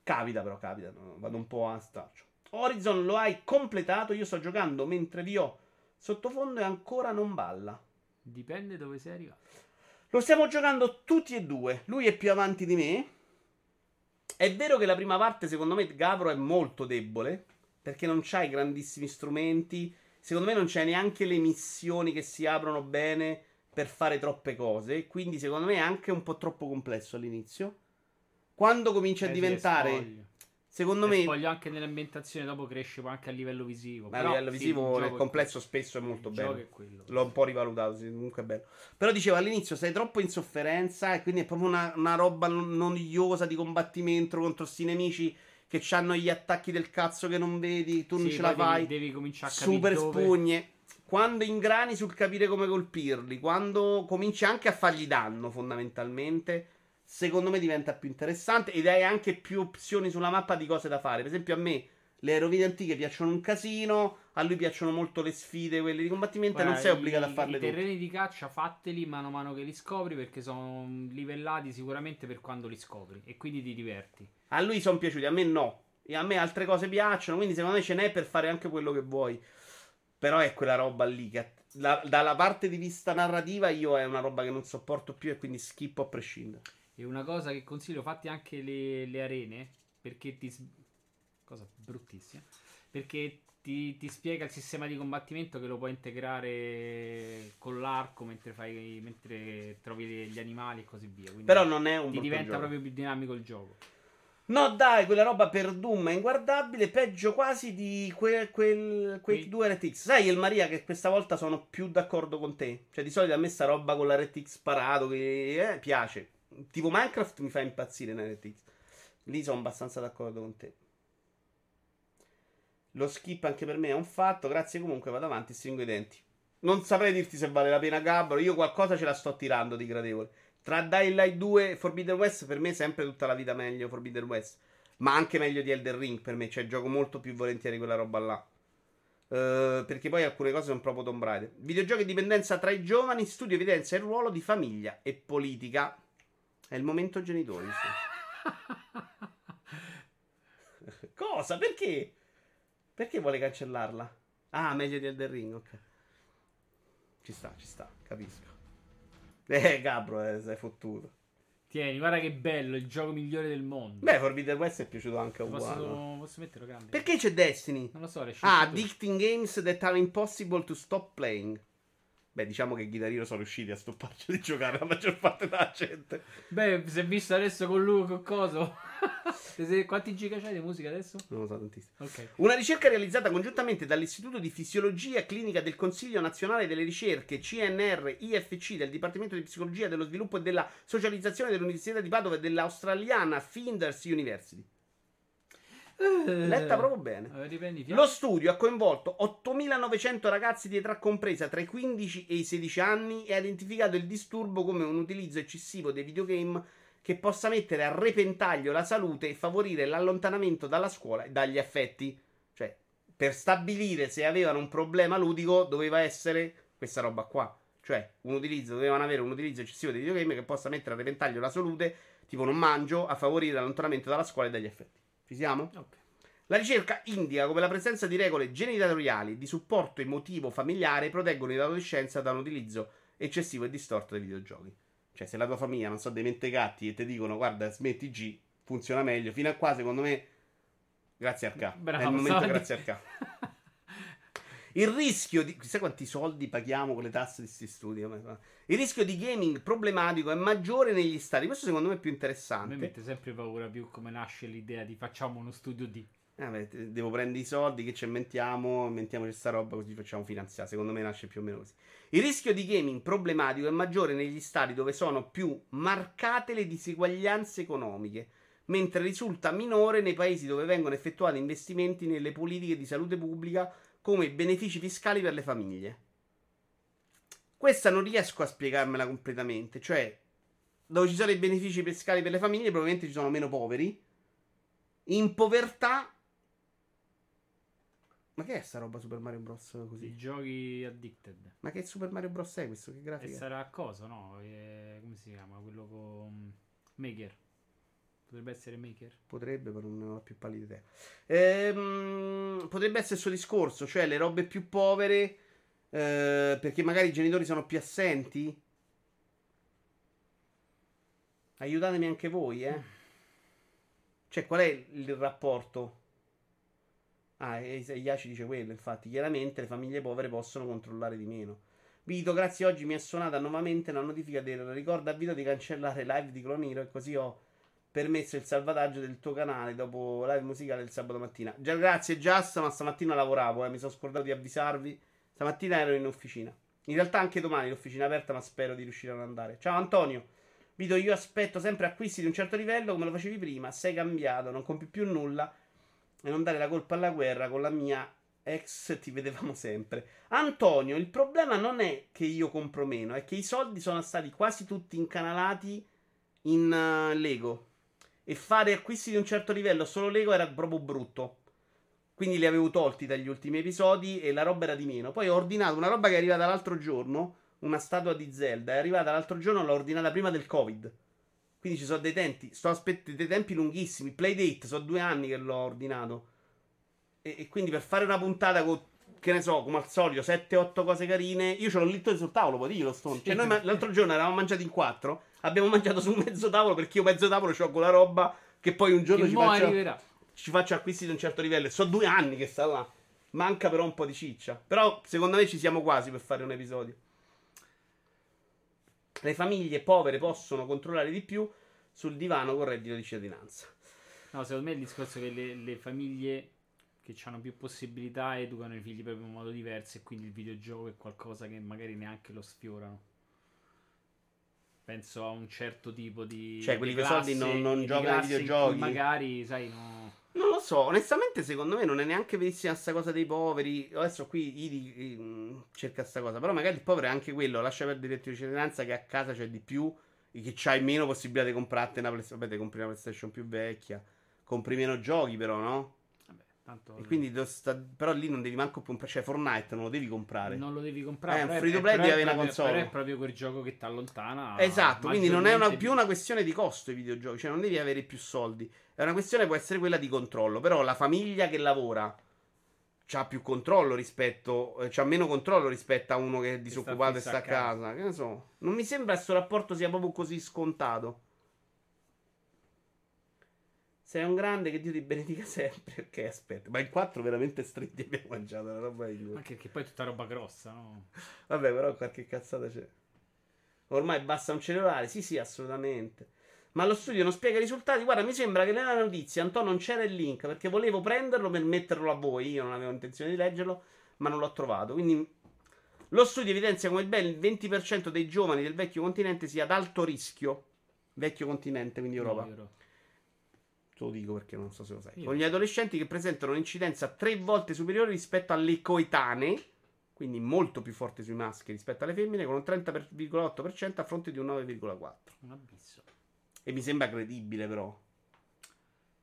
Capita però, capita. vado un po' a staccio. Horizon lo hai completato, io sto giocando mentre vi ho sottofondo e ancora non balla. Dipende dove sei arrivato. Lo stiamo giocando tutti e due. Lui è più avanti di me. È vero che la prima parte, secondo me, Gavro è molto debole. Perché non c'hai grandissimi strumenti. Secondo me non c'è neanche le missioni che si aprono bene per fare troppe cose. Quindi, secondo me, è anche un po' troppo complesso all'inizio. Quando comincia Eh a diventare. Secondo me, spoglio anche nell'ambientazione, dopo cresce anche a livello visivo. ma a livello sì, visivo il nel complesso spesso è molto Il bello. è quello. L'ho un po' rivalutato, sì, comunque è bello. Però dicevo all'inizio sei troppo in sofferenza e quindi è proprio una, una roba non- noiosa di combattimento contro sti nemici che hanno gli attacchi del cazzo che non vedi, tu non Sì, ce la fai. Devi, devi cominciare a capire Super dove. spugne. Quando ingrani sul capire come colpirli, quando cominci anche a fargli danno fondamentalmente, secondo me diventa più interessante ed hai anche più opzioni sulla mappa di cose da fare. Per esempio a me Le rovine antiche piacciono un casino. A lui piacciono molto le sfide, quelle di combattimento. Guarda, non sei i- obbligato a farle I tutte. terreni di caccia fateli mano a mano che li scopri perché sono livellati sicuramente per quando li scopri e quindi ti diverti. A lui sono piaciuti, a me no. E a me altre cose piacciono. Quindi secondo me ce n'è per fare anche quello che vuoi. Però è quella roba lì che la- dalla parte di vista narrativa io è una roba che non sopporto più e quindi schippo a prescindere. E una cosa che consiglio, fatti anche le, le arene perché ti... cosa bruttissima. Perché ti, ti spiega il sistema di combattimento che lo puoi integrare con l'arco mentre, fai, mentre trovi gli animali e così via. Quindi Però non è un ti diventa gioco. proprio più dinamico il gioco. No, dai, quella roba per Doom è inguardabile. Peggio quasi di que- quel Quake Sì. 2 RTX. Sai, El Maria, che questa volta sono più d'accordo con te. Cioè, di solito a me sta roba con la RTX sparato che eh, piace. Tipo Minecraft mi fa impazzire RTX. Lì sono abbastanza d'accordo con te. Lo skip anche per me è un fatto. Grazie comunque, vado avanti, stringo i denti. Non saprei dirti se vale la pena Gabbro. Io qualcosa ce la sto tirando di gradevole. Tra Dying Light 2 e Forbidden West, per me è sempre tutta la vita meglio Forbidden West. Ma anche meglio di Elden Ring per me. Cioè, gioco molto più volentieri quella roba là. Eh, perché poi alcune cose sono proprio Tomb Raider. Videogiochi e dipendenza tra i giovani. Studio evidenzia il ruolo di famiglia e politica. È il momento genitori. sì. Cosa? Perché? Perché vuole cancellarla? Ah, meglio di Elden Ring, ok. Ci sta, ci sta, capisco. Eh, Gabro, eh, sei fottuto. Tieni, guarda che bello, il gioco migliore del mondo. Beh, Forbidden West è piaciuto anche a posso, uguale. posso metterlo grande? Perché c'è Destiny? Non lo so, le Ah, scelte tu. addicting games that are impossible to stop playing. Beh, diciamo che Guitarino sono riusciti a stopparci di giocare la maggior parte della gente. Beh, si è visto adesso con lui, con coso. Quanti giga c'hai di musica adesso? Non lo so tantissimo. Ok. Una ricerca realizzata congiuntamente dall'Istituto di Fisiologia Clinica del Consiglio Nazionale delle Ricerche CNR IFC del Dipartimento di Psicologia dello Sviluppo e della Socializzazione dell'Università di Padova e dell'Australiana Flinders University. Letta proprio bene. Eh, riprendi Lo studio ha coinvolto 8.900 ragazzi di età compresa tra i 15 e i 16 anni e ha identificato il disturbo come un utilizzo eccessivo dei videogame che possa mettere a repentaglio la salute e favorire l'allontanamento dalla scuola e dagli affetti. Cioè, per stabilire se avevano un problema ludico doveva essere questa roba qua. Cioè, un utilizzo, dovevano avere un utilizzo eccessivo dei videogame che possa mettere a repentaglio la salute, tipo non mangio, a favorire l'allontanamento dalla scuola e dagli affetti. Ci siamo? Ok. La ricerca indica come la presenza di regole genitoriali di supporto emotivo familiare proteggono l'adolescenza da un utilizzo eccessivo e distorto dei videogiochi. Cioè, se la tua famiglia, non so, dei mentecatti e ti dicono guarda, smetti G, funziona meglio. Fino a qua, secondo me, grazie al K. Bravo, È il momento soldi. grazie al K. Il rischio di. Chissà quanti soldi paghiamo con le tasse di questi studi. Il rischio di gaming problematico è maggiore negli stati. Questo secondo me è più A me interessante. mette sempre paura più come nasce l'idea di facciamo uno studio di. Eh, beh, devo prendere i soldi che ci inventiamo, inventiamo questa roba così facciamo finanziare. Secondo me nasce più o meno così. Il rischio di gaming problematico è maggiore negli stati dove sono più marcate le diseguaglianze economiche, mentre risulta minore nei paesi dove vengono effettuati investimenti nelle politiche di salute pubblica come benefici fiscali per le famiglie. Questa non riesco a spiegarmela completamente, cioè dove ci sono i benefici fiscali per le famiglie probabilmente ci sono meno poveri. In povertà ma che è sta roba Super Mario Bros. così? I giochi addicted. Ma che Super Mario Bros. è questo? Che E grafica? è? sarà cosa, no? Eh, come si chiama? Quello con Maker. Potrebbe essere Maker. Potrebbe, però non ho più pallida idea. Ehm, potrebbe essere il suo discorso, cioè le robe più povere, eh, perché magari i genitori sono più assenti. Aiutatemi anche voi, eh. Cioè, qual è il rapporto? Ah, Iaci dice quello, infatti. Chiaramente le famiglie povere possono controllare di meno. Vito, grazie, oggi mi è suonata nuovamente la notifica del ricorda a Vito di cancellare live di Cloniro e così ho permesso il salvataggio del tuo canale dopo live musicale del sabato mattina. Già, grazie Just, ma stamattina lavoravo, eh, mi sono scordato di avvisarvi. Stamattina ero in officina. In realtà anche domani l'officina è aperta, ma spero di riuscire ad andare. Ciao Antonio. Vito, io aspetto sempre acquisti di un certo livello come lo facevi prima. Sei cambiato, non compi più nulla. E non dare la colpa alla guerra con la mia ex ti vedevamo sempre. Antonio, il problema non è che io compro meno, è che i soldi sono stati quasi tutti incanalati in eh, Lego. E fare acquisti di un certo livello solo Lego era proprio brutto. Quindi li avevo tolti dagli ultimi episodi e la roba era di meno. Poi ho ordinato una roba che è arrivata l'altro giorno, una statua di Zelda, è arrivata l'altro giorno, l'ho ordinata prima del Covid. Quindi ci sono dei tempi, sto aspettando dei tempi lunghissimi. Playdate, sono due anni che l'ho ordinato. E, e quindi per fare una puntata con, che ne so, come al solito, 7-8 cose carine, io ce l'ho lì sul tavolo, poi io lo sto. Cioè, noi ma- l'altro giorno eravamo mangiati in quattro, abbiamo mangiato su mezzo tavolo perché io mezzo tavolo ho quella roba che poi un giorno ci faccio, arriverà. ci faccio acquisti di un certo livello. E so due anni che sta là. Manca però un po' di ciccia. Però secondo me ci siamo quasi per fare un episodio. Le famiglie povere possono controllare di più sul divano con reddito di cittadinanza. No, secondo me il discorso è che le, le famiglie che hanno più possibilità educano i figli proprio in modo diverso e quindi il videogioco è qualcosa che magari neanche lo sfiorano. Penso a un certo tipo di. Cioè, quelli i soldi non- non giocano ai videogiochi? Magari, sai, no. Non lo so, onestamente secondo me non è neanche verissima sta cosa dei poveri. Adesso qui Idi mm, cerca sta cosa, però magari il povero è anche quello, lascia perdere il di cittadinanza che a casa c'è di più e che c'hai meno possibilità di comprarti una PlayStation. Vabbè, compri una PlayStation più vecchia, compri meno giochi però, no? Tanto. E quindi sta- però lì non devi manco comprare, cioè Fortnite non lo devi comprare. Non lo devi comprare. Eh, però free to play devi avere una console. Però è proprio quel gioco che ti allontana. Esatto, quindi non è una- più una questione di costo i videogiochi, cioè non devi avere più soldi. È una questione può essere quella di controllo, però la famiglia che lavora ha più controllo rispetto eh, c'ha meno controllo rispetto a uno che è disoccupato e sta a casa. Che ne so. Non mi sembra questo rapporto sia proprio così scontato. Sei un grande che Dio ti benedica sempre. Ok, aspetta, ma in quattro veramente stretti abbiamo mangiato una roba di due. Anche perché poi è tutta roba grossa, no? Vabbè, però qualche cazzata c'è. Ormai basta un cellulare? Sì, sì, assolutamente. Ma lo studio non spiega i risultati. Guarda, mi sembra che nella notizia, Antonio, non c'era il link perché volevo prenderlo per metterlo a voi. Io non avevo intenzione di leggerlo, ma non l'ho trovato. Quindi lo studio evidenzia come il 20% dei giovani del vecchio continente sia ad alto rischio. Vecchio continente, quindi Europa. No. Te lo dico perché non so se lo sai. Io. Con gli adolescenti che presentano un'incidenza tre volte superiore rispetto alle coetanee, quindi molto più forte sui maschi rispetto alle femmine, con un 30,8% a fronte di un 9,4%. Un abisso. E mi sembra credibile, però.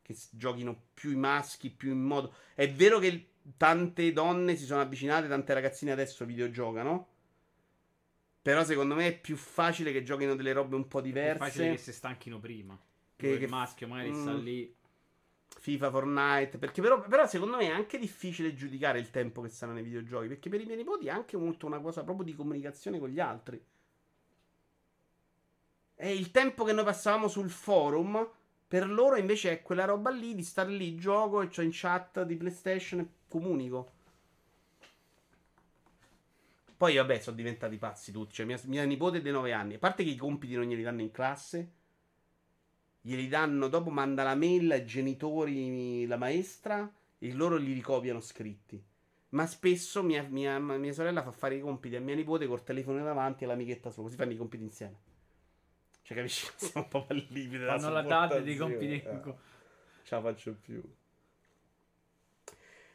Che giochino più i maschi, più in modo. È vero che tante donne si sono avvicinate, tante ragazzine adesso videogiocano. Però secondo me è più facile che giochino delle robe un po' È diverse. facile che si stanchino prima. Che- Che, il maschio magari sta Mm. lì. FIFA, Fortnite. Perché però, però secondo me è anche difficile giudicare il tempo che stanno nei videogiochi. Perché per i miei nipoti è anche molto una cosa proprio di comunicazione con gli altri. È il tempo che noi passavamo sul forum. Per loro invece è quella roba lì di stare lì, gioco e c'ho in chat di PlayStation e comunico. Poi vabbè, sono diventati pazzi tutti. Cioè, mia, mia nipote dei 9 anni. A parte che i compiti non glieli danno in classe. Glieli danno dopo, manda la mail ai genitori, la maestra, e loro li ricopiano scritti. Ma spesso mia, mia- mia sorella fa fare i compiti a mia nipote col telefono davanti e l'amichetta sopra. Così fanno i compiti insieme. Cioè, capisci? Sono un po' al limite della Fanno la data dei compiti. Eh, Ce la faccio più.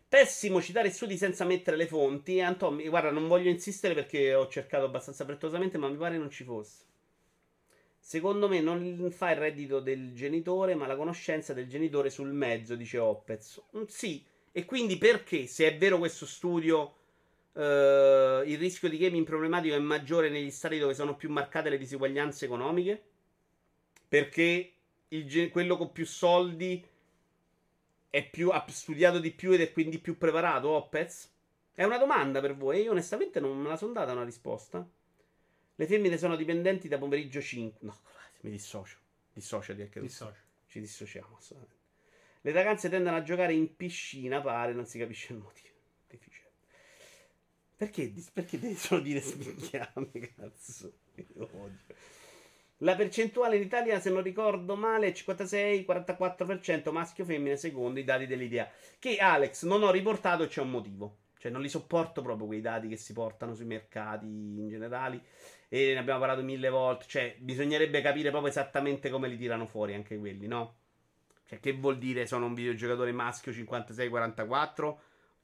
Pessimo citare studi senza mettere le fonti. Anton, mi- guarda, non voglio insistere perché ho cercato abbastanza frettolosamente, ma mi pare non ci fosse. Secondo me non fa il reddito del genitore, ma la conoscenza del genitore sul mezzo, dice Opez. Mm, sì, e quindi perché, se è vero questo studio, eh, il rischio di gaming problematico è maggiore negli stati dove sono più marcate le disuguaglianze economiche? Perché il quello con più soldi più, ha studiato di più ed è quindi più preparato, Opez? È una domanda per voi, io onestamente non me la sono data una risposta. Le femmine sono dipendenti da pomeriggio 5. No, mi dissocio. Dissociati anche tu. Dissocio. Ci dissociamo assolutamente. Le ragazze tendono a giocare in piscina, pare, non si capisce il motivo. Deficiente. Perché, perché devi solo dire sminchiame, cazzo? Io odio. La percentuale in Italia, se non ricordo male, è 56-44% maschio-femmine, secondo i dati dell'idea. Che Alex non ho riportato e c'è un motivo. Cioè, non li sopporto proprio quei dati che si portano sui mercati in generali. E ne abbiamo parlato mille volte. Cioè, bisognerebbe capire proprio esattamente come li tirano fuori anche quelli, no? Cioè, che vuol dire sono un videogiocatore maschio 56-44?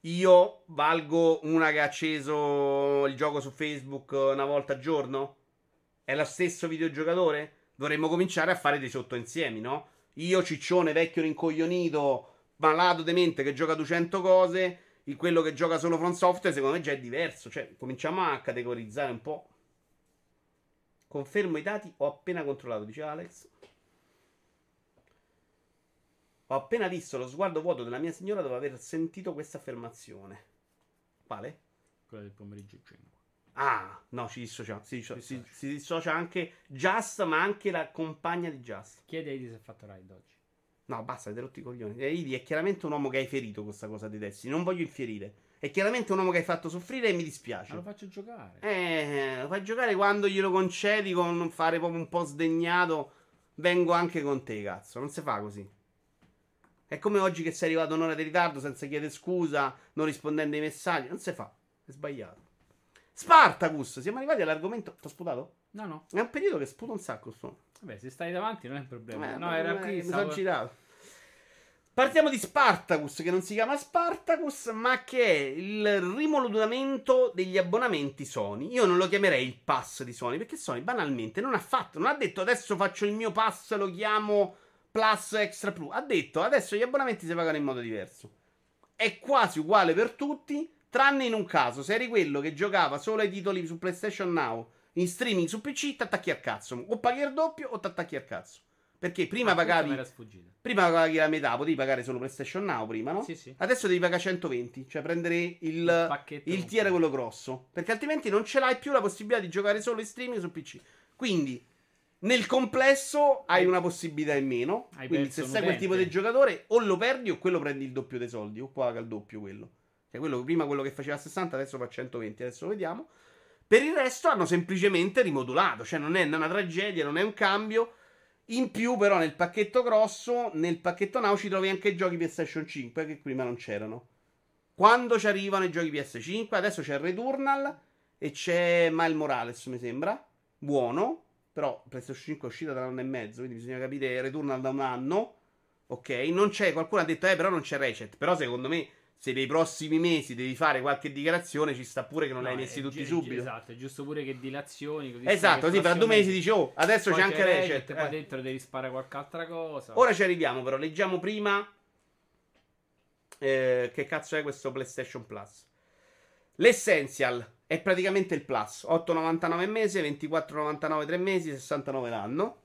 Io valgo una che ha acceso il gioco su Facebook una volta al giorno? È lo stesso videogiocatore? Dovremmo cominciare a fare dei sottoinsiemi, no? Io, ciccione, vecchio rincoglionito, malato demente che gioca 200 cose, quello che gioca solo From Software, secondo me già è diverso. Cioè, cominciamo a categorizzare un po'. Confermo i dati, ho appena controllato, dice Alex. Ho appena visto lo sguardo vuoto della mia signora dopo aver sentito questa affermazione. Quale? Quella del pomeriggio 5. Ah, no, ci dissocia. Si, dissocia- si- si dissocia anche Just, ma anche la compagna di Just. Chiede a Idi se ha fatto ride oggi. No, basta, avete rotto i coglioni. Idi è chiaramente un uomo che hai ferito con questa cosa di Destiny. Non voglio infierire. È chiaramente un uomo che hai fatto soffrire e mi dispiace. Ma lo faccio giocare. Eh, lo fai giocare quando glielo concedi con fare proprio un po' sdegnato. Vengo anche con te, cazzo. Non si fa così. È come oggi che sei arrivato un'ora di ritardo senza chiedere scusa, non rispondendo ai messaggi. Non si fa. È sbagliato. Spartacus, siamo arrivati all'argomento. Ti ho sputato? No, no. È un periodo che sputa un sacco. Sto. Vabbè, se stai davanti non è un problema. Eh, no, era eh, qui. Mi stavo- sono girato. Partiamo di Spartacus, che non si chiama Spartacus, ma che è il rimodullamento degli abbonamenti Sony. Io non lo chiamerei il pass di Sony, perché Sony banalmente non ha fatto, non ha detto adesso faccio il mio pass, lo chiamo Plus Extra Plus. Ha detto adesso gli abbonamenti si pagano in modo diverso. È quasi uguale per tutti, tranne in un caso. Se eri quello che giocava solo ai titoli su PlayStation Now in streaming su PC, ti attacchi al cazzo. O paghi il doppio o ti attacchi al cazzo. Perché prima pagavi. Prima paghi la metà, potevi pagare solo PlayStation Now prima, no? Sì, sì. Adesso devi pagare 120, cioè prendere il, Il il tier quello grosso. Perché altrimenti non ce l'hai più la possibilità di giocare solo in streaming su PC. Quindi, nel complesso hai una possibilità in meno. Hai Quindi, se sei quel tipo di giocatore, o lo perdi o quello prendi il doppio dei soldi, o paga il doppio quello. Cioè, quello prima quello che faceva 60, adesso fa 120. Adesso lo vediamo. Per il resto hanno semplicemente rimodulato, cioè non è una tragedia, non è un cambio. In più, però, nel pacchetto grosso, nel pacchetto Now ci trovi anche i giochi PlayStation 5 che prima non c'erano. Quando ci arrivano i giochi PS5, adesso c'è Returnal e c'è Miles Morales, mi sembra. Buono, però PlayStation 5 è uscita da un anno e mezzo, quindi bisogna capire Returnal da un anno. Ok, non c'è, qualcuno ha detto, eh, però non c'è Ratchet. Però secondo me, se nei prossimi mesi devi fare qualche dichiarazione, ci sta pure che non No, l'hai messi tutti gi- subito. Esatto, è giusto pure che dilazioni. Così Esatto, sì, fra due mesi dici, oh, adesso c'è anche Ratchet. Poi eh. dentro devi sparare qualche altra cosa. Ora ci arriviamo, però. Leggiamo prima. eh, che cazzo è questo PlayStation Plus? L'Essential è praticamente il Plus: 8,99 al mese, 24,99 tre mesi, 69 l'anno.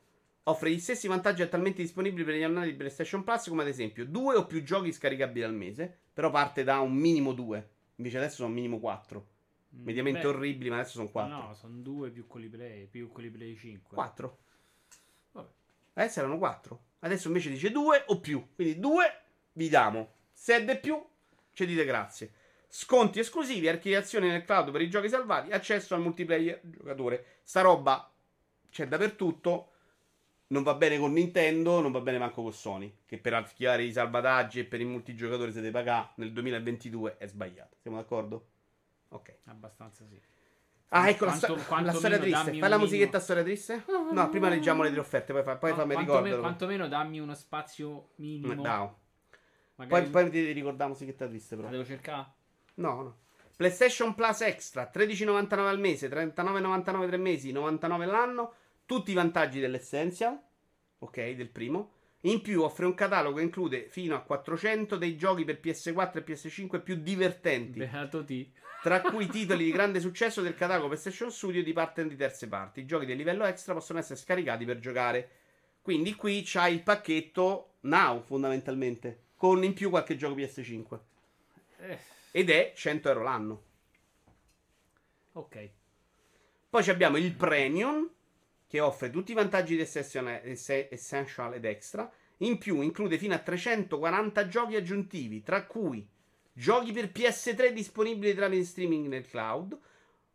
Offre gli stessi vantaggi attualmente disponibili per gli abbonati di PlayStation Plus, come ad esempio due o più giochi scaricabili al mese. Però parte da un minimo 2. Invece adesso sono minimo 4. Mm, Mediamente beh, orribili, ma adesso sono 4. No, sono due più quelli play, più quelli play 5. 4. Vabbè. Adesso erano 4. Adesso invece dice 2 o più. Quindi 2 vi diamo. Se è di più, ci dite grazie. Sconti esclusivi, archiviazione nel cloud per i giochi salvati, accesso al multiplayer giocatore. Sta roba c'è dappertutto. Non va bene con Nintendo, non va bene manco con Sony. Che per archiviare i salvataggi e per il multigiocatore siete pagati nel 2022 è sbagliato. Siamo d'accordo? Ok. Abbastanza sì. Ah, ecco la, Quanto- sto- la storia triste. Fai la musichetta minimo- storia triste? No, prima leggiamo le tre offerte, poi, fa- poi No, fammi ricordare. quantomeno dammi uno spazio minimo. No. Magari Poi, poi ti ricordiamo musichetta triste, la però. devo cercare. No, no. PlayStation Plus Extra, 13,99 al mese, 39,99 tre mesi, 99 l'anno. Tutti i vantaggi dell'Essential, ok, del primo. In più offre un catalogo che include fino a 400 dei giochi per PS4 e PS5 più divertenti. Beato T. tra cui titoli di grande successo del catalogo PlayStation Studio di partner di terze parti. I giochi del livello extra possono essere scaricati per giocare. Quindi qui c'hai il pacchetto Now, fondamentalmente, con in più qualche gioco PS5. Eh, Ed è 100 euro l'anno. ok. Poi ci abbiamo il Premium, che offre tutti i vantaggi di Essential ed Extra. In più include fino a 340 giochi aggiuntivi, tra cui giochi per PS3 disponibili tramite streaming nel cloud,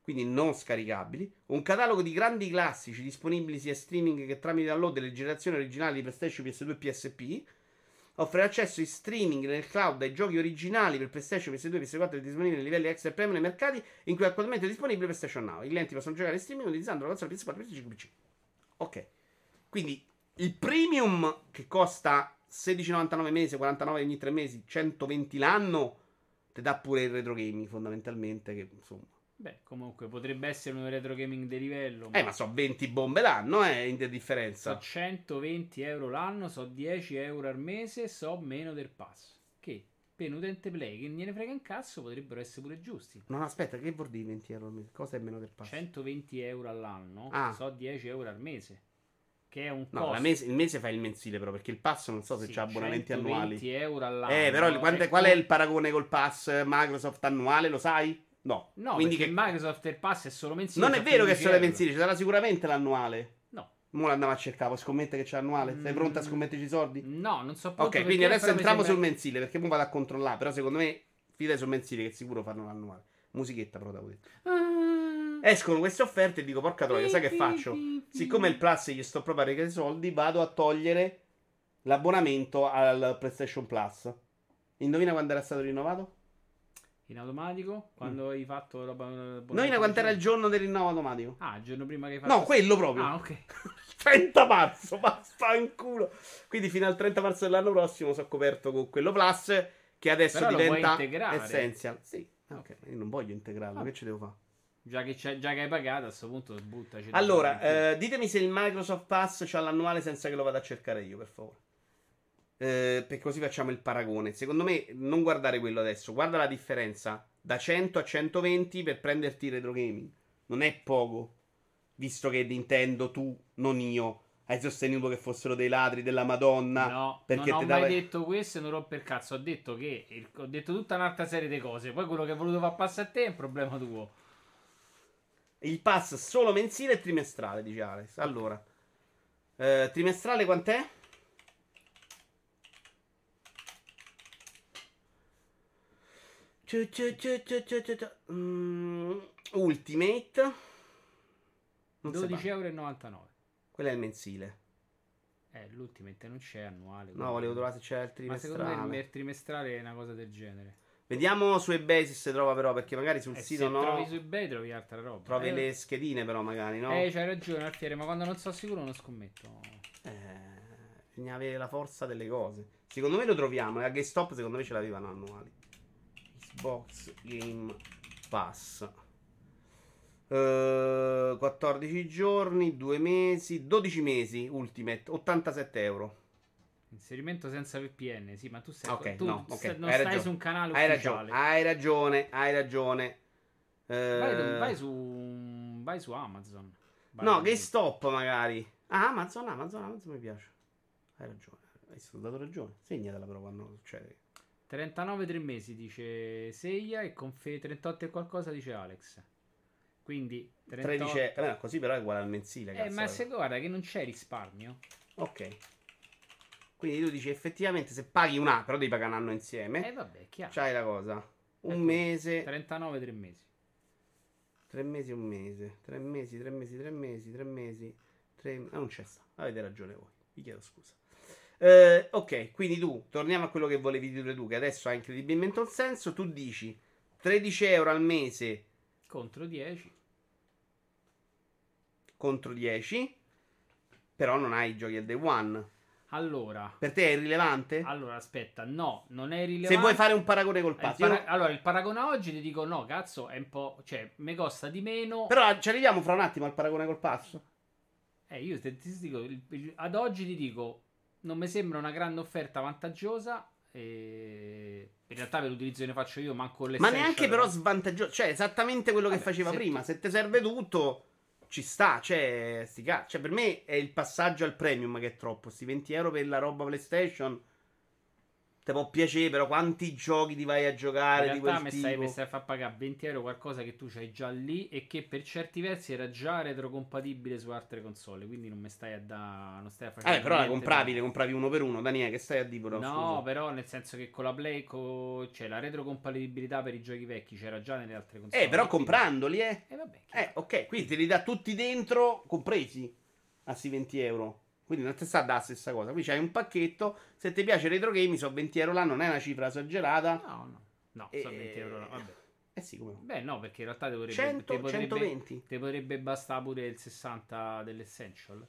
quindi non scaricabili, un catalogo di grandi classici disponibili sia streaming che tramite download delle generazioni originali di PlayStation, PS2 e PSP. Offre accesso in streaming nel cloud ai giochi originali per PlayStation, PS2 e PS4 disponibili nei livelli extra e premium nei mercati in cui attualmente è disponibile PlayStation Now. I clienti possono giocare in streaming utilizzando la console PS4, PS5 PC. Ok. Quindi il premium che costa 16,99 mese, 49 ogni 3 mesi, 120 l'anno, ti dà pure il retro gaming fondamentalmente. Che insomma. Beh, comunque potrebbe essere un retro gaming di livello. Eh, ma so 20 bombe l'anno, eh, in so differenza. 120 euro l'anno, so 10 euro al mese, so meno del pass. che per un utente play che gliene frega un cazzo potrebbero essere pure giusti. No, aspetta, che vuol dire 20 euro al mese? Cosa è meno del pass? 120 euro all'anno, Ah. so 10 euro al mese. Che è un No, costo. mese- il mese fa il mensile però, perché il pass non so se Sì, c'ha abbonamenti 120 annuali. euro all'anno. Eh, però il- quanto- qual è il paragone col pass Microsoft annuale, lo sai? No. No, Quindi che... Microsoft il pass è solo mensile. Non è fa vero che 15 sono le euro. mensili, ci sarà sicuramente l'annuale. No. Mo l'andiamo a cercare, scommettere che c'è annuale? Sei Mm. pronta a scommetterci i soldi? No, non so Ok, quindi adesso entriamo sembra- sul mensile, perché mo vado a controllare, però secondo me fidai sul mensile che sicuro fanno l'annuale. Musichetta però detto. Ah. Escono queste offerte e dico porca troia, sai che faccio? Siccome il Plus gli sto proprio a regalare i soldi, vado a togliere l'abbonamento al PlayStation Plus. Indovina quando era stato rinnovato? In automatico? Quando hai fatto roba. Indovina quanto era il giorno del rinnovo automatico? Ah, il giorno prima che hai fatto. No, quello proprio. Ah, ok. 30 marzo, basta in culo. Quindi fino al 30 marzo dell'anno prossimo sono coperto con quello Plus che adesso Però diventa. Essential. Sì, ok, io non voglio integrarlo, Ah. che ci devo fare? Già che, c'è- già che hai pagato, a questo punto buttaci. Allora, eh, ditemi se il Microsoft Pass c'ha l'annuale senza che lo vada a cercare io, per favore. Eh, perché così facciamo il paragone. Secondo me, non guardare quello adesso, guarda la differenza da 100 a 120 per prenderti il retro gaming. Non è poco, visto che Nintendo, tu, non io, hai sostenuto che fossero dei ladri della Madonna. No, perché non ho ti mai dava- detto questo e non rompo il cazzo. Ho detto che ho detto tutta un'altra serie di cose. Poi quello che hai voluto far passare a te è un problema tuo. Il pass solo mensile e trimestrale, dice Alex. Allora, eh, trimestrale quant'è? Ultimate. Non si 12,99 fa. euro. Quello è il mensile. Eh, l'ultimate non c'è annuale. No, volevo trovare se c'era il Ma secondo me il, trimestrale. trimestrale è una cosa del genere. Vediamo su eBay se si trova però, perché magari sul Eh, sito se no. trovi su eBay trovi altra roba. Trovi eh, le schedine però magari, no? Eh, c'hai ragione, Alfiere, ma quando non sono sicuro non scommetto. Eh, bisogna avere la forza delle cose. Secondo me lo troviamo. E a GameStop secondo me ce l'avevano annuali. Xbox Game Pass. Eh, 14 giorni, 2 mesi, 12 mesi Ultimate, 87 euro. Inserimento senza VPN, sì, ma tu, sei, Ok, tu no, ok, stai- non stai ragione. su un canale Hai ufficiale. ragione, hai ragione, hai ragione. Eh, Vai, tu- vai su, vai su Amazon. Vai No, GameStop magari. Ah, Amazon, Amazon, Amazon mi piace. Hai ragione, hai dato ragione. Segnatela però quando succede. 39 3 mesi dice Seiya e con fe 38 e qualcosa dice Alex. Quindi 38... 13, eh, così però è uguale al mensile. Eh, ma se guarda che non c'è risparmio. Ok. Quindi tu dici effettivamente se paghi un anno, però devi pagare un anno insieme. Eh vabbè, chiaro. C'hai la cosa. Un Ecco. mese, 39 3 mesi. tre mesi, un mese. Tre mesi, tre mesi, tre mesi, tre mesi. Tre... Ah, non c'è sta. Avete ragione voi. Vi chiedo scusa. Eh, ok, quindi tu, torniamo a quello che volevi dire tu, che adesso ha incredibilmente un senso. Tu dici 13 euro al mese Contro 10. contro 10, però non hai i giochi al day one. Allora, Per te è irrilevante? allora aspetta, no, non è rilevante. Se vuoi fare un paragone col Eh, il pass, para- Allora, il paragone oggi ti dico no, cazzo, è un po'... Cioè, mi costa di meno... però ci arriviamo fra un attimo al paragone col pass. Eh, io te- ti dico, ad oggi ti dico, non mi sembra una grande offerta vantaggiosa. E... In realtà per l'utilizzo che ne faccio io, manco le Ma neanche però svantaggioso. Cioè, esattamente quello che Vabbè, faceva se prima. tu- Se ti serve tutto, ci sta. Cioè, sti cioè, per me è il passaggio al premium che è troppo. Sti 20 euro per la roba PlayStation. Ti può piacere, però quanti giochi ti vai a giocare In di realtà quel mi stai, mi stai a far pagare 20 euro qualcosa che tu c'hai già lì e che per certi versi era già retrocompatibile su altre console. Quindi non mi stai a da, non stai a fare Vabbè, però la compravi, di- le compravi uno per uno. Daniele, che stai a dire? però, No, scusa? però nel senso che con la Play co- cioè la retrocompatibilità per i giochi vecchi c'era già nelle altre console. Eh, però quindi- comprandoli, eh. Eh, vabbè, Eh, ok, quindi te li dà tutti dentro, compresi a sti 20 euro. Quindi non ti sta da la stessa cosa. Qui c'hai un pacchetto. Se ti piace retro game, sono 20 euro l'anno, non è una cifra esagerata. No, no. No, E- sono 20 euro. no, Vabbè. Eh sì, come no. Beh, no, perché in realtà ti potrebbe, 100, ti potrebbe, 120. ti potrebbe bastare pure il 60 dell'Essential.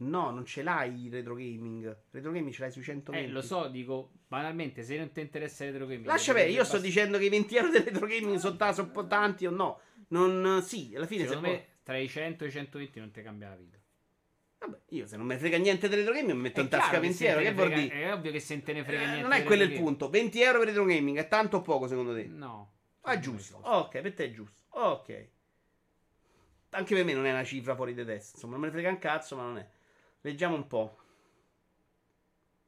No, non ce l'hai il retro gaming. Retro gaming ce l'hai sui 120. Eh, lo so, dico, banalmente, se non ti interessa il retro gaming... Lascia perdere, io potrebbe sto dicendo che i 20 euro del retro gaming sono, ta- sono tanti o no. Non, sì, alla fine bastare- se Secondo me, tra i 100 e i 120 non ti cambia la vita. Vabbè, io se non me ne frega niente delle retro gaming mi metto È in tasca chiaro che 20 se euro. Che vuol dire? È ovvio che se te ne frega Eh, niente. non è quello il punto. 20 euro per retro gaming è tanto o poco secondo te? No. Ah, è giusto. Ok, per te è giusto. Ok. Anche per me non è una cifra fuori di testa. Insomma, non me ne frega un cazzo, ma non è. Leggiamo un po'.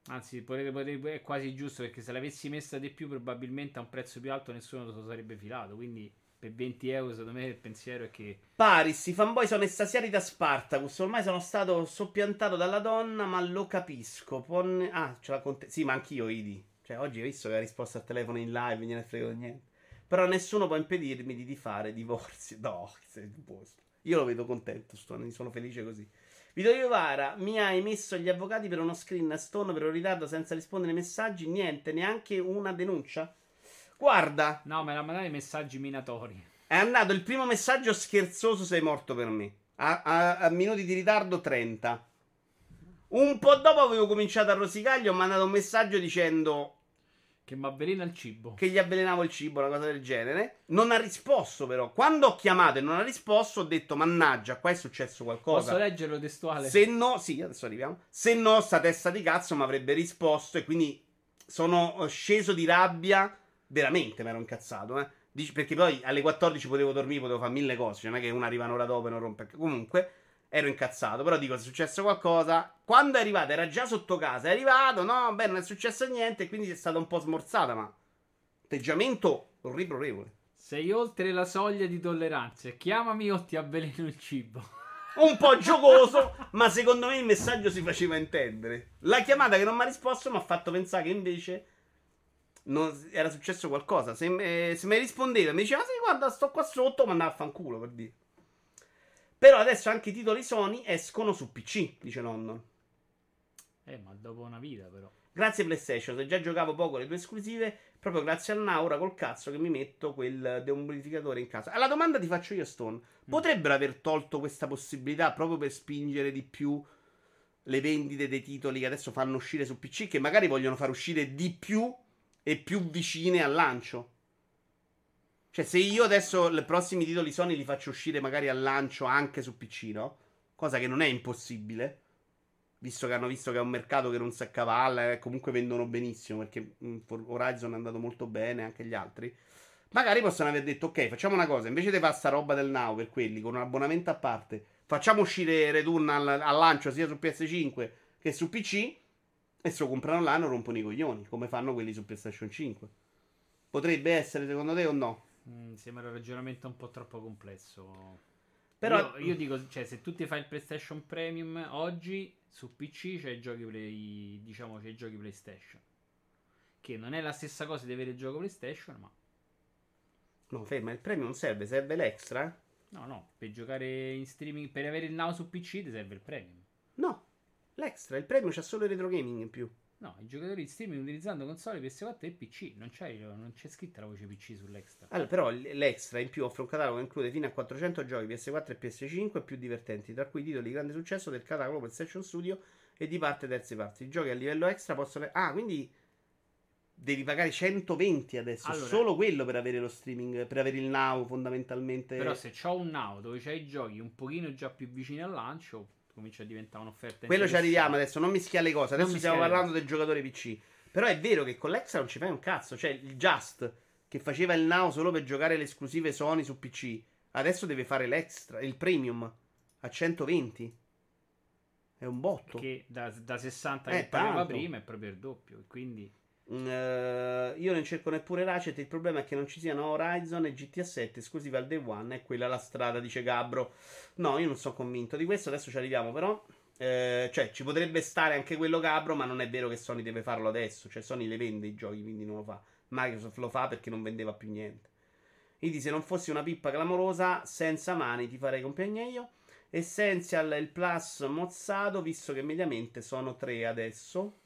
Anzi, potrebbe- potrebbe- è quasi giusto perché se l'avessi messa di più, probabilmente a un prezzo più alto nessuno lo sarebbe filato. Quindi per 20 euro, secondo me, il pensiero è che. Paris, i fanboy sono estasiati da Spartacus. Ormai sono stato soppiantato dalla donna, ma lo capisco. Pon- Ah, ce la conte- Sì, ma anch'io, Idi. Cioè, oggi ho visto che ha risposto al telefono in live, gliene frego niente. Però nessuno può impedirmi di, fare divorzi. No, sei un posto. Io lo vedo contento, sono felice così. Vito Iovara, mi hai messo gli avvocati per uno screen a Stone per un ritardo senza rispondere ai messaggi? Niente, neanche una denuncia? Guarda, No, me la mandate i messaggi minatori. è andato il primo messaggio scherzoso, sei morto per me. A, a- a minuti di ritardo 30. Un po' dopo avevo cominciato a rosicare, gli ho mandato un messaggio dicendo Che mi avvelena il cibo. che gli avvelenavo il cibo, una cosa del genere. Non ha risposto però. Quando ho chiamato e non ha risposto, ho detto mannaggia, qua è successo qualcosa. Posso leggerlo testuale? Se no, sì, adesso arriviamo. Se no, sta testa di cazzo mi avrebbe risposto e quindi sono sceso di rabbia. Veramente mi ero incazzato, eh. Dici- perché poi alle 14 potevo dormire, potevo fare mille cose. Cioè, non è che una arriva un'ora dopo e non rompe. Comunque, ero incazzato. Però dico, se è successo qualcosa. Quando è arrivato, era già sotto casa. È arrivato, no, beh, non è successo niente. Quindi è stata un po' smorzata, ma. Atteggiamento riprorevole. Sei oltre la soglia di tolleranza. Chiamami o ti avveleno il cibo. un po' giocoso, ma secondo me il messaggio si faceva intendere. La chiamata che non mi ha risposto mi ha fatto pensare che invece non- era successo qualcosa. Se, me- se mi rispondeva, mi diceva: Sì, guarda, sto qua sotto, ma andava a fanculo per dire. Però adesso anche i titoli Sony escono su PC, dice nonno. Eh, ma dopo una vita, però. Grazie PlayStation, se già giocavo poco le tue esclusive, proprio grazie al Naura col cazzo che mi metto quel deumblificatore in casa. Alla domanda ti faccio io, Stone. Potrebbero aver tolto questa possibilità proprio per spingere di più le vendite dei titoli che adesso fanno uscire su PC, che magari vogliono far uscire di più e più vicine al lancio? Cioè, se io adesso i prossimi titoli Sony li faccio uscire magari al lancio anche su PC, no? Cosa che non è impossibile. Visto che hanno visto che è un mercato che non si accavalla e comunque vendono benissimo perché For- Horizon è andato molto bene, anche gli altri. Magari possono aver detto: Ok, facciamo una cosa. Invece di fare sta roba del now per quelli con un abbonamento a parte, facciamo uscire Return al, al lancio sia su PS5 che su PC. E se lo comprano là non rompono i coglioni, come fanno quelli su PlayStation 5. Potrebbe essere secondo te o no? Mm, sembra un ragionamento un po' troppo complesso. Però- io, io dico, cioè, se tu ti fai il PlayStation Premium oggi su PC c'è i giochi Play, diciamo, c'è i giochi PlayStation. Che non è la stessa cosa di avere il gioco PlayStation, ma No, ferma, il premio non serve, serve l'extra. no, no, per giocare in streaming, per avere il now su PC ti serve il Premium. No, l'extra, il premio c'ha solo il retro gaming in più. No, i giocatori di streaming utilizzando console PS4 e PC, non c'è, non c'è scritta la voce PC sull'extra. Allora, però l'extra in più offre un catalogo che include fino a 400 giochi PS4 e PS5 più divertenti, tra cui titoli di grande successo del catalogo PlayStation Studio e di parte terze parti. I giochi a livello extra possono... Ah, quindi devi pagare 120 adesso, Allora- solo quello per avere lo streaming, per avere il now fondamentalmente. Però se c'ho un now dove c'hai i giochi un pochino già più vicini al lancio, comincia a diventare un'offerta Quello ci arriviamo adesso, non mischiare le cose. Adesso stiamo parlando del giocatore PC. Però è vero che con l'extra non ci fai un cazzo. Cioè, il Just che faceva il now solo per giocare le esclusive Sony su PC, adesso deve fare l'extra, il premium a 120. È un botto. Che da, da 60 Eh, che pagava prima è proprio il doppio. Quindi Eh, io non cerco neppure Ratchet. Il problema è che non ci siano Horizon e GTA 7 esclusiva al day one. È quella la strada, dice Gabbro. No, io non sono convinto di questo. Adesso ci arriviamo, però. Eh, cioè, ci potrebbe stare anche quello Gabbro, ma non è vero che Sony deve farlo adesso. Cioè, Sony le vende i giochi, quindi non lo fa. Microsoft lo fa perché non vendeva più niente. Quindi, se non fossi una pippa clamorosa, senza mani ti farei compagnia io. Essential il plus mozzato, visto che mediamente sono tre adesso.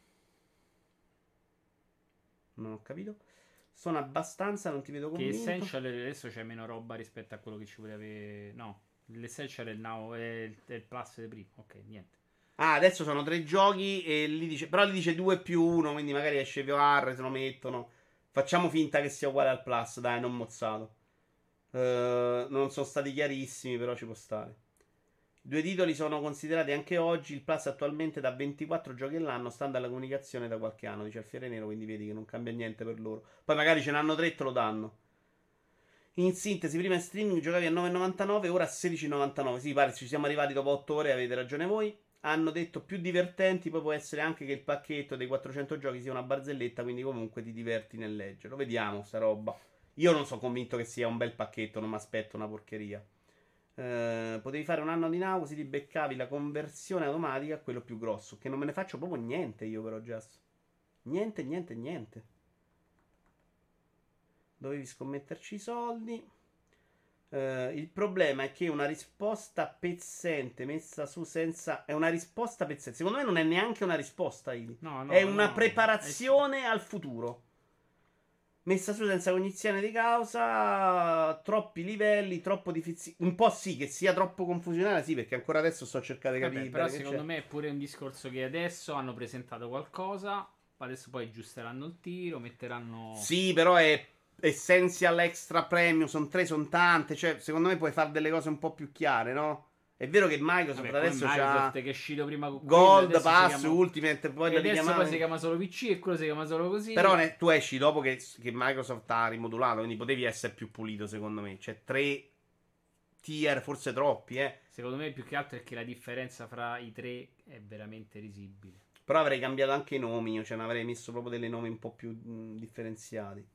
Non ho capito. Sono abbastanza, non ti vedo che convinto. Essential adesso c'è meno roba rispetto a quello che ci avere. No, l'Essential è il, now, è il, è il plus di prima. Ok, niente. Ah, adesso sono tre giochi e lì dice, però lì dice 2 più 1, quindi magari esce VR, se lo mettono. Facciamo finta che sia uguale al Plus, dai, non mozzato. Eh, non sono stati chiarissimi, però ci può stare. Due titoli sono considerati anche oggi. Il Plus attualmente da 24 giochi all'anno, stando alla comunicazione da qualche anno, dice Alfiere Nero. Quindi vedi che non cambia niente per loro. Poi magari ce n'hanno tre e te lo danno. In sintesi, prima in streaming giocavi a 9,99, ora a 16,99. Sì, pare ci siamo arrivati dopo 8 ore, avete ragione voi. Hanno detto più divertenti, poi può essere anche che il pacchetto dei 400 giochi sia una barzelletta, quindi comunque ti diverti nel leggerlo. Vediamo sta roba. Io non sono convinto che sia un bel pacchetto, non mi aspetto una porcheria. Eh, potevi fare un anno di now, così ti beccavi la conversione automatica a quello più grosso. Che non me ne faccio proprio niente io, però, Just. Niente, niente, niente. Dovevi scommetterci i soldi. Eh, il problema è che una risposta pezzente messa su senza. È una risposta pezzente. Secondo me non è neanche una risposta, Ili. No, no, è una no, preparazione al futuro. Messa su senza cognizione di causa, troppi livelli, troppo difficile. Un po' sì, che sia troppo confusionale, sì, perché ancora adesso sto cercando di Vabbè, capire. però che secondo c'è. me è pure un discorso che adesso hanno presentato qualcosa, adesso poi aggiusteranno il tiro, metteranno... Sì, però è Essential Extra Premium, sono tre, sono tante. Cioè, secondo me puoi fare delle cose un po' più chiare, no? È vero che Microsoft Vabbè, adesso come c'ha Microsoft che è uscito prima con Gold, Pass, chiama- Ultimate, poi e da adesso poi si chiama solo PC e quello si chiama solo così. Però ne- tu esci dopo che, che Microsoft ha rimodulato, quindi potevi essere più pulito, secondo me. C'è tre tier, forse troppi, eh. Secondo me più che altro è che la differenza fra i tre è veramente risibile. Però avrei cambiato anche i nomi, io, cioè ne avrei messo proprio delle nomi un po' più mh, differenziati.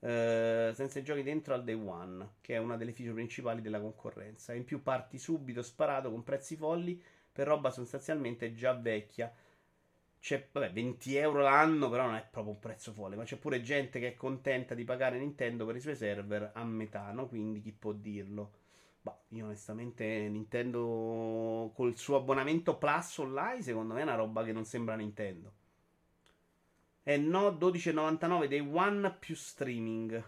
Eh, senza i giochi dentro al day one, che è una delle feature principali della concorrenza. In più parti subito sparato con prezzi folli per roba sostanzialmente già vecchia. C'è, vabbè, 20 euro l'anno, però non è proprio un prezzo folle. Ma c'è pure gente che è contenta di pagare Nintendo per i suoi server a metà, no? Quindi chi può dirlo? Bah, io onestamente Nintendo col suo abbonamento Plus online, secondo me è una roba che non sembra Nintendo. E no, 12,99 dei One più streaming.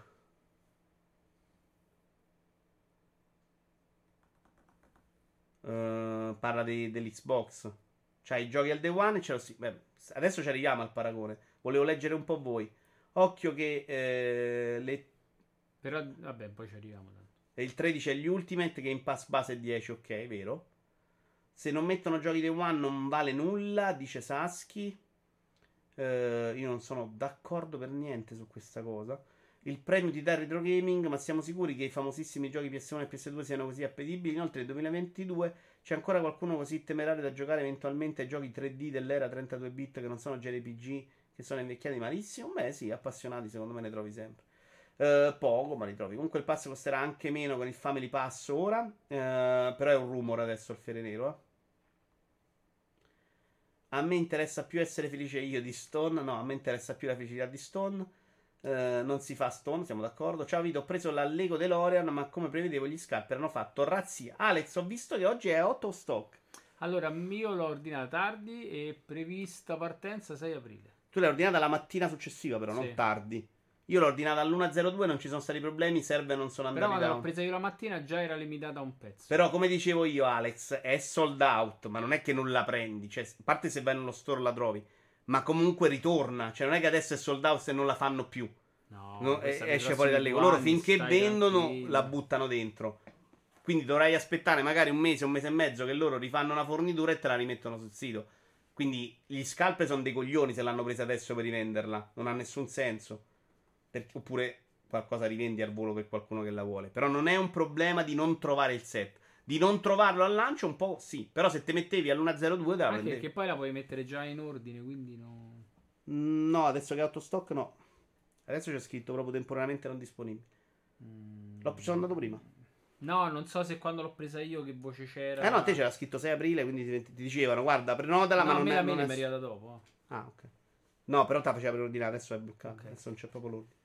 Eh, parla di- dell'Xbox. Cioè, i giochi al day one e si- beh, adesso ci arriviamo al paragone. Volevo leggere un po' voi. Occhio che eh, le Però vabbè, poi ci arriviamo. tanto. e il 13 è gli Ultimate, Game Pass base è 10, ok, vero? Se non mettono giochi day one non vale nulla, dice Saschi. Eh, io non sono d'accordo per niente su questa cosa. Il premio dà il retro gaming, ma siamo sicuri che i famosissimi giochi PS1 e PS2 siano così appetibili? Inoltre nel 2022 c'è ancora qualcuno così temerario da giocare eventualmente ai giochi 3D dell'era 32 bit che non sono JRPG, che sono invecchiati malissimo? Beh sì, appassionati secondo me ne trovi sempre. Eh, poco, ma li trovi. Comunque il pass costerà anche meno con il Family Pass ora. eh, però è un rumor adesso il Fiere Nero. eh. A me interessa più essere felice io di Stone. No, a me interessa più la felicità di Stone. Eh, non si fa Stone, siamo d'accordo. Ciao Vito, ho preso la Lego DeLorean, ma come prevedevo gli scalper hanno fatto razzia. Alex, ho visto che oggi è out of stock. Allora, io l'ho ordinata tardi e prevista partenza 6 aprile. Tu l'hai ordinata la mattina successiva, però, non Sì. tardi. Io l'ho ordinata all'1.02, non ci sono stati problemi, i server non sono Però andati quando l'ho presa io la mattina già era limitata a un pezzo. Però, come dicevo io, Alex, è sold out, ma non è che non la prendi. Cioè, a parte se vai nello store la trovi, ma comunque ritorna. Cioè, non è che adesso è sold out se non la fanno più. No, No, questa e- esce fuori da lì. Loro finché vendono tranquillo. la buttano dentro. Quindi dovrai aspettare magari un mese, un mese e mezzo che loro rifanno una fornitura e te la rimettono sul sito. Quindi gli scalper sono dei coglioni se l'hanno presa adesso per rivenderla. Non ha nessun senso. Per- oppure qualcosa rivendi al volo per qualcuno che la vuole. Però non è un problema di non trovare il set. Di non trovarlo al lancio un po' sì. Però se te mettevi all'1.02 te la Anche perché poi la puoi mettere già in ordine, quindi no. Mm, No, adesso che è autostock no. Adesso c'è scritto proprio temporaneamente non disponibile. Mm. L'ho sono andato prima. No, non so se quando l'ho presa io che voce c'era. Eh no, a te c'era scritto 6 aprile, quindi ti, ti dicevano, guarda, prenotala, ma No, a non me la non è- arrivata dopo. Ah, ok. No, però te la faceva preordinare, adesso è bloccato, Ok. adesso non c'è proprio l'ordine.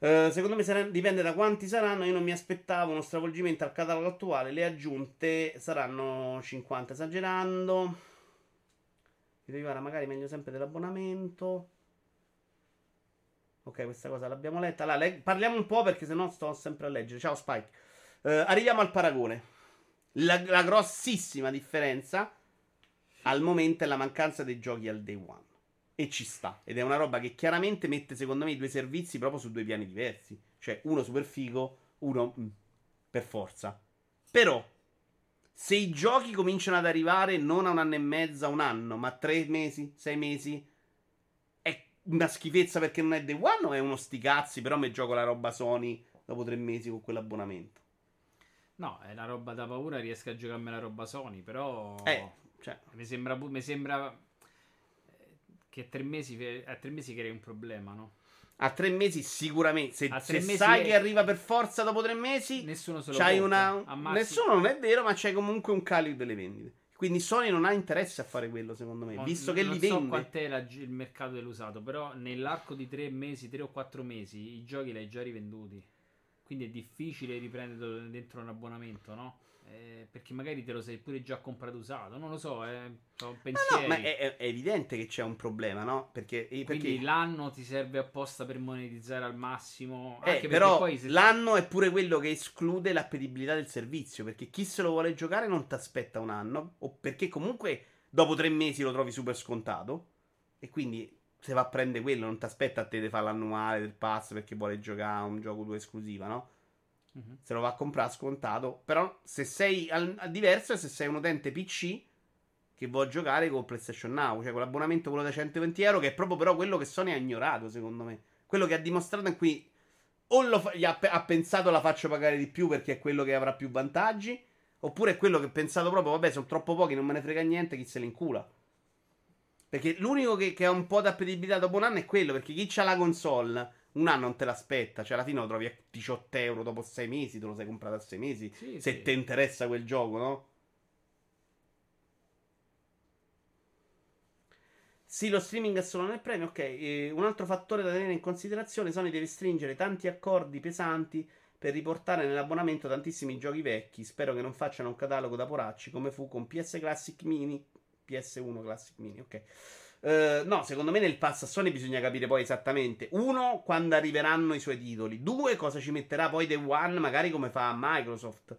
Eh, secondo me sarà- dipende da quanti saranno. Io non mi aspettavo uno stravolgimento al catalogo attuale. Le aggiunte saranno 50, esagerando. Vi devi fare magari meglio sempre dell'abbonamento. Ok, questa cosa l'abbiamo letta. Allora, leg- parliamo un po' perché sennò sto sempre a leggere. Ciao Spike. Eh, arriviamo al paragone. La, la grossissima differenza al momento è la mancanza dei giochi al day one. E ci sta. Ed è una roba che chiaramente mette, secondo me, i due servizi proprio su due piani diversi. Cioè, uno super figo, uno mm, per forza. Però, Se i giochi cominciano ad arrivare non a un anno e mezzo, a un anno, ma tre mesi, sei mesi, è una schifezza perché non è Day One o è uno sti cazzi, però mi gioco la roba Sony dopo tre mesi con quell'abbonamento. No, è una roba da paura, riesco a giocarmi la roba Sony, però... Eh, cioè, Mi sembra, mi sembra che a tre mesi, a tre mesi crei un problema, no? a tre mesi sicuramente. Se, se mesi sai è- che arriva per forza dopo tre mesi, Nessuno se lo c'hai una... Nessuno non è vero, ma c'è comunque un calo delle vendite. Quindi Sony non ha interesse a fare quello, secondo me, Ma visto che non li so vende. quant'è la- il mercato dell'usato, però nell'arco di tre mesi, tre o quattro mesi, i giochi li hai già rivenduti. Quindi è difficile riprendere dentro un abbonamento, no? Eh, perché magari te lo sei pure già comprato usato, non lo so, eh, No, pensieri. no, ma è, è- è evidente che c'è un problema, no? Perché, eh, perché Quindi l'anno ti serve apposta per monetizzare al massimo. Eh, però se- l'anno è pure quello che esclude l'appetibilità del servizio. Perché chi se lo vuole giocare non ti aspetta un anno. O perché comunque dopo tre mesi lo trovi super scontato. E quindi se va a prendere quello, non ti aspetta a te di fare l'annuale del pass perché vuole giocare a un gioco tuo esclusiva, no? Mhm. Se lo va a comprare scontato. Però se sei al, al diverso è se sei un utente PC che vuole giocare con PlayStation Now, cioè con l'abbonamento quello da 120 euro, che è proprio però quello che Sony ha ignorato, secondo me. Quello che ha dimostrato in cui o fa- ha, ha pensato la faccio pagare di più perché è quello che avrà più vantaggi, oppure è quello che ha pensato proprio, vabbè, sono troppo pochi, non me ne frega niente, chi se li incula. Perché l'unico che, che ha un po' d'appetibilità dopo un anno è quello, perché chi c'ha la console un anno non te l'aspetta, cioè alla fine lo trovi a 18 euro dopo 6 mesi, te lo sei comprato a 6 mesi, Sì, se sì. ti interessa quel gioco, no? Sì, lo streaming è solo nel premio. Ok, eh, un altro fattore da tenere in considerazione: Sony deve stringere tanti accordi pesanti per riportare nell'abbonamento tantissimi giochi vecchi. Spero che non facciano un catalogo da poracci come fu con PS Classic Mini, PS1 Classic Mini. Ok, Eh, no, secondo me nel pass a Sony bisogna capire poi esattamente: uno, quando arriveranno i suoi titoli, due, cosa ci metterà poi Day One, magari come fa Microsoft,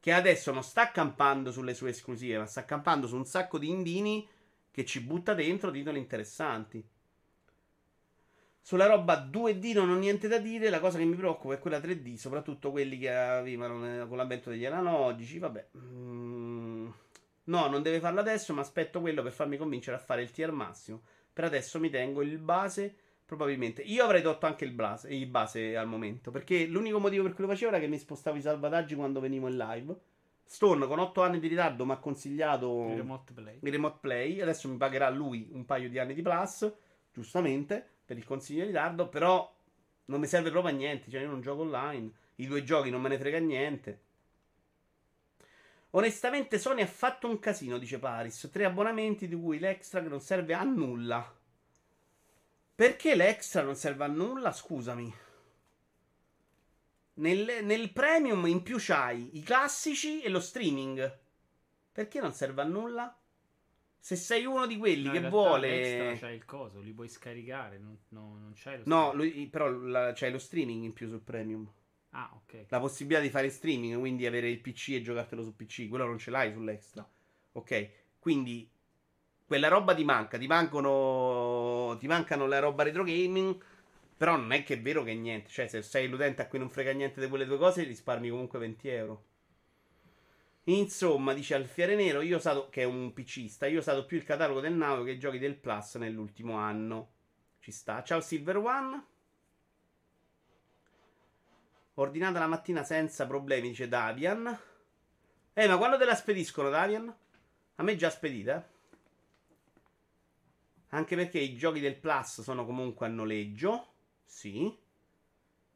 che adesso non sta campando sulle sue esclusive, ma sta campando su un sacco di indini che ci butta dentro titoli interessanti. Sulla roba 2D non ho niente da dire, la cosa che mi preoccupa è quella 3D, soprattutto quelli che nel- con l'avvento degli analogici, vabbè. Mm, no, non deve farlo adesso, ma aspetto quello per farmi convincere a fare il tier massimo. Per adesso mi tengo il base, probabilmente. Io avrei tolto anche il base, il base al momento, perché l'unico motivo per cui lo facevo era che mi spostavo i salvataggi quando venivo in live. Stone con 8 anni di ritardo mi ha consigliato Il remote play. il remote play. Adesso mi pagherà lui un paio di anni di plus, giustamente, per il consiglio di ritardo. Però non mi serve proprio a niente. Cioè, io non gioco online. I due giochi non me ne frega niente. Onestamente, Sony ha fatto un casino, dice Paris. Tre abbonamenti di cui l'extra che non serve a nulla. Perché l'extra non serve a nulla? Scusami. Nel, nel premium in più c'hai i classici e lo streaming. Perché non serve a nulla? Se sei uno di quelli No, che vuole. l'extra c'hai il coso, li puoi scaricare, non, no, non c'hai lo No, lui- però la- c'hai lo streaming in più sul premium. Ah, ok. La possibilità di fare streaming, quindi avere il PC e giocartelo su PC. Quello non ce l'hai sull'extra. No. Ok, quindi quella roba ti manca. Ti mancano. Ti mancano la roba retro gaming. Però non è che è vero che è niente. Cioè, se sei l'utente a cui non frega niente di quelle due cose, risparmi comunque 20 euro. Insomma, dice Alfiere Nero, io ho usato, che è un PCista, io ho usato più il catalogo del Now che i giochi del Plus nell'ultimo anno. Ci sta. Ciao Silver One. Ordinata la mattina senza problemi, dice Davian. Eh, ma quando te la spediscono, Davian? A me già spedita. Anche perché i giochi del Plus sono comunque a noleggio. Sì.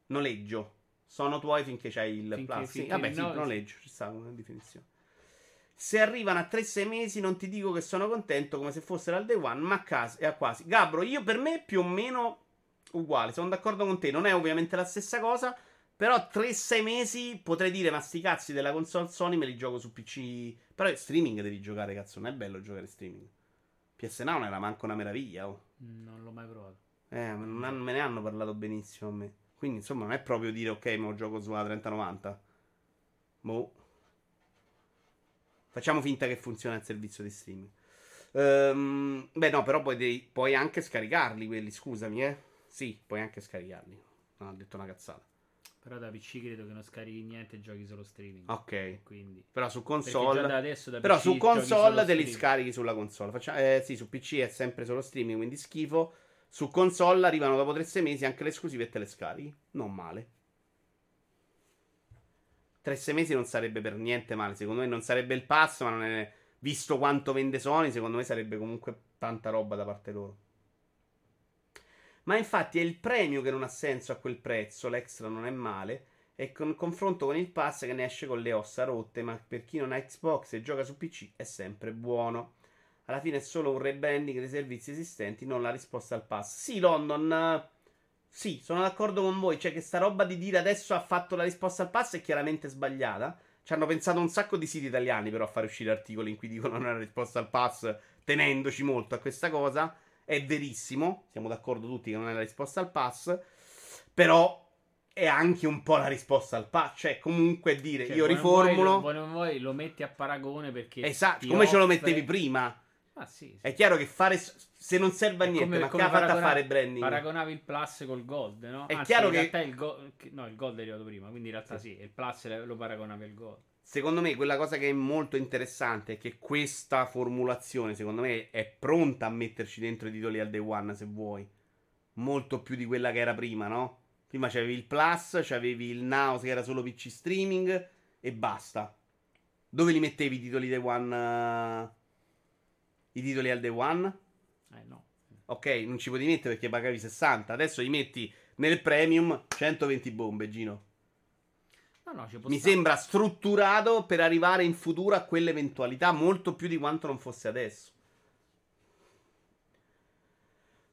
Noleggio. Sono tuoi finché c'hai il Finché- Plus. Sì, vabbè, sì, no, noleggio, ci sta una definizione. Se arrivano a 3-6 mesi non ti dico che sono contento come se fossero al day one, ma a casa è a quasi. Gabro, io per me più o meno uguale, sono d'accordo con te, non è ovviamente la stessa cosa, però 3-6 mesi potrei dire, ma sti cazzi della console Sony me li gioco su PC. Però streaming devi giocare, cazzo, non è bello giocare streaming. PS Now non era manco una meraviglia, oh. Non l'ho mai provato. Eh, non me ne hanno parlato benissimo a me. Quindi, insomma, non è proprio dire ok, ma lo gioco sulla 3090. Boh. Facciamo finta che funziona il servizio di streaming. Ehm, beh, no, però poi devi- puoi anche scaricarli quelli, scusami, eh. Sì, puoi anche scaricarli. Non ho detto una cazzata. Però da PC credo che non scarichi niente e giochi solo streaming. Ok. Quindi. Però su console. da adesso da Però PC su console te li scarichi sulla console. Faccia- eh, sì, su PC è sempre solo streaming, quindi schifo. Su console arrivano dopo tre sei mesi anche le esclusive e te le scarichi. Non male. Tre sei mesi non sarebbe per niente male. Secondo me non sarebbe il passo, ma non è. Visto quanto vende Sony, secondo me sarebbe comunque tanta roba da parte loro. Ma infatti è il premio che non ha senso a quel prezzo. L'extra non è male. E con confronto con il pass che ne esce con le ossa rotte, ma per chi non ha Xbox e gioca su PC è sempre buono. Alla fine è solo un rebranding dei servizi esistenti, non la risposta al pass. Sì, London. Sì, sono d'accordo con voi. Cioè, che sta roba di dire adesso ha fatto la risposta al pass è chiaramente sbagliata. Ci hanno pensato un sacco di siti italiani, però, a fare uscire articoli in cui dicono non è la risposta al pass, tenendoci molto a questa cosa. È verissimo, siamo d'accordo tutti che non è la risposta al pass. Però è anche un po' la risposta al pass. Cioè, comunque dire Cioè, io riformulo. lo- vuoi non vuoi, lo metti a paragone perché. Esatto, come ce lo offre- mettevi prima. Ah, sì. sì. È chiaro che fare. Se non serve a niente, come- ma che come ha fatto a fare branding? Paragonavi il Plus col Gold, no? È Anzi, chiaro in che- realtà il Gold. No, il Gold è arrivato prima, quindi in realtà sì, il Plus lo paragonavi al Gold. Secondo me, quella cosa che è molto interessante è che questa formulazione, secondo me, è pronta a metterci dentro i titoli al day one, se vuoi. Molto più di quella che era prima, no? Prima c'avevi il Plus, c'avevi il Now che era solo PC streaming e basta. Dove li mettevi i titoli day one? eh, I titoli al day one? Eh no. Ok, non ci puoi mettere perché pagavi 60. Adesso li metti nel premium 120 bombe, Gino. No, no, Mi stare. sembra strutturato per arrivare in futuro a quell'eventualità molto più di quanto non fosse adesso.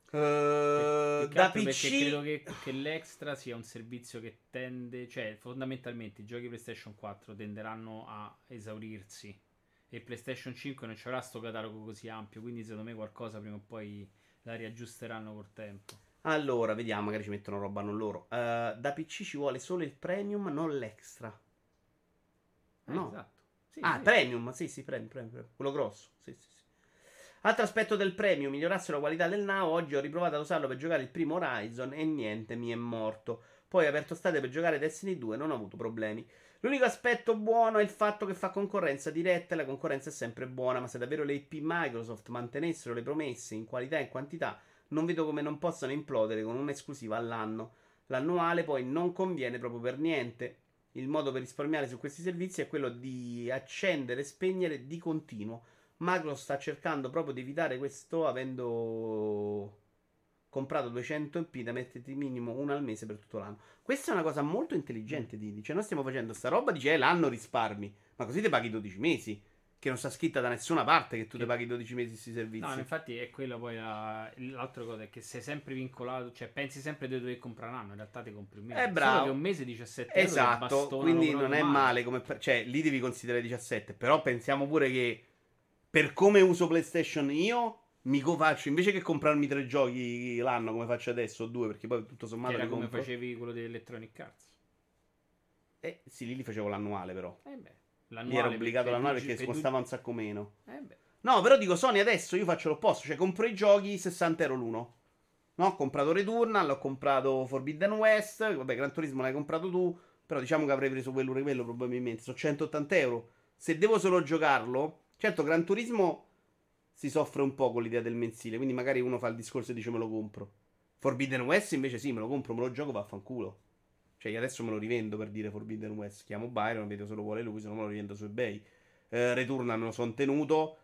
Che da PC credo che, che l'extra sia un servizio che tende, cioè fondamentalmente i giochi PlayStation 4 tenderanno a esaurirsi e PlayStation 5 non ci avrà sto catalogo così ampio, quindi secondo me qualcosa prima o poi la riaggiusteranno col tempo. Allora, vediamo, magari ci mettono roba non loro. Eh, da PC ci vuole solo il premium, non l'extra. Eh, No. esatto. Sì, ah, sì. premium, sì, sì, premium, premium, premium. quello grosso. Sì, sì, sì. Altro aspetto del premium, migliorasse la qualità del Now. Oggi ho riprovato ad usarlo per giocare il primo Horizon e niente, mi è morto. Poi ho aperto state per giocare Destiny 2 non ho avuto problemi. L'unico aspetto buono è il fatto che fa concorrenza diretta e la concorrenza è sempre buona, ma se davvero le IP Microsoft mantenessero le promesse in qualità e in quantità, non vedo come non possano implodere con un'esclusiva all'anno. L'annuale poi non conviene proprio per niente. Il modo per risparmiare su questi servizi è quello di accendere e spegnere di continuo. Microsoft sta cercando proprio di evitare questo avendo comprato 200 IP da metterti minimo una al mese per tutto l'anno. Questa è una cosa molto intelligente, Didi. Cioè, noi stiamo facendo sta roba, dice, eh, l'anno risparmi. Ma così ti paghi 12 mesi. Che non sta scritta da nessuna parte che tu ti paghi 12 mesi questi servizi. No, infatti è quello poi la- l'altra cosa è che sei sempre vincolato, cioè pensi sempre di dover comprare un anno, in realtà ti compri un mese. Eh, Solo bravo. che un mese 17 euro ti Esatto, quindi non è male come cioè lì devi considerare 17, però pensiamo pure che per come uso PlayStation io mi faccio invece che comprarmi tre giochi l'anno come faccio adesso o due perché poi tutto sommato era come compro. facevi quello di Electronic Arts. Eh sì, lì li facevo l'annuale però. Eh beh, Lì l'annuale era obbligato l'annuale perché costava un sacco meno. Eh beh. No, però dico Sony adesso io faccio l'opposto, cioè compro i giochi 60 euro l'uno. No, ho comprato Returnal, ho comprato Forbidden West, vabbè, Gran Turismo l'hai comprato tu, però diciamo che avrei preso quello e quello probabilmente, sono 180 euro. Se devo solo giocarlo, certo Gran Turismo si soffre un po' con l'idea del mensile, quindi magari uno fa il discorso e dice me lo compro. Forbidden West invece sì, me lo compro, me lo gioco, vaffanculo. Cioè io adesso me lo rivendo per dire Forbidden West, chiamo Byron, vedo se lo vuole lui, se no me lo rivendo su eBay. Eh, Returnal me lo sono tenuto.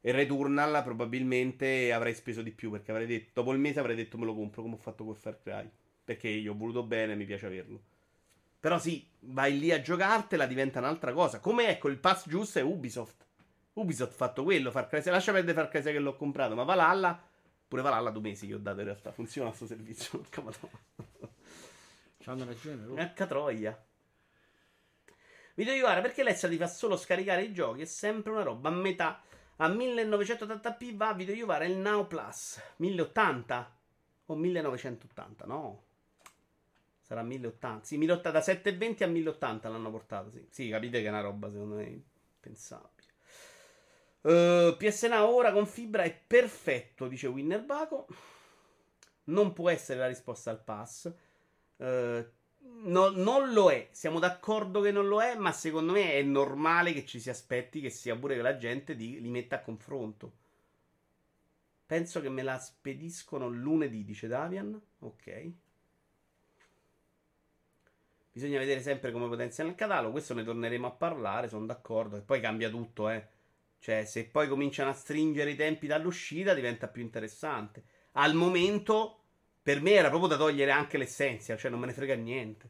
E Returnal probabilmente avrei speso di più perché avrei detto, dopo il mese avrei detto me lo compro come ho fatto con Far Cry. Perché io ho voluto bene e mi piace averlo. Però sì, vai lì a giocartela, diventa un'altra cosa. Come ecco, il pass giusto è Ubisoft. Ubisoft ha fatto quello, Far Cry 6. Lascia perdere Far Cry 6 che l'ho comprato, ma Valhalla, pure Valhalla due mesi che ho dato in realtà. Funziona sto servizio, porca madonna. C'hanno ragione loro. Porca troia. Video Iovara, perché l'Essa ti fa solo scaricare i giochi? È sempre una roba a metà. A 1980p va Video Iovara il Now Plus. 1080? O 1980? No. Sarà 1080. Sì, 1080 da 720 a 1080 l'hanno portato. Sì. sì, capite che è una roba secondo me impensabile. Uh, PS Now ora con fibra è perfetto, dice Winner Baco. Non può essere la risposta al pass. Eh, no- non lo è. Siamo d'accordo che non lo è, ma secondo me è normale che ci si aspetti che sia pure che la gente di- li metta a confronto. Penso che me la spediscono lunedì, dice Davian. Ok. Bisogna vedere sempre come potenziano il catalogo. Questo ne torneremo a parlare, sono d'accordo. E poi cambia tutto, eh. Cioè, se poi cominciano a stringere i tempi dall'uscita, diventa più interessante. Al momento, per me era proprio da togliere anche l'essenza, cioè non me ne frega niente.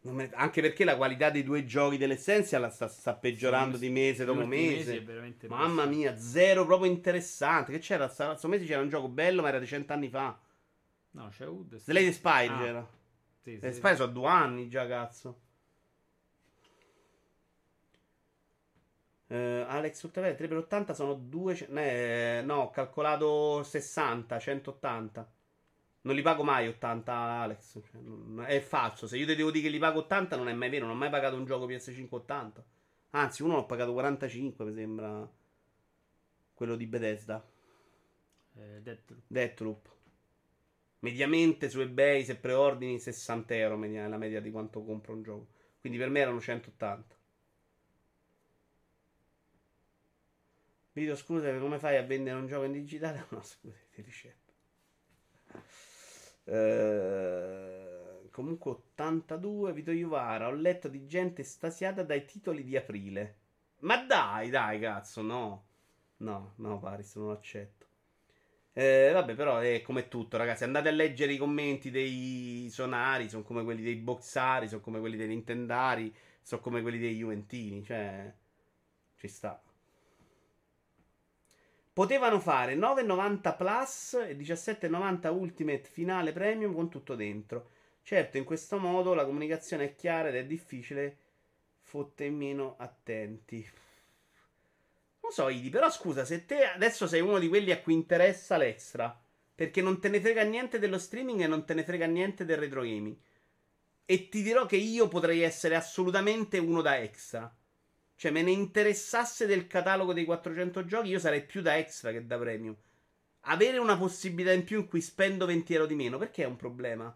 Ne- Anche perché la qualità dei due giochi dell'essenza la sta, sta peggiorando di mese dopo mese. veramente Mamma mia, zero proprio interessante. Che c'era? Questo mese c'era un gioco bello, ma era di cent'anni fa. No, c'è Wood. Slade Spire Ah, c'era. Sì, sì. Spire sono due anni già, cazzo. Eh, Alex Ultraviolet 3 per 80 sono 2 eh, no, ho calcolato 60, 180. Non li pago mai 80, Alex. Cioè, è falso. Se io ti devo dire che li pago 80, non è mai vero. Non ho mai pagato un gioco PS5 80. Anzi, uno l'ho pagato 45, mi sembra. Quello di Bethesda. Eh, Deathloop. Deathloop. Mediamente su eBay, se preordini, 60 euro media- la media di quanto compro un gioco. Quindi per me erano 180. Video, scusa, come fai a vendere un gioco in digitale? No, scusa, ti ricetto. Eh, comunque 82, Vito Iuvara. Ho letto di gente estasiata dai titoli di aprile. Ma dai, dai, cazzo, no. No, no, Paris, non lo accetto. Eh, vabbè, però è come tutto, ragazzi. Andate a leggere i commenti dei sonari, sono come quelli dei boxari, sono come quelli dei nintendari, sono come quelli dei juventini, cioè ci sta. Potevano fare 9,90 Plus e 17,90 Ultimate finale premium con tutto dentro. Certo, in questo modo la comunicazione è chiara ed è difficile. Fotte meno attenti. Non so, Idi, però scusa, se te adesso sei uno di quelli a cui interessa l'extra, perché non te ne frega niente dello streaming e non te ne frega niente del retro gaming. E ti dirò che io potrei essere assolutamente uno da extra. Cioè, me ne interessasse del catalogo dei 400 giochi, io sarei più da extra che da premium. Avere una possibilità in più in cui spendo 20 euro di meno, perché è un problema?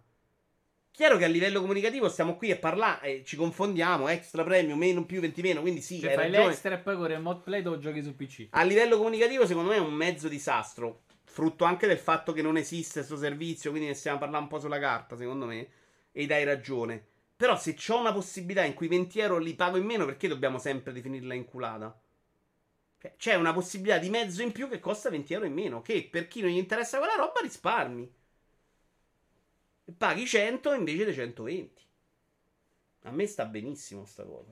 Chiaro che a livello comunicativo stiamo qui a parlare e ci confondiamo, extra premium, meno più 20 meno, quindi sì, Cioè, fai ragione. l'extra e poi con remote play lo giochi su PC. A livello comunicativo, secondo me è un mezzo disastro. Frutto anche del fatto che non esiste questo servizio, quindi ne stiamo parlando un po' sulla carta, secondo me. E dai ragione. Però se c'ho una possibilità in cui 20 euro li pago in meno, perché dobbiamo sempre definirla inculata? Cioè, C'è una possibilità di mezzo in più che costa 20 euro in meno, che per chi non gli interessa quella roba risparmi. E paghi 100 invece dei 120. A me sta benissimo sta cosa.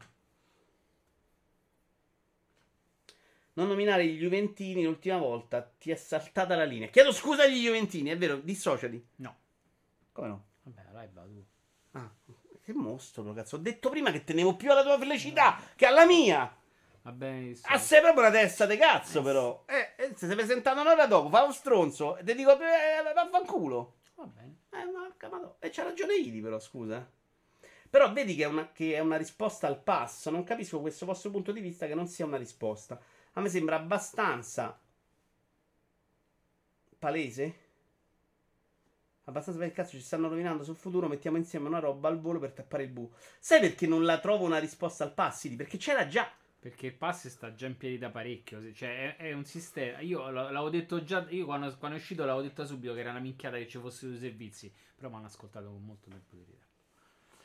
Non nominare gli Juventini l'ultima volta ti è saltata la linea. Chiedo scusa agli Juventini, è vero, dissociati. No. Come no? Vabbè, dai, va tu. Che mostro, cazzo. Ho detto prima che tenevo più alla tua felicità che alla mia. Va bene. Ah, sei proprio una testa di cazzo, però. Eh, eh, se stai presentando un'ora dopo, fa lo stronzo e ti dico, eh, vaffanculo. Va bene. Eh, ma madonna. E c'ha ragione Idi, però, scusa. Però vedi che è, una, che è una risposta al passo. Non capisco questo vostro punto di vista che non sia una risposta. A me sembra abbastanza palese. Abbastanza per il cazzo ci stanno rovinando sul futuro. Mettiamo insieme una roba al volo per tappare il buco. Sai perché non la trovo una risposta al pass? Idi? Perché c'era già. Perché il pass sta già in piedi da parecchio. Cioè, è, è un sistema. Io l'avevo detto già. Io quando, quando è uscito l'avevo detto subito che era una minchiata che ci fossero due servizi. Però mi hanno ascoltato con molto tempo di ritardo.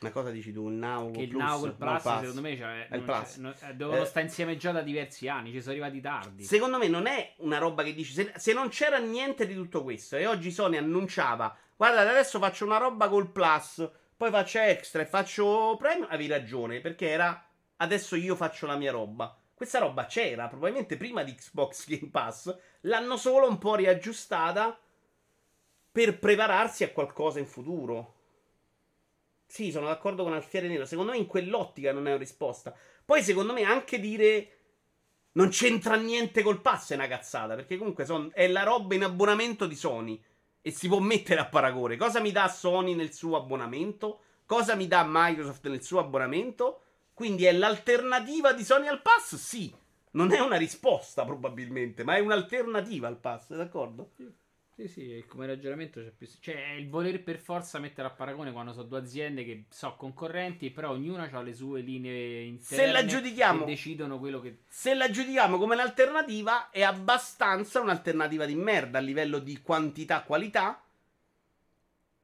Ma cosa dici tu? Il Now Che il Plus? Now No, Plus, Pass. secondo me, cioè, È il Plus. non- eh, devono Eh. stare insieme già da diversi anni. Ci sono arrivati tardi. Secondo me non è una roba che dici. Se, se non c'era niente di tutto questo e oggi Sony annunciava, guardate, adesso faccio una roba col Plus, poi faccio extra e faccio premium, avevi ragione, perché era adesso io faccio la mia roba. Questa roba c'era probabilmente prima di Xbox Game Pass, l'hanno solo un po' riaggiustata per prepararsi a qualcosa in futuro. Sì, sono d'accordo con Alfiere Nero. Secondo me in quell'ottica non è una risposta. Poi, secondo me, anche dire non c'entra niente col pass è una cazzata. Perché comunque son- è la roba in abbonamento di Sony. E si può mettere a paragone. Cosa mi dà Sony nel suo abbonamento? Cosa mi dà Microsoft nel suo abbonamento? Quindi è l'alternativa di Sony al pass? Sì. Non è una risposta, probabilmente, ma è un'alternativa al pass, d'accordo? Sì, sì, come ragionamento c'è più. Cioè, è il voler per forza mettere a paragone quando sono due aziende che sono concorrenti, però ognuna ha le sue linee interne. Se la giudichiamo- decidono quello che. Se la giudichiamo come un'alternativa, è abbastanza un'alternativa di merda a livello di quantità-qualità.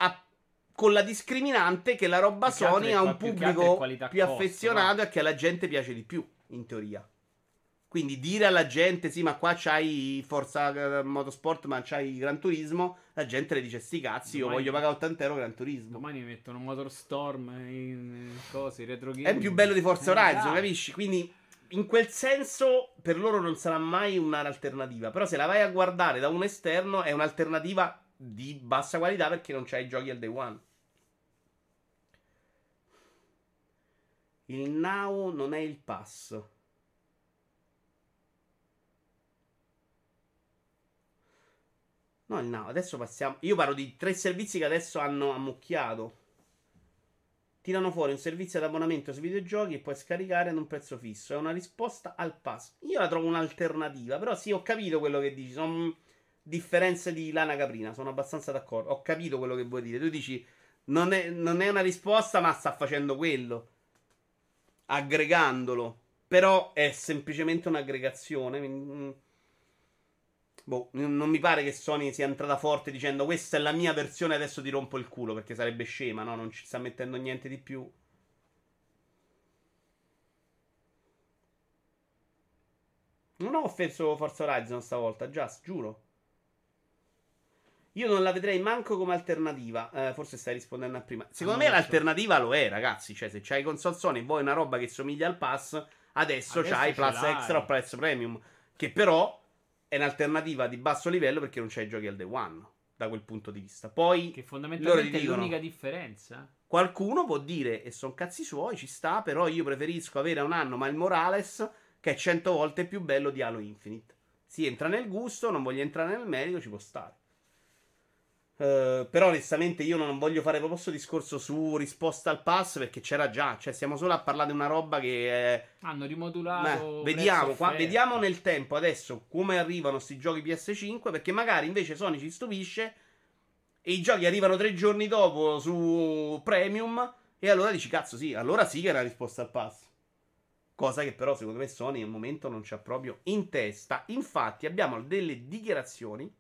a- Con la discriminante che la roba Più Sony ha un più pubblico qualità più costo, affezionato va. e che alla gente piace di più, in teoria. Quindi dire alla gente, sì, ma qua c'hai Forza eh, Motorsport, ma c'hai Gran Turismo, la gente le dice, sti cazzi, io Domani- voglio pagare 80 euro Gran Turismo. Domani mettono Motorstorm in in cose, retro game. È più bello di Forza Eh, Horizon, dai. capisci? Quindi in quel senso per loro non sarà mai un'alternativa. Però se la vai a guardare da un esterno è un'alternativa di bassa qualità perché non c'hai i giochi al day one. Il Now non è il pass. No, il Now. Adesso passiamo. Io parlo di tre servizi che adesso hanno ammucchiato. Tirano fuori un servizio ad abbonamento sui videogiochi e puoi scaricare ad un prezzo fisso. È una risposta al pass. Io la trovo un'alternativa. Però sì, ho capito quello che dici. Sono differenze di lana caprina. Sono abbastanza d'accordo. Ho capito quello che vuoi dire. Tu dici non è, non è una risposta, ma sta facendo quello. Aggregandolo. Però è semplicemente un'aggregazione. Boh, non mi pare che Sony sia entrata forte dicendo questa è la mia versione, adesso ti rompo il culo, perché sarebbe scema, no? Non ci sta mettendo niente di più. Non ho offeso Forza Horizon stavolta, Just, giuro. Io non la vedrei manco come alternativa. Eh, forse stai rispondendo a prima. Secondo me Adesso- l'alternativa lo è, ragazzi. Cioè, se c'hai console Sony e vuoi una roba che somiglia al pass, adesso, Adesso c'hai Plus l'hai. Extra o Plus Premium. Che però è un'alternativa di basso livello perché non c'hai i giochi al day one. Da quel punto di vista. Poi Che fondamentalmente è dicono- l'unica differenza. qualcuno può dire, e sono cazzi suoi, ci sta, però io preferisco avere un anno ma il Morales che è 100 volte più bello di Halo Infinite. Si entra nel gusto, non voglio entrare nel merito, ci può stare. Eh, però onestamente io non voglio fare proprio questo discorso su risposta al pass perché c'era già, cioè stiamo solo a parlare di una roba che è... Hanno Beh, rimodulato. vediamo, prezzo qua- vediamo nel tempo adesso come arrivano sti giochi PS5 perché magari invece Sony ci stupisce e i giochi arrivano tre giorni dopo su Premium e allora dici cazzo sì, allora sì che è una risposta al pass. Cosa che però secondo me Sony al momento non c'ha proprio in testa. Infatti abbiamo delle dichiarazioni.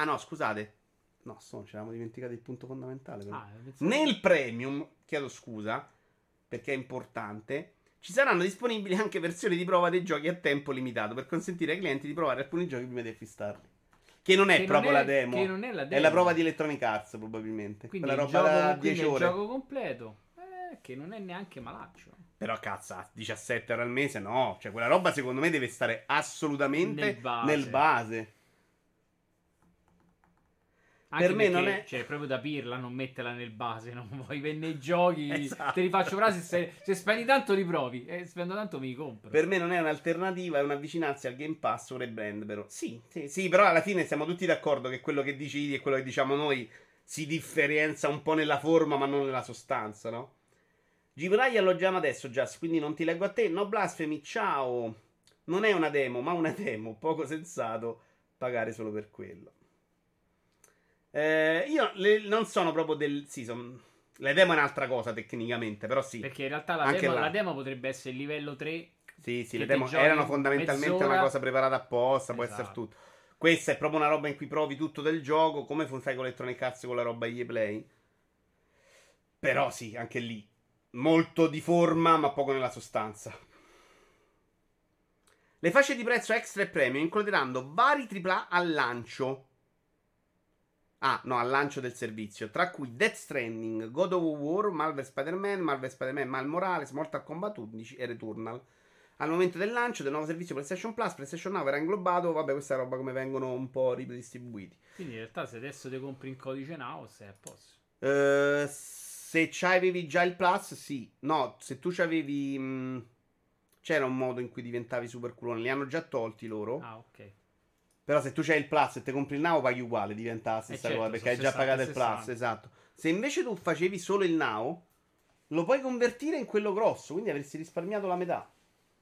Ah no, scusate. No, Sony, ci eravamo dimenticati il punto fondamentale. però. Ah, Nel premium, chiedo scusa, perché è importante, ci saranno disponibili anche versioni di prova dei giochi a tempo limitato per consentire ai clienti di provare alcuni giochi prima di acquistarli. Che non è Che non proprio è- la demo. che non è la È demo. la prova di Electronic Arts, probabilmente. Quindi Quella il roba gioco, da quindi 10 il ore. gioco completo. Eh, che non è neanche malaccio. Però cazzo, a 17 euro al mese no. Cioè, quella roba secondo me deve stare assolutamente Nel base. nel base. Anche Per me non è- Cioè, proprio da pirla non metterla nel base. Non vuoi vendere i giochi. Esatto. Te li faccio frasi. Se, se spendi tanto, li provi. E spendo tanto, mi compro. Per me non è un'alternativa, è un'avvicinarsi al Game Pass o rebrand, però. Sì, sì, sì, però alla fine siamo tutti d'accordo che quello che dici e quello che diciamo noi si differenza un po' nella forma, ma non nella sostanza, no? G Brian lo chiama adesso, Just, quindi non ti leggo a te. No blasfemi, ciao. Non è una demo, ma una demo. Poco sensato pagare solo per quello. Eh, io le- non sono proprio del... Sì, son- le demo è un'altra cosa tecnicamente, però sì. Perché in realtà la demo, la demo potrebbe essere il livello 3. Sì, sì, le demo erano fondamentalmente mezz'ora. una cosa preparata apposta, può essere Esatto. tutto. Questa è proprio una roba in cui provi tutto del gioco, come fai con Electronic Arts con la roba EA Play. Però sì, anche lì, molto di forma, ma poco nella sostanza. Le fasce di prezzo extra e premium includeranno vari AAA al lancio. Ah, no, al lancio del servizio, tra cui Death Stranding, God of War, Marvel Spider-Man, Marvel Spider-Man Mal Morales, Mortal Kombat 11 e Returnal. Al momento del lancio del nuovo servizio PlayStation Plus, PlayStation Now verrà inglobato, vabbè, questa roba come vengono un po' ridistribuiti. Quindi in realtà, se adesso ti compri in codice now, sei a posto. Eh, se c'avevi già il Plus, sì. No, se tu c'avevi... mh, c'era un modo in cui diventavi super culone, li hanno già tolti loro. Ah, ok. Però se tu c'hai il Plus e te compri il Now paghi uguale, diventa la stessa Eh certo, cosa perché hai già pagato il 60, Plus, esatto. Se invece tu facevi solo il Now, lo puoi convertire in quello grosso, quindi avresti risparmiato la metà.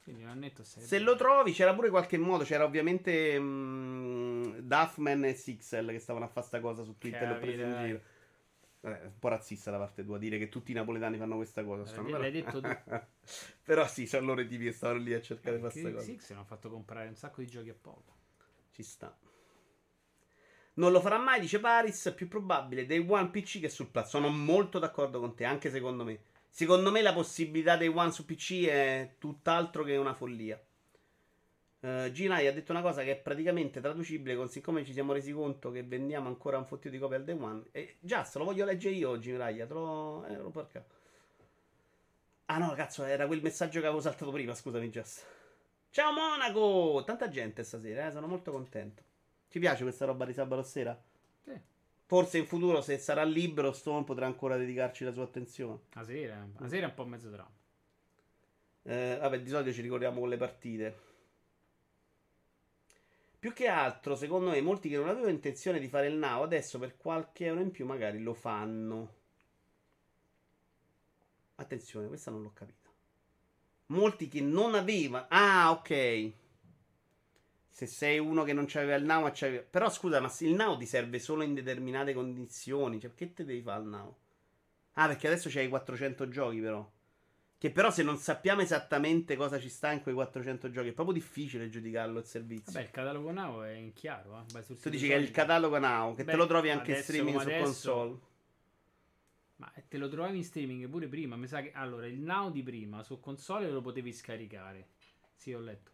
Quindi un annetto sei. Se lo trovi, c'era pure qualche modo. C'era ovviamente mm, Duffman e Sixel che stavano a fare sta cosa su Twitter. L'ho preso in giro. Vabbè, un po' razzista da parte tua dire che tutti i napoletani fanno questa cosa. L'hai- l'hai però- detto però sì, sono loro i tipi che stavano lì a cercare di fare questa cosa. Six hanno fatto comprare un sacco di giochi a poco. Ci sta. Non lo farà mai, dice Paris. Più probabile Day One PC che sul Plus. Sono molto d'accordo con te, anche secondo me. Secondo me la possibilità Day One su PC è tutt'altro che una follia. Uh, Ginai ha detto una cosa che è praticamente traducibile con siccome ci siamo resi conto che vendiamo ancora un fottio di copia al Day One. E già, se lo voglio leggere io Miraglia, te lo... Eh, lo porca. Ah no, cazzo, era quel messaggio che avevo saltato prima, scusami Jess. Ciao Monaco! Tanta gente stasera, eh? sono molto contento. Ti piace questa roba di sabato sera? Sì. Forse in futuro, se sarà libero, Stone potrà ancora dedicarci la sua attenzione. La sera, la sera è un po' mezzo dramma. Eh, vabbè, di solito ci ricordiamo con le partite. Più che altro, secondo me, molti che non avevano intenzione di fare il now, adesso per qualche euro in più magari lo fanno. Attenzione, questa non l'ho capita. Molti che non avevano... Ah, ok. Se sei uno che non c'aveva il now, c'aveva... Però scusa, ma il now ti serve solo in determinate condizioni. Cioè, perché te devi fare il now? Ah, perché adesso c'hai 400 giochi, però. Che però se non sappiamo esattamente cosa ci sta in quei 400 giochi, è proprio difficile giudicarlo il servizio. Vabbè, il catalogo now è in chiaro. Eh? Vai tu dici che è il catalogo now, che te Beh, lo trovi anche in streaming su console. Ma te lo trovavi in streaming pure prima. Mi sa che allora il now di prima su console lo potevi scaricare. Sì, ho letto.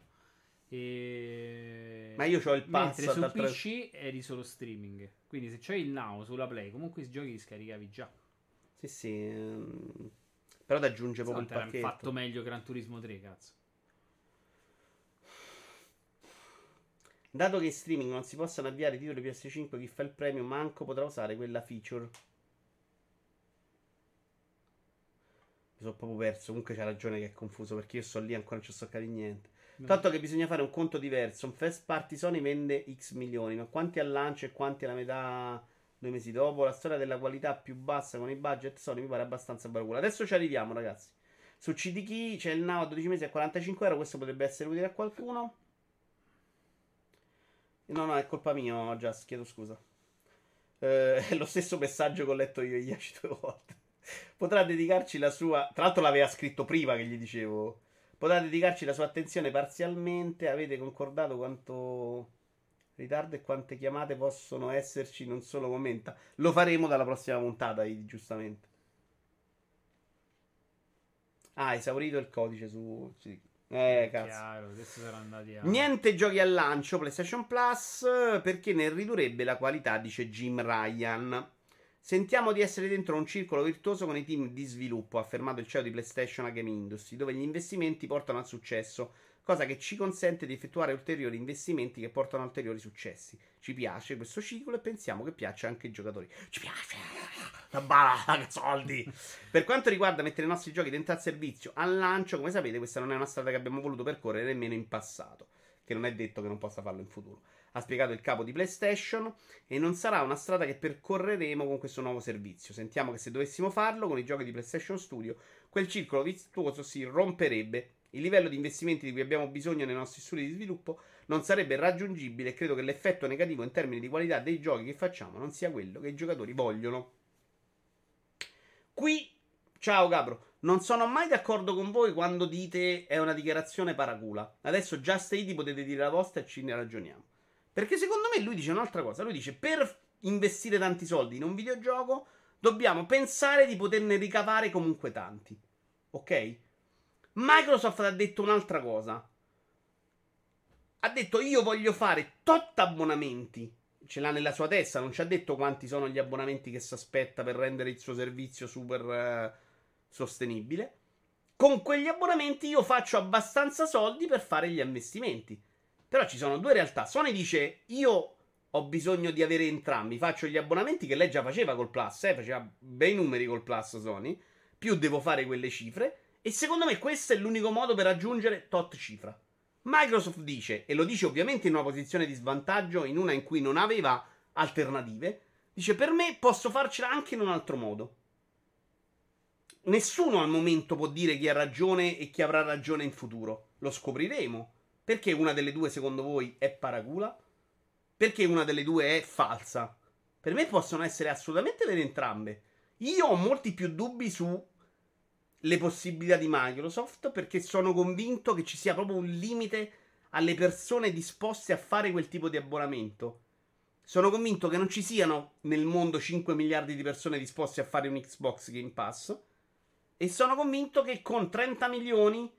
E... Ma io c'ho il pass Mentre su PC eri solo streaming. Quindi se c'hai il now sulla Play, comunque i giochi li scaricavi già. Sì, sì. ehm, Però ti aggiunge proprio il Stavolta era pacchetto. fatto meglio Gran Turismo 3, cazzo. Dato che in streaming non si possono avviare titoli PS5, chi fa il premium manco potrà usare quella feature. Sono proprio perso. Comunque c'ha ragione che è confuso perché io sto lì e ancora non ci sto capendo niente. Tanto che bisogna fare un conto diverso. Un first party Sony vende X milioni, ma quanti al lancio e quanti alla metà due mesi dopo? La storia della qualità più bassa con i budget Sony mi pare abbastanza baracula. Adesso ci arriviamo, ragazzi. Su CDK c'è il Now a 12 mesi a 45 euro. Questo potrebbe essere utile a qualcuno. No, no, è colpa mia, Just, chiedo scusa. Eh, è lo stesso messaggio che ho letto io ieri due volte. Potrà dedicarci la sua. Tra l'altro l'aveva scritto prima che gli dicevo. Potrà dedicarci la sua attenzione parzialmente. Avete concordato quanto ritardo e quante chiamate possono esserci in un solo momento. Lo faremo dalla prossima puntata, giustamente. Ah, esaurito il codice su. Eh, cazzo. Chiaro. Niente giochi al lancio PlayStation Plus perché ne ridurrebbe la qualità, dice Jim Ryan. Sentiamo di essere dentro un circolo virtuoso con i team di sviluppo, ha affermato il CEO di PlayStation Game Industry, dove gli investimenti portano al successo, cosa che ci consente di effettuare ulteriori investimenti che portano a ulteriori successi. Ci piace questo ciclo e pensiamo che piaccia anche ai giocatori. Ci piace! La bala, soldi! Per quanto riguarda mettere i nostri giochi dentro al servizio al lancio, come sapete, questa non è una strada che abbiamo voluto percorrere nemmeno in passato, che non è detto che non possa farlo in futuro. Ha spiegato il capo di PlayStation e non sarà una strada che percorreremo con questo nuovo servizio. Sentiamo che se dovessimo farlo con i giochi di PlayStation Studio, quel circolo virtuoso si romperebbe. Il livello di investimenti di cui abbiamo bisogno nei nostri studi di sviluppo non sarebbe raggiungibile e credo che l'effetto negativo in termini di qualità dei giochi che facciamo non sia quello che i giocatori vogliono. Qui, ciao Gabro, non sono mai d'accordo con voi quando dite è una dichiarazione paracula. Adesso già Stati potete dire la vostra e ci ne ragioniamo. Perché secondo me lui dice un'altra cosa. Lui dice per investire tanti soldi in un videogioco dobbiamo pensare di poterne ricavare comunque tanti. Ok? Microsoft ha detto un'altra cosa. Ha detto io voglio fare tot abbonamenti. Ce l'ha nella sua testa, non ci ha detto quanti sono gli abbonamenti che si aspetta per rendere il suo servizio super eh, sostenibile. Con quegli abbonamenti io faccio abbastanza soldi per fare gli investimenti. Però ci sono due realtà. Sony dice io ho bisogno di avere entrambi, faccio gli abbonamenti che lei già faceva col Plus, eh, faceva bei numeri col Plus Sony, più devo fare quelle cifre e secondo me questo è l'unico modo per raggiungere tot cifra. Microsoft dice, e lo dice ovviamente in una posizione di svantaggio, in una in cui non aveva alternative, dice per me posso farcela anche in un altro modo. Nessuno al momento può dire chi ha ragione e chi avrà ragione in futuro. Lo scopriremo. Perché una delle due, secondo voi, è paracula? Perché una delle due è falsa? Per me possono essere assolutamente vere entrambe. Io ho molti più dubbi su le possibilità di Microsoft perché sono convinto che ci sia proprio un limite alle persone disposte a fare quel tipo di abbonamento. Sono convinto che non ci siano nel mondo 5 miliardi di persone disposte a fare un Xbox Game Pass. E sono convinto che con 30 milioni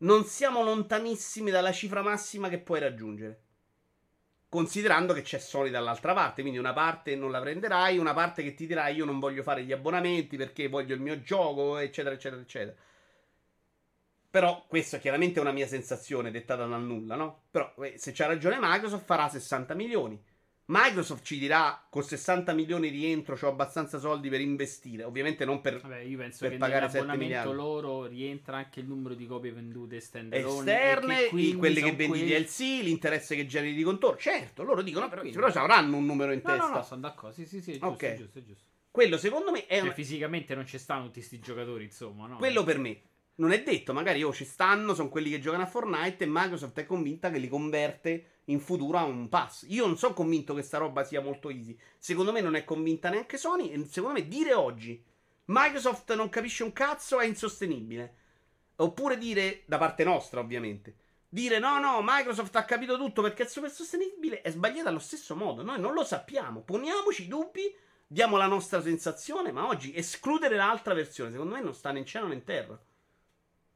non siamo lontanissimi dalla cifra massima che puoi raggiungere. Considerando che c'è Sony dall'altra parte, quindi una parte non la prenderai, una parte che ti dirà io non voglio fare gli abbonamenti perché voglio il mio gioco, eccetera, eccetera, eccetera. Però questa è chiaramente una mia sensazione dettata dal nulla, no? Però eh, se c'ha ragione Microsoft farà 60 milioni. Microsoft ci dirà con 60 milioni rientro, ho abbastanza soldi per investire. Ovviamente non per Vabbè, io penso per che pagare 7 nell'abbonamento miliardi. loro rientra anche il numero di copie vendute standalone esterne, e quelli che vendi quelli- DLC, l'interesse che generi di contorno. Certo, loro dicono, però, quindi- però avranno un numero in No, testa. no, no, sono d'accordo. Sì, sì, sì, è giusto, Ok. è giusto, è giusto. Quello secondo me è Cioè, un... fisicamente non ci stanno tutti questi giocatori, insomma, no? Quello per me. Non è detto, magari oh, ci stanno, sono quelli che giocano a Fortnite e Microsoft è convinta che li converte in futuro a un pass. Io non sono convinto che sta roba sia molto easy. Secondo me non è convinta neanche Sony e secondo me dire oggi Microsoft non capisce un cazzo è insostenibile. Oppure dire, da parte nostra ovviamente, dire no no Microsoft ha capito tutto perché è super sostenibile è sbagliato allo stesso modo. Noi non lo sappiamo. Poniamoci dubbi, diamo la nostra sensazione, ma oggi escludere l'altra versione secondo me non sta né in cielo né in terra.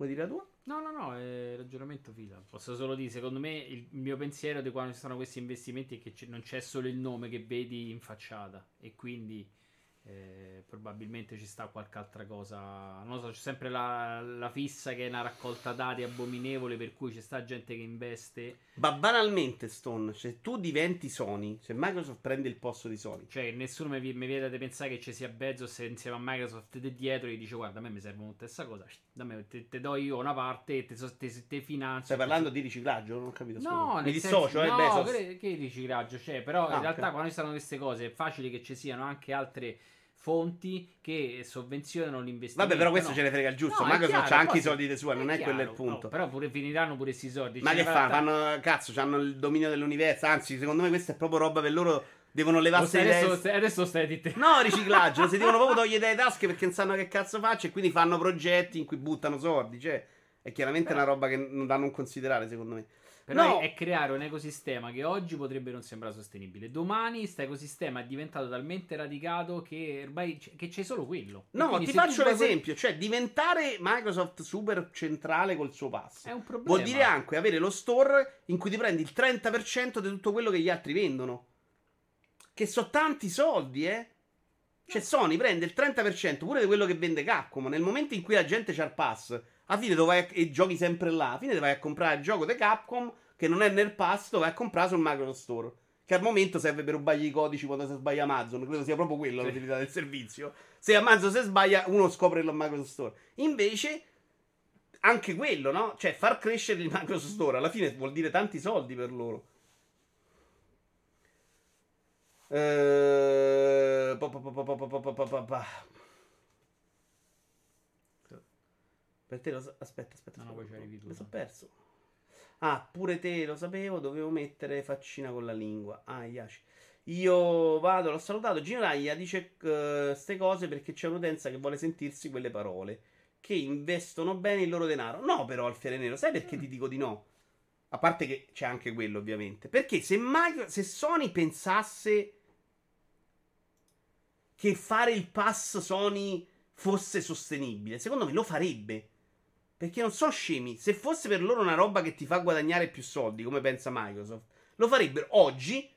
Vuoi dire la tua? No, no, no, è ragionamento fila. Posso solo dire, secondo me, il mio pensiero di quando ci sono questi investimenti è che non c'è solo il nome che vedi in facciata e quindi eh, probabilmente ci sta qualche altra cosa. Non lo so, c'è sempre la, la fissa che è una raccolta dati abominevole per cui c'è sta gente che investe. Ma banalmente, Stone, se tu diventi Sony, se Microsoft prende il posto di Sony, Cioè, nessuno mi, mi viene da pensare che ci sia Bezos insieme a Microsoft di dietro e gli dice guarda, a me mi serve tutta questa cosa, da me te, te do io una parte e te, so- te, te finanzio. stai parlando di riciclaggio? Non ho capito. No, mi dissocio, senso, eh, no, che, che riciclaggio c'è, però Ah, in realtà ok. quando ci sono queste cose è facile che ci siano anche altre fonti che sovvenzionano l'investimento. Vabbè, però questo no? ce ne frega il giusto. No, è Microsoft ha anche i soldi dei suoi, non è quello il punto. no, però pure finiranno pure questi soldi. Ma Ce che ne fa? farà- Fanno cazzo, hanno il dominio dell'universo. Anzi, secondo me questa è proprio roba per loro. Devono levarsi le adesso, stai- adesso stai di te. No, riciclaggio, si devono proprio togliere dalle tasche perché non sanno che cazzo faccia e quindi fanno progetti in cui buttano soldi. Cioè, è chiaramente Però- una roba che non da non considerare, secondo me. Però No. è creare un ecosistema che oggi potrebbe non sembrare sostenibile. Domani questo ecosistema è diventato talmente radicato che ormai c- che c'è solo quello. No, ti faccio l'esempio, cioè diventare Microsoft super centrale col suo pass. È un problema. Vuol dire anche avere lo store in cui ti prendi il 30% di tutto quello che gli altri vendono. Che so tanti soldi, eh. Cioè Sony prende il 30% pure di quello che vende Capcom. Nel momento in cui la gente c'ha il pass, alla fine dove vai a- e giochi sempre là, alla fine vai a comprare il gioco di Capcom che non è nel pass, lo vai a comprare sul Microsoft Store. Che al momento serve per rubargli i codici quando si sbaglia Amazon. Credo sia proprio quella Sì. l'utilità del servizio. Se Amazon si sbaglia, uno scopre il Microsoft Store. Invece, anche quello, no? Cioè, far crescere il Microsoft Store alla fine vuol dire tanti soldi per loro. Eh, Per te lo sa- Aspetta, aspetta. No, poi ci arrivi tu, Mi sono no? perso. Ah, pure te lo sapevo, dovevo mettere faccina con la lingua. Ah, Iaci. Io vado, l'ho salutato. Gino Raglia dice queste cose perché c'è un'utenza che vuole sentirsi quelle parole. Che investono bene il loro denaro. No, però, Alfiere Nero, sai perché ti dico di no? A parte che c'è anche quello, ovviamente. Perché se, Micro- se Sony pensasse che fare il pass Sony fosse sostenibile, secondo me lo farebbe. Perché non sono scemi. Se fosse per loro una roba che ti fa guadagnare più soldi, come pensa Microsoft, lo farebbero oggi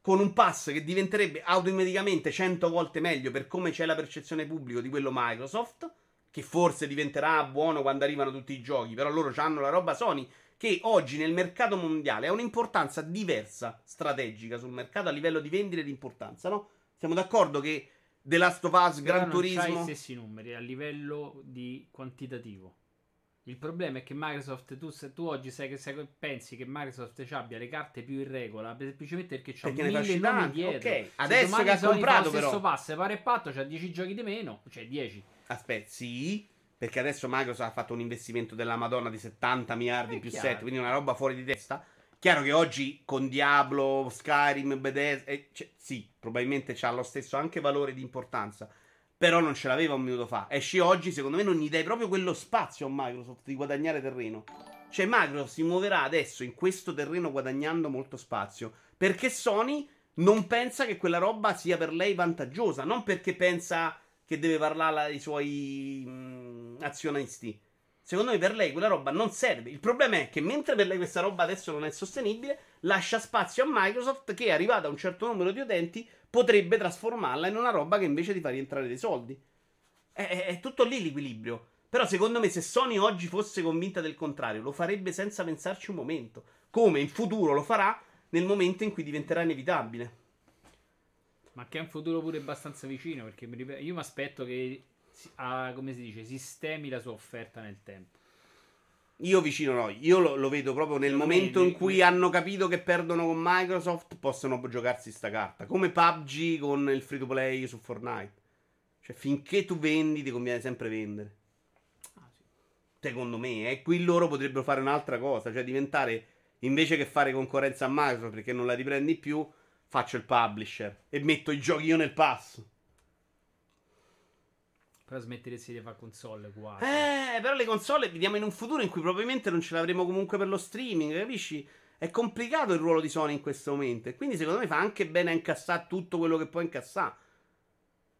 con un pass che diventerebbe automaticamente 100 volte meglio per come c'è la percezione pubblica di quello Microsoft, che forse diventerà buono quando arrivano tutti i giochi, però loro hanno la roba Sony che oggi nel mercato mondiale ha un'importanza diversa strategica sul mercato a livello di vendita e di importanza, no? Siamo d'accordo che The Last of Us, Gran non c'hai i Turismo stessi numeri a livello di quantitativo. Il problema è che Microsoft, tu, se tu oggi sai che, sai- pensi che Microsoft abbia le carte più in regola, semplicemente perché c'ha Perché mille nomi dietro. ok. Se Adesso che ha comprato, lo stesso però. passo, pare e patto, c'ha 10 giochi di meno, cioè 10. Aspetta, sì. Perché adesso Microsoft ha fatto un investimento della Madonna di 70 miliardi È più chiaro. 7, quindi una roba fuori di testa. Chiaro che oggi con Diablo, Skyrim, Bethesda, eh, cioè, sì, probabilmente c'ha lo stesso anche valore di importanza. Però non ce l'aveva un minuto fa. Esci oggi, secondo me non gli dai proprio quello spazio a Microsoft di guadagnare terreno. Cioè Microsoft si muoverà adesso in questo terreno guadagnando molto spazio. Perché Sony non pensa che quella roba sia per lei vantaggiosa. Non perché pensa che deve parlare ai suoi mh, azionisti. Secondo me per lei quella roba non serve. Il problema è che mentre per lei questa roba adesso non è sostenibile, lascia spazio a Microsoft che, arrivata a un certo numero di utenti, potrebbe trasformarla in una roba che invece ti fa rientrare dei soldi. È, è- è tutto lì l'equilibrio. Però secondo me se Sony oggi fosse convinta del contrario, lo farebbe senza pensarci un momento. Come in futuro lo farà nel momento in cui diventerà inevitabile. Ma che è un futuro pure abbastanza vicino. Perché io mi aspetto che, ah, come si dice, sistemi la sua offerta nel tempo. Io vicino no, io lo, lo vedo proprio nel Secondo me momento mi- in cui mi- hanno capito che perdono con Microsoft, possono giocarsi sta carta. Come PUBG con il free to play su Fortnite. Cioè, finché tu vendi, ti conviene sempre vendere. Ah, sì. Secondo me, e qui loro potrebbero fare un'altra cosa, cioè diventare invece che fare concorrenza a Microsoft perché non la riprendi più, faccio il publisher e metto i giochi io nel pass. Però smetteresti di fare console quasi. Eh, però le console vediamo in un futuro in cui probabilmente non ce l'avremo comunque per lo streaming, capisci? È complicato il ruolo di Sony in questo momento. E quindi secondo me fa anche bene a incassare tutto quello che può incassare.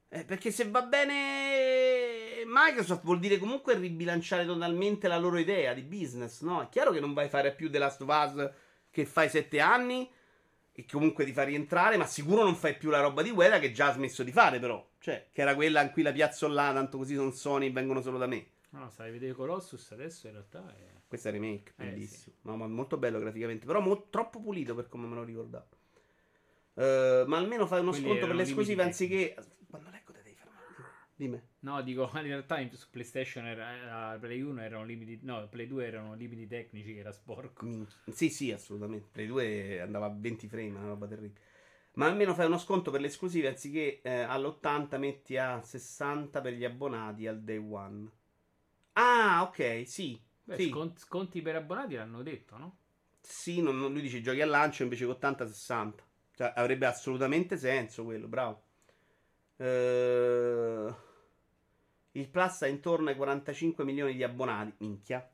Eh, perché se va bene Microsoft vuol dire comunque ribilanciare totalmente la loro idea di business, no? È chiaro che non vai a fare più The Last of Us che fai sette anni e comunque ti fa rientrare, ma sicuro non fai più la roba di Guerra che già ha smesso di fare però. Cioè, che era quella in cui la piazzo là, tanto così sono Sony e vengono solo da me. No, stai a vedere Colossus adesso in realtà è... Questo è remake, Eh, bellissimo. No, ma molto bello graficamente, però mo- troppo pulito per come me lo ricordavo. Eh, ma almeno fai uno Quelli sconto per l'esclusiva anziché... Quando leggo te devi fermare. Dimmi. No, dico, in realtà su PlayStation era, Play 1 erano limiti... No, Play 2 erano limiti tecnici che era sporco. Minchia. Sì, sì, assolutamente. Play 2 andava a 20 frame, una roba terribile. Ma almeno fai uno sconto per le esclusive anziché eh, all'80 metti a 60 per gli abbonati al day one. Ah, ok, sì. Beh, sì. scon- sconti per abbonati l'hanno detto, no? Sì, non- non- lui dice giochi al lancio invece che 80-60. Cioè, avrebbe assolutamente senso quello, bravo. Eh, il Plus ha intorno ai 45 milioni di abbonati. Minchia.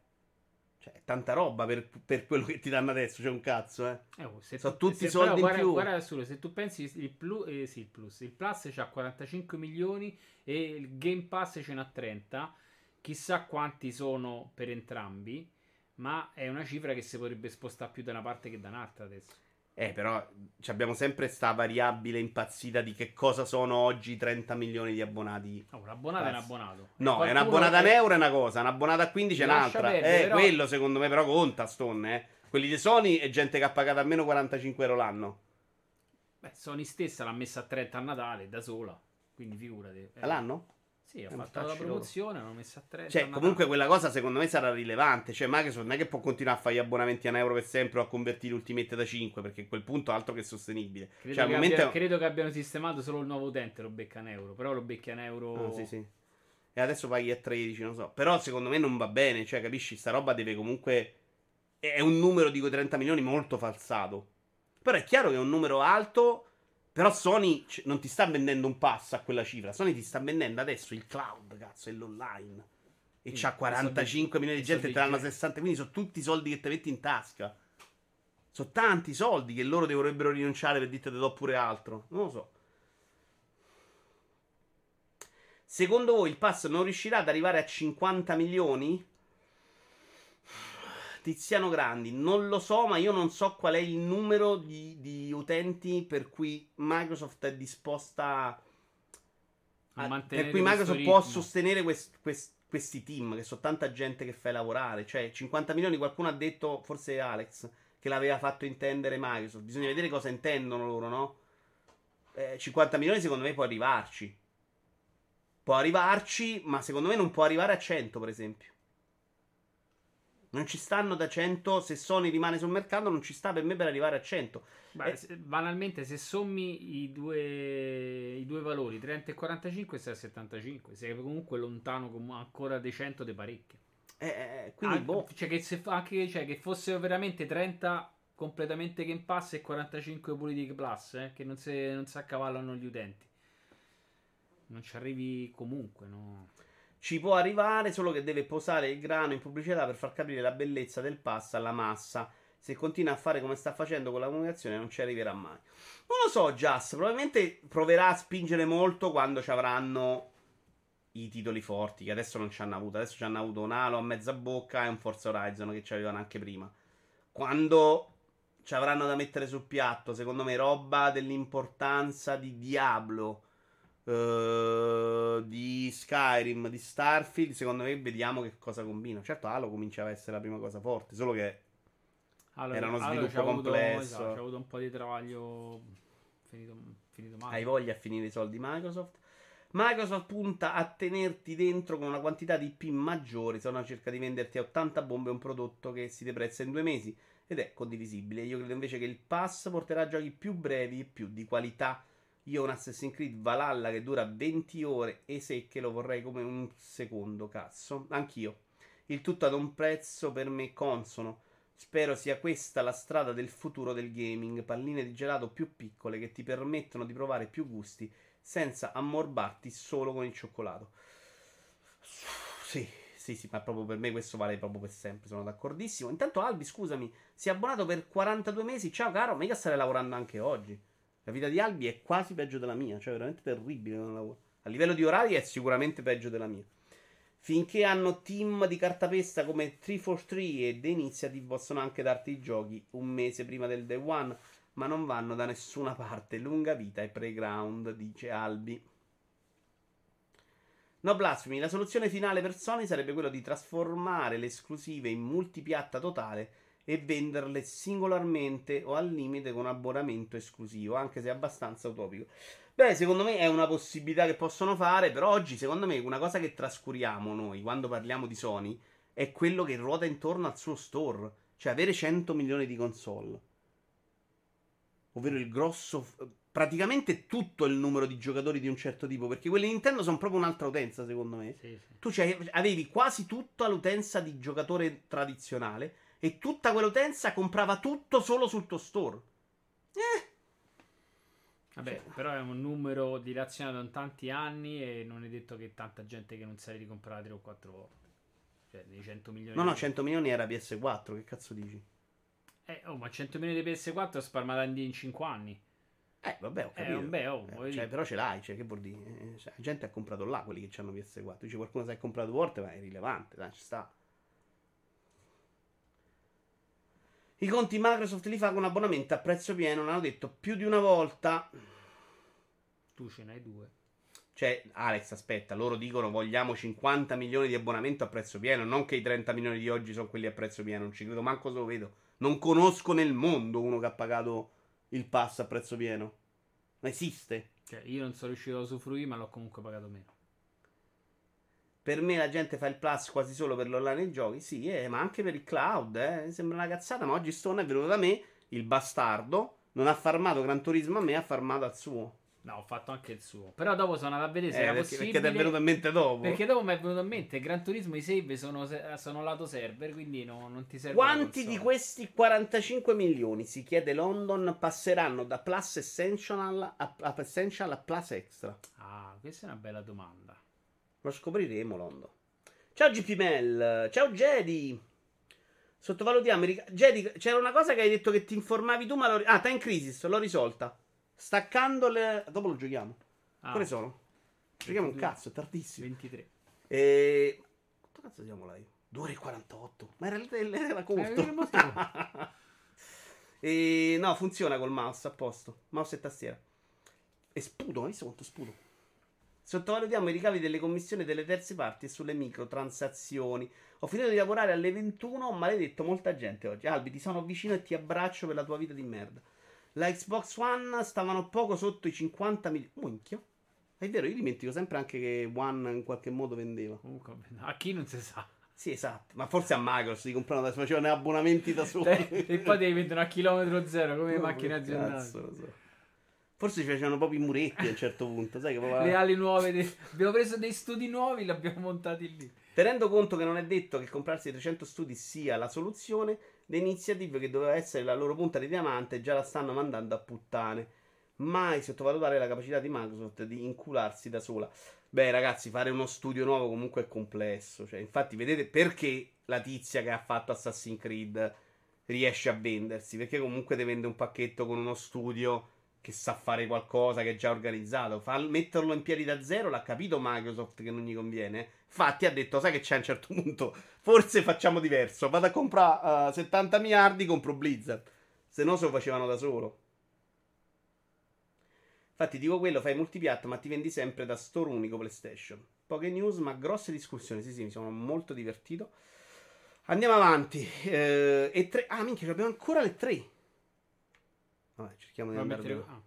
Cioè, tanta roba per, per quello che ti danno adesso. C'è un cazzo, eh. Eh, oh, Sono tu- tutti se- soldi però in guarda, più. Guarda solo, se tu pensi il plus, eh, sì, il plus, il plus c'ha 45 milioni e il Game Pass ce n'ha 30. Chissà quanti sono per entrambi, ma è una cifra che si potrebbe spostare più da una parte che da un'altra adesso. Eh, però ci abbiamo sempre sta variabile impazzita di che cosa sono oggi i 30 milioni di abbonati. Oh, un abbonato è un abbonato. No, è Qualcuno un'abbonata che- a euro è una cosa, un'abbonata a 15 è un'altra. perdere, eh, però- quello secondo me però conta, Stone, eh. Quelli di Sony è gente che ha pagato almeno 45 euro l'anno. Beh, Sony stessa l'ha messa a 30 a Natale da sola, quindi figurati. Eh, L'anno? Sì, ha Eh, fatto la promozione, l'hanno messa a 30 a Cioè, Natale. comunque quella cosa secondo me sarà rilevante. Cioè, Microsoft non è che può continuare a fare gli abbonamenti a un euro per sempre o a convertire Ultimate da 5, perché a quel punto altro che sostenibile. Credo, cioè, che momento... abbia- credo che abbiano sistemato solo il nuovo utente, lo becca in euro, però lo becca in euro... Ah, sì, sì. E adesso paghi a 13, non so. Però secondo me non va bene. Cioè, capisci? Sta roba deve comunque. È un numero di quei 30 milioni molto falsato. Però è chiaro che è un numero alto. Però Sony non ti sta vendendo un pass a quella cifra. Sony ti sta vendendo adesso il cloud, cazzo, e l'online. E Sì, c'ha 45 milioni di gente e te l'hanno soldi- 60. Quindi sono tutti i soldi che ti metti in tasca. Sono tanti soldi che loro dovrebbero rinunciare per dirti te do pure altro. Non lo so. Secondo voi il pass non riuscirà ad arrivare a 50 milioni? Tiziano Grandi, non lo so, ma io non so qual è il numero di, di utenti per cui Microsoft è disposta a a- mantenere per cui Microsoft può sostenere quest- quest- questi team, che sono tanta gente che fai lavorare. Cioè, 50 milioni, qualcuno ha detto, forse Alex, che l'aveva fatto intendere Microsoft. Bisogna vedere cosa intendono loro, no? Eh, 50 milioni secondo me può arrivarci. Può arrivarci, ma secondo me non può arrivare a 100, per esempio. Non ci stanno da 100. Se Sony rimane sul mercato, non ci sta per me per arrivare a 100. Beh, Eh. se- banalmente, se sommi i due, i due valori 30 e 45, sei a 75. Sei comunque lontano com- ancora dei 100 di parecchio. Eh, eh, quindi, Ah, boh. cioè, che se, anche, cioè, che fossero veramente 30 completamente Game Pass e 45 Politic Plus, eh, che non si, non si accavallano gli utenti. Non ci arrivi comunque, no? Ci può arrivare, solo che deve posare il grano in pubblicità per far capire la bellezza del pass alla massa. Se continua a fare come sta facendo con la comunicazione, non ci arriverà mai. Non lo so, Just. Probabilmente proverà a spingere molto quando ci avranno i titoli forti, che adesso non ci hanno avuto. Adesso ci hanno avuto un Halo a mezza bocca e un Forza Horizon che ci avevano anche prima. Quando ci avranno da mettere sul piatto, secondo me, roba dell'importanza di Diablo. Eh, di Skyrim, di Starfield, secondo me vediamo che cosa combina. Certo, Halo cominciava a essere la prima cosa forte, solo che Allora, Era uno sviluppo avuto- complesso. esatto, c'ha avuto un po' di travaglio finito, finito male. hai voglia a finire i soldi Microsoft. Microsoft punta a tenerti dentro con una quantità di IP maggiore, sono cerca di venderti a 80 bombe un prodotto che si deprezza in due mesi ed è condivisibile. Io credo invece che il pass porterà giochi più brevi e più di qualità. Io ho un Assassin's Creed Valhalla che dura 20 ore e secche lo vorrei come un secondo, cazzo. Anch'io. Il tutto ad un prezzo per me consono. Spero sia questa la strada del futuro del gaming, palline di gelato più piccole che ti permettono di provare più gusti senza ammorbarti solo con il cioccolato. Sì, sì, sì, ma proprio per me questo vale proprio per sempre, sono d'accordissimo. Intanto Albi, scusami, si è abbonato per 42 mesi. Ciao caro, mica stai lavorando anche oggi. La vita di Albi è quasi peggio della mia, cioè veramente terribile. A livello di orari è sicuramente peggio della mia. Finché hanno team di cartapesta come 343 e The Initiative possono anche darti i giochi un mese prima del day one, ma non vanno da nessuna parte. Lunga vita e playground, dice Albi. No blasfemi, la soluzione finale per Sony sarebbe quello di trasformare le esclusive in multipiatta totale e venderle singolarmente o al limite con abbonamento esclusivo, anche se è abbastanza utopico. Beh, secondo me è una possibilità che possono fare, però oggi secondo me una cosa che trascuriamo noi quando parliamo di Sony è quello che ruota intorno al suo store, cioè avere 100 milioni di console. Ovvero il grosso praticamente tutto il numero di giocatori di un certo tipo, perché quelli Nintendo sono proprio un'altra utenza, secondo me. Sì, sì. Tu c'hai- avevi quasi tutta l'utenza di giocatore tradizionale e tutta quell'utenza comprava tutto solo sul tuo store. Eh, Vabbè, però è un numero dilazionato in tanti anni e non è detto che tanta gente che non sa di ricomprare 3 o 4 volte. Cioè, dei 100 milioni. no, no, di- 100 milioni era PS4, che cazzo dici? Eh, oh, ma 100 milioni di PS4 spalmata in in 5 anni. Eh, vabbè, ho Eh, capito. vabbè, oh, Eh, cioè, però ce l'hai, cioè, che vuol dire? Eh, cioè, la gente ha comprato là quelli che hanno PS4. Dice qualcuno si è comprato volte, ma è rilevante, dai, ci sta. I conti Microsoft li fa con abbonamento a prezzo pieno, l'hanno detto più di una volta. Tu ce n'hai due. Cioè, Alex, aspetta, loro dicono vogliamo 50 milioni di abbonamento a prezzo pieno, non che i 30 milioni di oggi sono quelli a prezzo pieno, non ci credo manco se lo vedo. Non conosco nel mondo uno che ha pagato il pass a prezzo pieno. Non esiste. Cioè, io non sono riuscito a usufruire, ma l'ho comunque pagato meno. Per me la gente fa il plus quasi solo per l'online e giochi, sì, eh, ma anche per il cloud, eh. Sembra una cazzata, ma oggi Stone è venuto da me, il bastardo, non ha farmato Gran Turismo a me, ha farmato al suo. No, ho fatto anche il suo. Però dopo sono andato a vedere se Eh, era perché, possibile. perché ti è venuto in mente dopo. Perché dopo mi è venuto in mente Gran Turismo i save sono, sono lato server, quindi no- non ti serve. Quanti di questi 45 milioni, si chiede London, passeranno da Plus Essential a, a Essential a Plus Extra? Ah, questa è una bella domanda. Lo scopriremo, London. Ciao GP Mel, ciao Jedi. Sottovalutiamo. Jedi, c'era una cosa che hai detto che ti informavi tu, ma l'ho... Ah, Time Crisis, l'ho risolta. Staccando le... Dopo lo giochiamo. Ah, Quale sono? Giochiamo un 22. cazzo, è tardissimo. 23. E... Quanto cazzo siamo live? 2 ore e 48. Ma era, era corto. Che motivo? e no, funziona col mouse, a posto. Mouse e tastiera. E sputo, hai visto quanto sputo? Sottovalutiamo i ricavi delle commissioni delle terze parti e sulle microtransazioni. Ho finito di lavorare alle 21, ho maledetto molta gente oggi. Albi, ti sono vicino e ti abbraccio per la tua vita di merda. La Xbox One stavano poco sotto i 50 milioni. Minchia. È vero, io dimentico sempre anche che One in qualche modo vendeva. Comunque, a chi non si sa. Sì, esatto. Ma forse a Microsoft si comprano facevano abbonamenti da soli. e poi devi vendere a chilometro zero come No, macchine che aziendali. cazzo, lo so. Forse ci facevano proprio i muretti a un certo punto, sai che proprio- Le ali nuove. de- Abbiamo preso dei studi nuovi, li abbiamo montati lì. Tenendo conto che non è detto che comprarsi 300 studi sia la soluzione, le iniziative che doveva essere la loro punta di diamante già la stanno mandando a puttane. Mai sottovalutare la capacità di Microsoft di incularsi da sola. Beh, ragazzi, fare uno studio nuovo comunque è complesso. Cioè, infatti, vedete perché la tizia che ha fatto Assassin's Creed riesce a vendersi? Perché comunque ti vende un pacchetto con uno studio che sa fare qualcosa, che è già organizzato. Fa- metterlo in piedi da zero, l'ha capito Microsoft che non gli conviene. Infatti ha detto, sai che c'è a un certo punto, forse facciamo diverso, vado a comprare eh, 70 miliardi, compro Blizzard. Se no se lo facevano da solo. Infatti dico quello, fai multipiatt ma ti vendi sempre da store unico PlayStation. Poche news ma grosse discussioni, sì sì, mi sono molto divertito. Andiamo avanti. Eh, e tre... Ah minchia, abbiamo ancora le tre. Vabbè, cerchiamo di andare mettere- ah.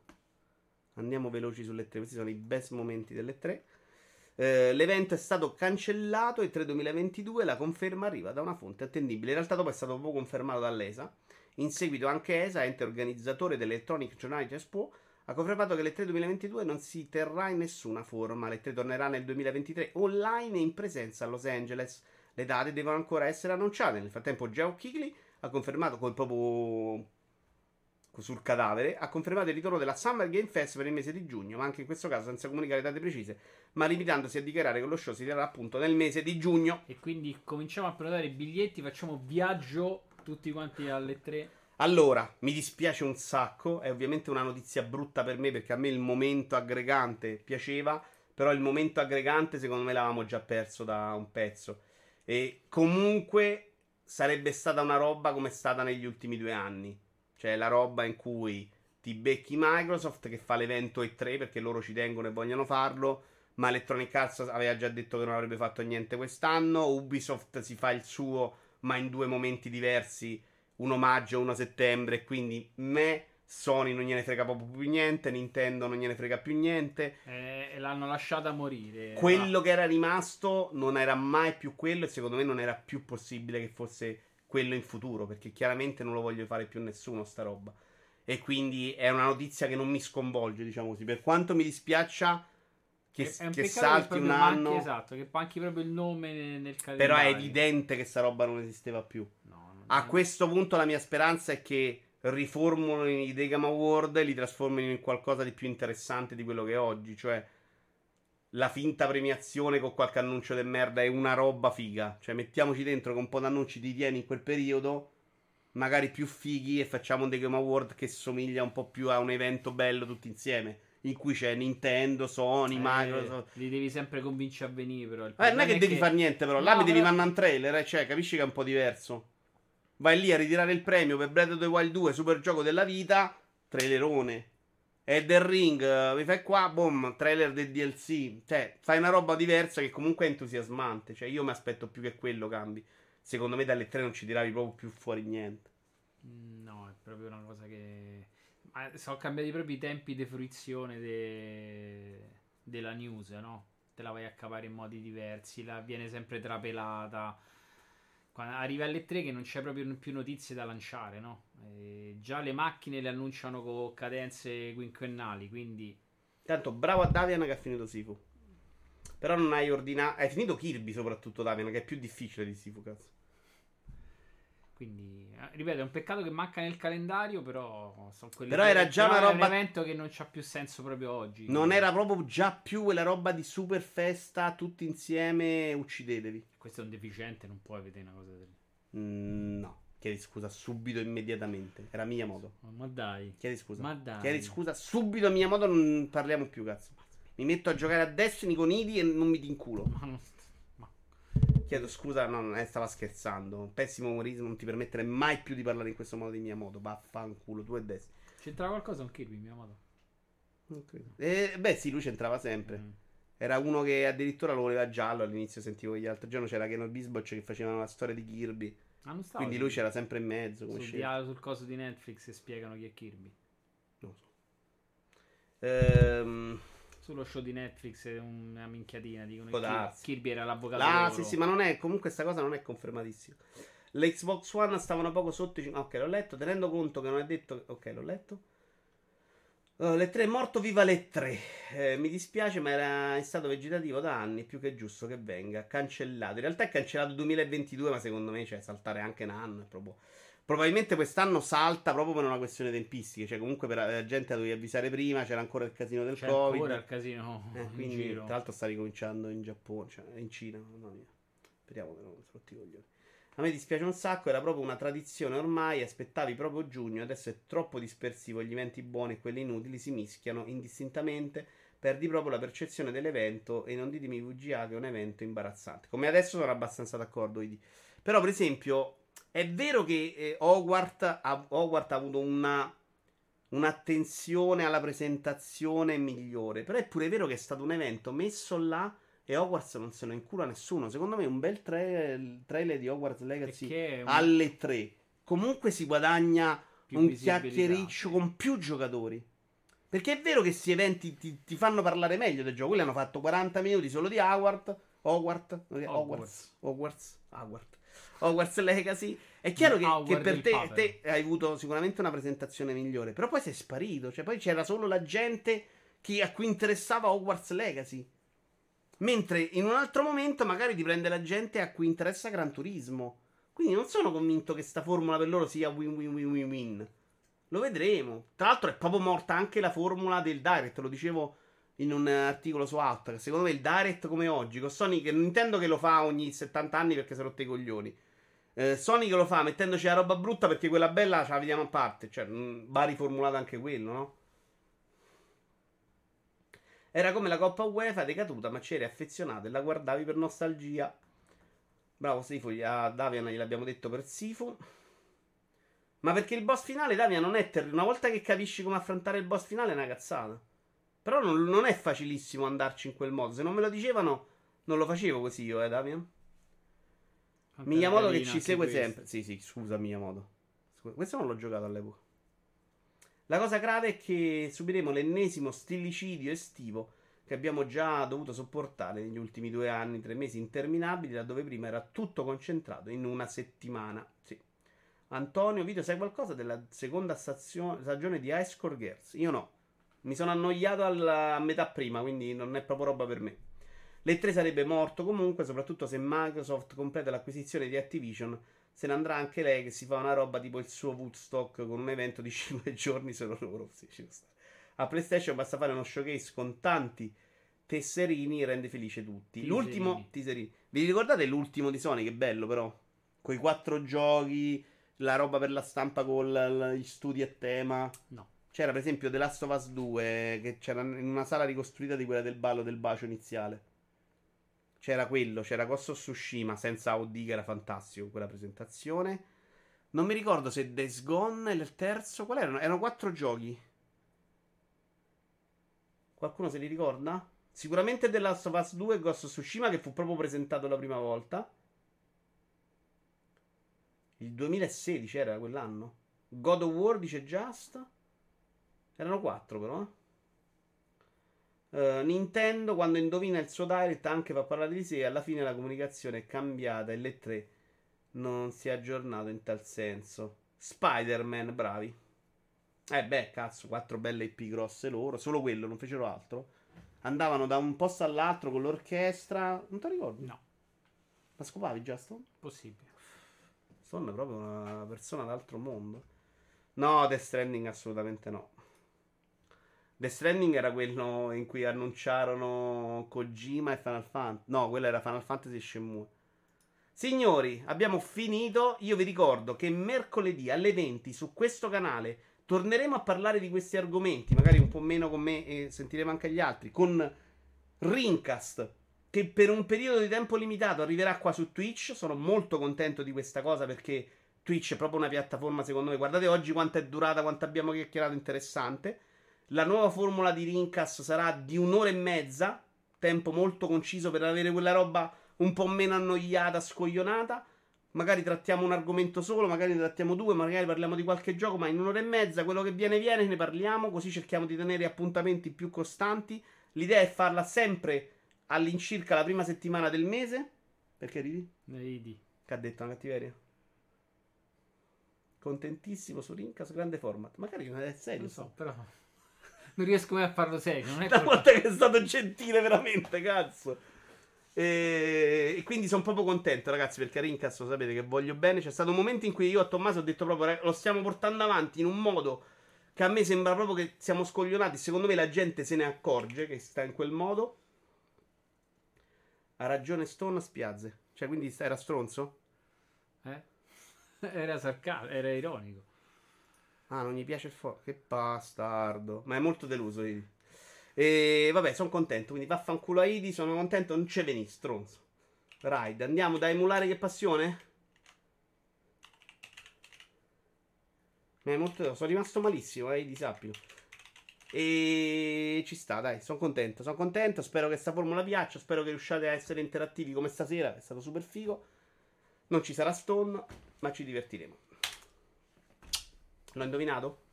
Andiamo veloci sulle tre. Questi sono i best momenti delle tre. Eh, l'evento è stato cancellato e 3 2022 la conferma arriva da una fonte attendibile. In realtà dopo è stato proprio confermato dall'ESA. In seguito anche ESA, ente organizzatore dell'Electronic Journality Expo, ha confermato che l'E3 2022 non si terrà in nessuna forma. L'E3 tornerà nel 2023 online e in presenza a Los Angeles. Le date devono ancora essere annunciate. Nel frattempo Geoff Keighley ha confermato col proprio sul cadavere, ha confermato il ritorno della Summer Game Fest per il mese di giugno, ma anche in questo caso senza comunicare date precise, ma limitandosi a dichiarare che lo show si terrà appunto nel mese di giugno. E quindi cominciamo a prenotare i biglietti, facciamo viaggio tutti quanti alle tre. Allora, mi dispiace un sacco, è ovviamente una notizia brutta per me perché a me il momento aggregante piaceva, però il momento aggregante secondo me l'avevamo già perso da un pezzo. E comunque sarebbe stata una roba come è stata negli ultimi due anni. Cioè la roba in cui ti becchi Microsoft che fa l'evento E3 perché loro ci tengono e vogliono farlo, ma Electronic Arts aveva già detto che non avrebbe fatto niente quest'anno, Ubisoft si fa il suo ma in due momenti diversi, un omaggio, uno a settembre, e quindi me, Sony non gliene frega proprio più niente, Nintendo non gliene frega più niente. Eh, e l'hanno lasciata morire. Quello che era rimasto non era mai più quello e secondo me non era più possibile che fosse quello in futuro, perché chiaramente non lo voglio fare più nessuno sta roba. E quindi è una notizia che non mi sconvolge, diciamo così. Per quanto mi dispiaccia che, È- è che salti un manchi- anno, esatto, che manchi proprio il nome nel, nel però calendario. è evidente che sta roba non esisteva più. No, A è- questo punto la mia speranza è che riformulino i The Game Award e li trasformino in qualcosa di più interessante di quello che è oggi. Cioè, la finta premiazione con qualche annuncio del merda è una roba figa. Cioè, mettiamoci dentro con un po' di annunci di tieni in quel periodo, magari più fighi, e facciamo un The Game Award che somiglia un po' più a un evento bello tutti insieme. In cui c'è Nintendo, Sony, Eh, Microsoft. Li devi sempre convincere a venire, però. Eh, non è che devi fare niente, però. Là No, mi devi però- mandare un trailer, eh, cioè, capisci che è un po' diverso. Vai lì a ritirare il premio per Breath of the Wild 2, super gioco della vita, trailerone. E del Ring, eh, mi fai qua, boom, trailer del DLC. Cioè, fai una roba diversa che comunque è entusiasmante. Cioè, io mi aspetto più che quello cambi. Secondo me dalle tre non ci tiravi proprio più fuori niente. Mm, No, è proprio una cosa che. Ma sono cambiati proprio i tempi di fruizione de- della news, no? Te la vai a cavare in modi diversi, la viene sempre trapelata. Quando arriva alle 3 che non c'è proprio più notizie da lanciare, no? E già le macchine le annunciano con cadenze quinquennali, quindi Tanto bravo a Davian che ha finito Sifu. Però non hai ordinato. Hai finito Kirby soprattutto, Davian, che è più difficile di Sifu, cazzo. Quindi, eh, ripeto, è un peccato che manca nel calendario, però sono quelle Però era già una è un roba- evento che non c'ha più senso proprio oggi. Non era proprio già più quella roba di super festa, tutti insieme, uccidetevi. Questo è un deficiente, non puoi vedere una cosa del Mm, no, chiedi scusa subito, immediatamente. Era mia modo. Ma, dai. Chiedi scusa. Ma dai. Chiedi scusa subito, a mia modo, non parliamo più, cazzo. Mi metto a giocare a Destiny con Idi e non mi dinculo. Ma non- Chiedo scusa, no, non è, stava scherzando. Un pessimo umorismo, non ti permettere mai più di parlare in questo modo di mia modo. Vaffanculo, tu e Destiny. C'entrava qualcosa con Kirby, mia modo? Non credo. Eh, beh, sì, lui c'entrava sempre. Mm. Era uno che addirittura lo voleva giallo. All'inizio sentivo che l'altro giorno c'era Keno Bisboccia che facevano la storia di Kirby. Ah, non stavo Quindi lui c'era sempre in mezzo. Come sul, dialogo sul coso di Netflix e spiegano chi è Kirby. Non lo so. Ehm, Sullo show di Netflix è una minchiatina. Dicono che. Kirby era l'avvocato. Ah, sì, sì, ma non è. Comunque, sta cosa non è confermatissima. L'Xbox One stavano poco sotto. i Ok, l'ho letto. Tenendo conto che non è detto. Ok, l'ho letto. Uh, le 3 è morto, viva le 3. Eh, mi dispiace, ma era in stato vegetativo da anni. Più che giusto che venga cancellato. In realtà è cancellato 2022, ma secondo me, cioè, saltare anche un anno è proprio. Probabilmente quest'anno salta proprio per una questione tempistica. Cioè, comunque, per la gente la dovevi avvisare prima. C'era ancora il casino del C'è Covid. ancora il casino Eh, in quindi, giro. tra l'altro, sta ricominciando in Giappone, cioè in Cina. Mamma mia. Speriamo che non si rotti i coglioni. A me dispiace un sacco, era proprio una tradizione ormai. Aspettavi proprio giugno, adesso è troppo dispersivo. Gli eventi buoni e quelli inutili si mischiano indistintamente. Perdi proprio la percezione dell'evento. E non ditemi VGA che è un evento imbarazzante. Come adesso sono abbastanza d'accordo. Idi. Però, per esempio, è vero che eh, Hogwarts, ha, Hogwarts ha avuto una un'attenzione alla presentazione migliore. Però è pure vero che è stato un evento messo là e Hogwarts non se lo incura nessuno. Secondo me un bel tra- trailer di Hogwarts Legacy un- alle 3 comunque si guadagna un chiacchiericcio con più giocatori. Perché è vero che questi eventi ti, ti fanno parlare meglio del gioco. Quelli hanno fatto 40 minuti solo di Hogwarts. Hogwarts. Hogwarts. Hogwarts. Hogwarts. Hogwarts Legacy. È chiaro che, che per te, te hai avuto sicuramente una presentazione migliore. Però poi sei sparito. Cioè, poi c'era solo la gente che- a cui interessava Hogwarts Legacy. Mentre in un altro momento magari ti prende la gente a cui interessa Gran Turismo. Quindi non sono convinto che sta formula per loro sia win win win win win. Lo vedremo. Tra l'altro è proprio morta anche la formula del Direct, lo dicevo in un articolo su Out. Secondo me il Direct come oggi, con Sony che Nintendo che lo fa ogni 70 anni perché si è rotte i coglioni. Eh, Sony che lo fa mettendoci la roba brutta perché quella bella ce la vediamo a parte. Cioè, mh, va riformulato anche quello, no? Era come la Coppa UEFA decaduta, ma c'eri affezionato e la guardavi per nostalgia. Bravo Sifu, a Davian gliel'abbiamo detto per Sifu. Ma perché il boss finale, Davian, non è terribile. Una volta che capisci come affrontare il boss finale è una cazzata. Però non, non è facilissimo andarci in quel modo. Se non me lo dicevano, non lo facevo così io, eh, Davian. Tanta Miyamoto che ci anche segue questa. sempre. Sì, sì, scusa Miyamoto. Scusa, questo non l'ho giocato all'epoca. La cosa grave è che subiremo l'ennesimo stillicidio estivo che abbiamo già dovuto sopportare negli ultimi due anni, tre mesi interminabili, laddove prima era tutto concentrato in una settimana. Sì. Antonio, Vito, sai qualcosa della seconda stazio- stagione di High Score Girls? Io no. Mi sono annoiato alla- a metà prima, quindi non è proprio roba per me. Le 3 sarebbe morto comunque, soprattutto se Microsoft completa l'acquisizione di Activision. Se ne andrà anche lei che si fa una roba tipo il suo Woodstock con un evento di 5 giorni solo loro. Sì, ci stare. A PlayStation basta fare uno showcase con tanti tesserini e rende felice tutti. Teaserini. L'ultimo teaserini. Vi ricordate l'ultimo di Sony? Che bello però. Quei quattro giochi, la roba per la stampa con gli studi a tema. No. C'era per esempio The Last of Us 2 che c'era in una sala ricostruita di quella del ballo del bacio iniziale. C'era quello, c'era Ghost of Tsushima senza OD che era fantastico quella presentazione. Non mi ricordo se Days Gone e il terzo, qual erano? Erano quattro giochi. Qualcuno se li ricorda? Sicuramente The Last of Us 2 e Ghost of Tsushima che fu proprio presentato la prima volta. Il 2016 era quell'anno. God of War dice Just. Erano quattro però. eh. Eh, Nintendo quando indovina il suo direct anche fa parlare di sé e alla fine la comunicazione è cambiata e le tre non si è aggiornato in tal senso. Spider-Man, bravi. Eh beh, cazzo, quattro belle IP grosse loro, solo quello, non fecero altro. Andavano da un posto all'altro con l'orchestra. Non ti ricordi? No, La scopavi già, Stone? possibile. Stone è proprio una persona d'altro mondo. No, Death Stranding assolutamente no. Death Stranding era quello in cui annunciarono Kojima e Final Fantasy. No, quello era Final Fantasy e Shenmue. Signori, abbiamo finito. Io vi ricordo che mercoledì alle 20 su questo canale torneremo a parlare di questi argomenti, magari un po' meno con me e sentiremo anche gli altri, con Rincast, che per un periodo di tempo limitato arriverà qua su Twitch. Sono molto contento di questa cosa perché Twitch è proprio una piattaforma, secondo me. Guardate oggi quanto è durata, quanto abbiamo chiacchierato, interessante. La nuova formula di Rincast sarà di un'ora e mezza, tempo molto conciso per avere quella roba un po' meno annoiata, scoglionata. Magari trattiamo un argomento solo, magari ne trattiamo due, magari parliamo di qualche gioco, ma in un'ora e mezza quello che viene viene ne parliamo, così cerchiamo di tenere appuntamenti più costanti. L'idea è farla sempre all'incirca la prima settimana del mese. Perché ridi? Vedi. Che ha detto una cattiveria? Contentissimo su Rincas, grande format. Magari non è serio. Non so, però. Non riesco mai a farlo serio. Non è volta che è stato gentile, veramente, cazzo. E, e quindi sono proprio contento, ragazzi, perché a lo sapete che voglio bene. C'è stato un momento in cui io a Tommaso ho detto proprio, "Rag- lo stiamo portando avanti in un modo che a me sembra proprio che siamo scoglionati. Secondo me la gente se ne accorge che sta in quel modo. Ha ragione Stone spiazze. Cioè, quindi era stronzo? Eh? Era sarcastico, era ironico. Ah, non gli piace il fuoco. Che bastardo. Ma è molto deluso, Idi. E vabbè, sono contento. Quindi vaffanculo a Idi. Sono contento. Non ce veni, stronzo. Ride. Andiamo da emulare che passione? Mi è molto... Sono rimasto malissimo, eh, Idi, sappilo. E ci sta, dai, sono contento. Sono contento. Spero che questa formula piaccia. Spero che riusciate a essere interattivi come stasera. È stato super figo. Non ci sarà Stone, ma ci divertiremo. L'ho indovinato?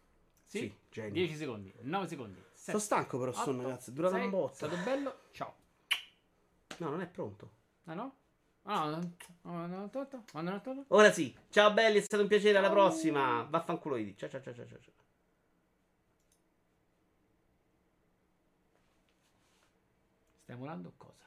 Sì? genio. 10 secondi, 9 secondi. Sono stanco però, Otto, ragazzi. È durato sei, un botto. È stato bello. Ciao. No, non è pronto. Ah no? Ah no? Ora sì. Ciao belli, è stato un piacere. Alla prossima. Vaffanculo Idi. Ciao ciao ciao ciao. ciao. Stai emulando cosa?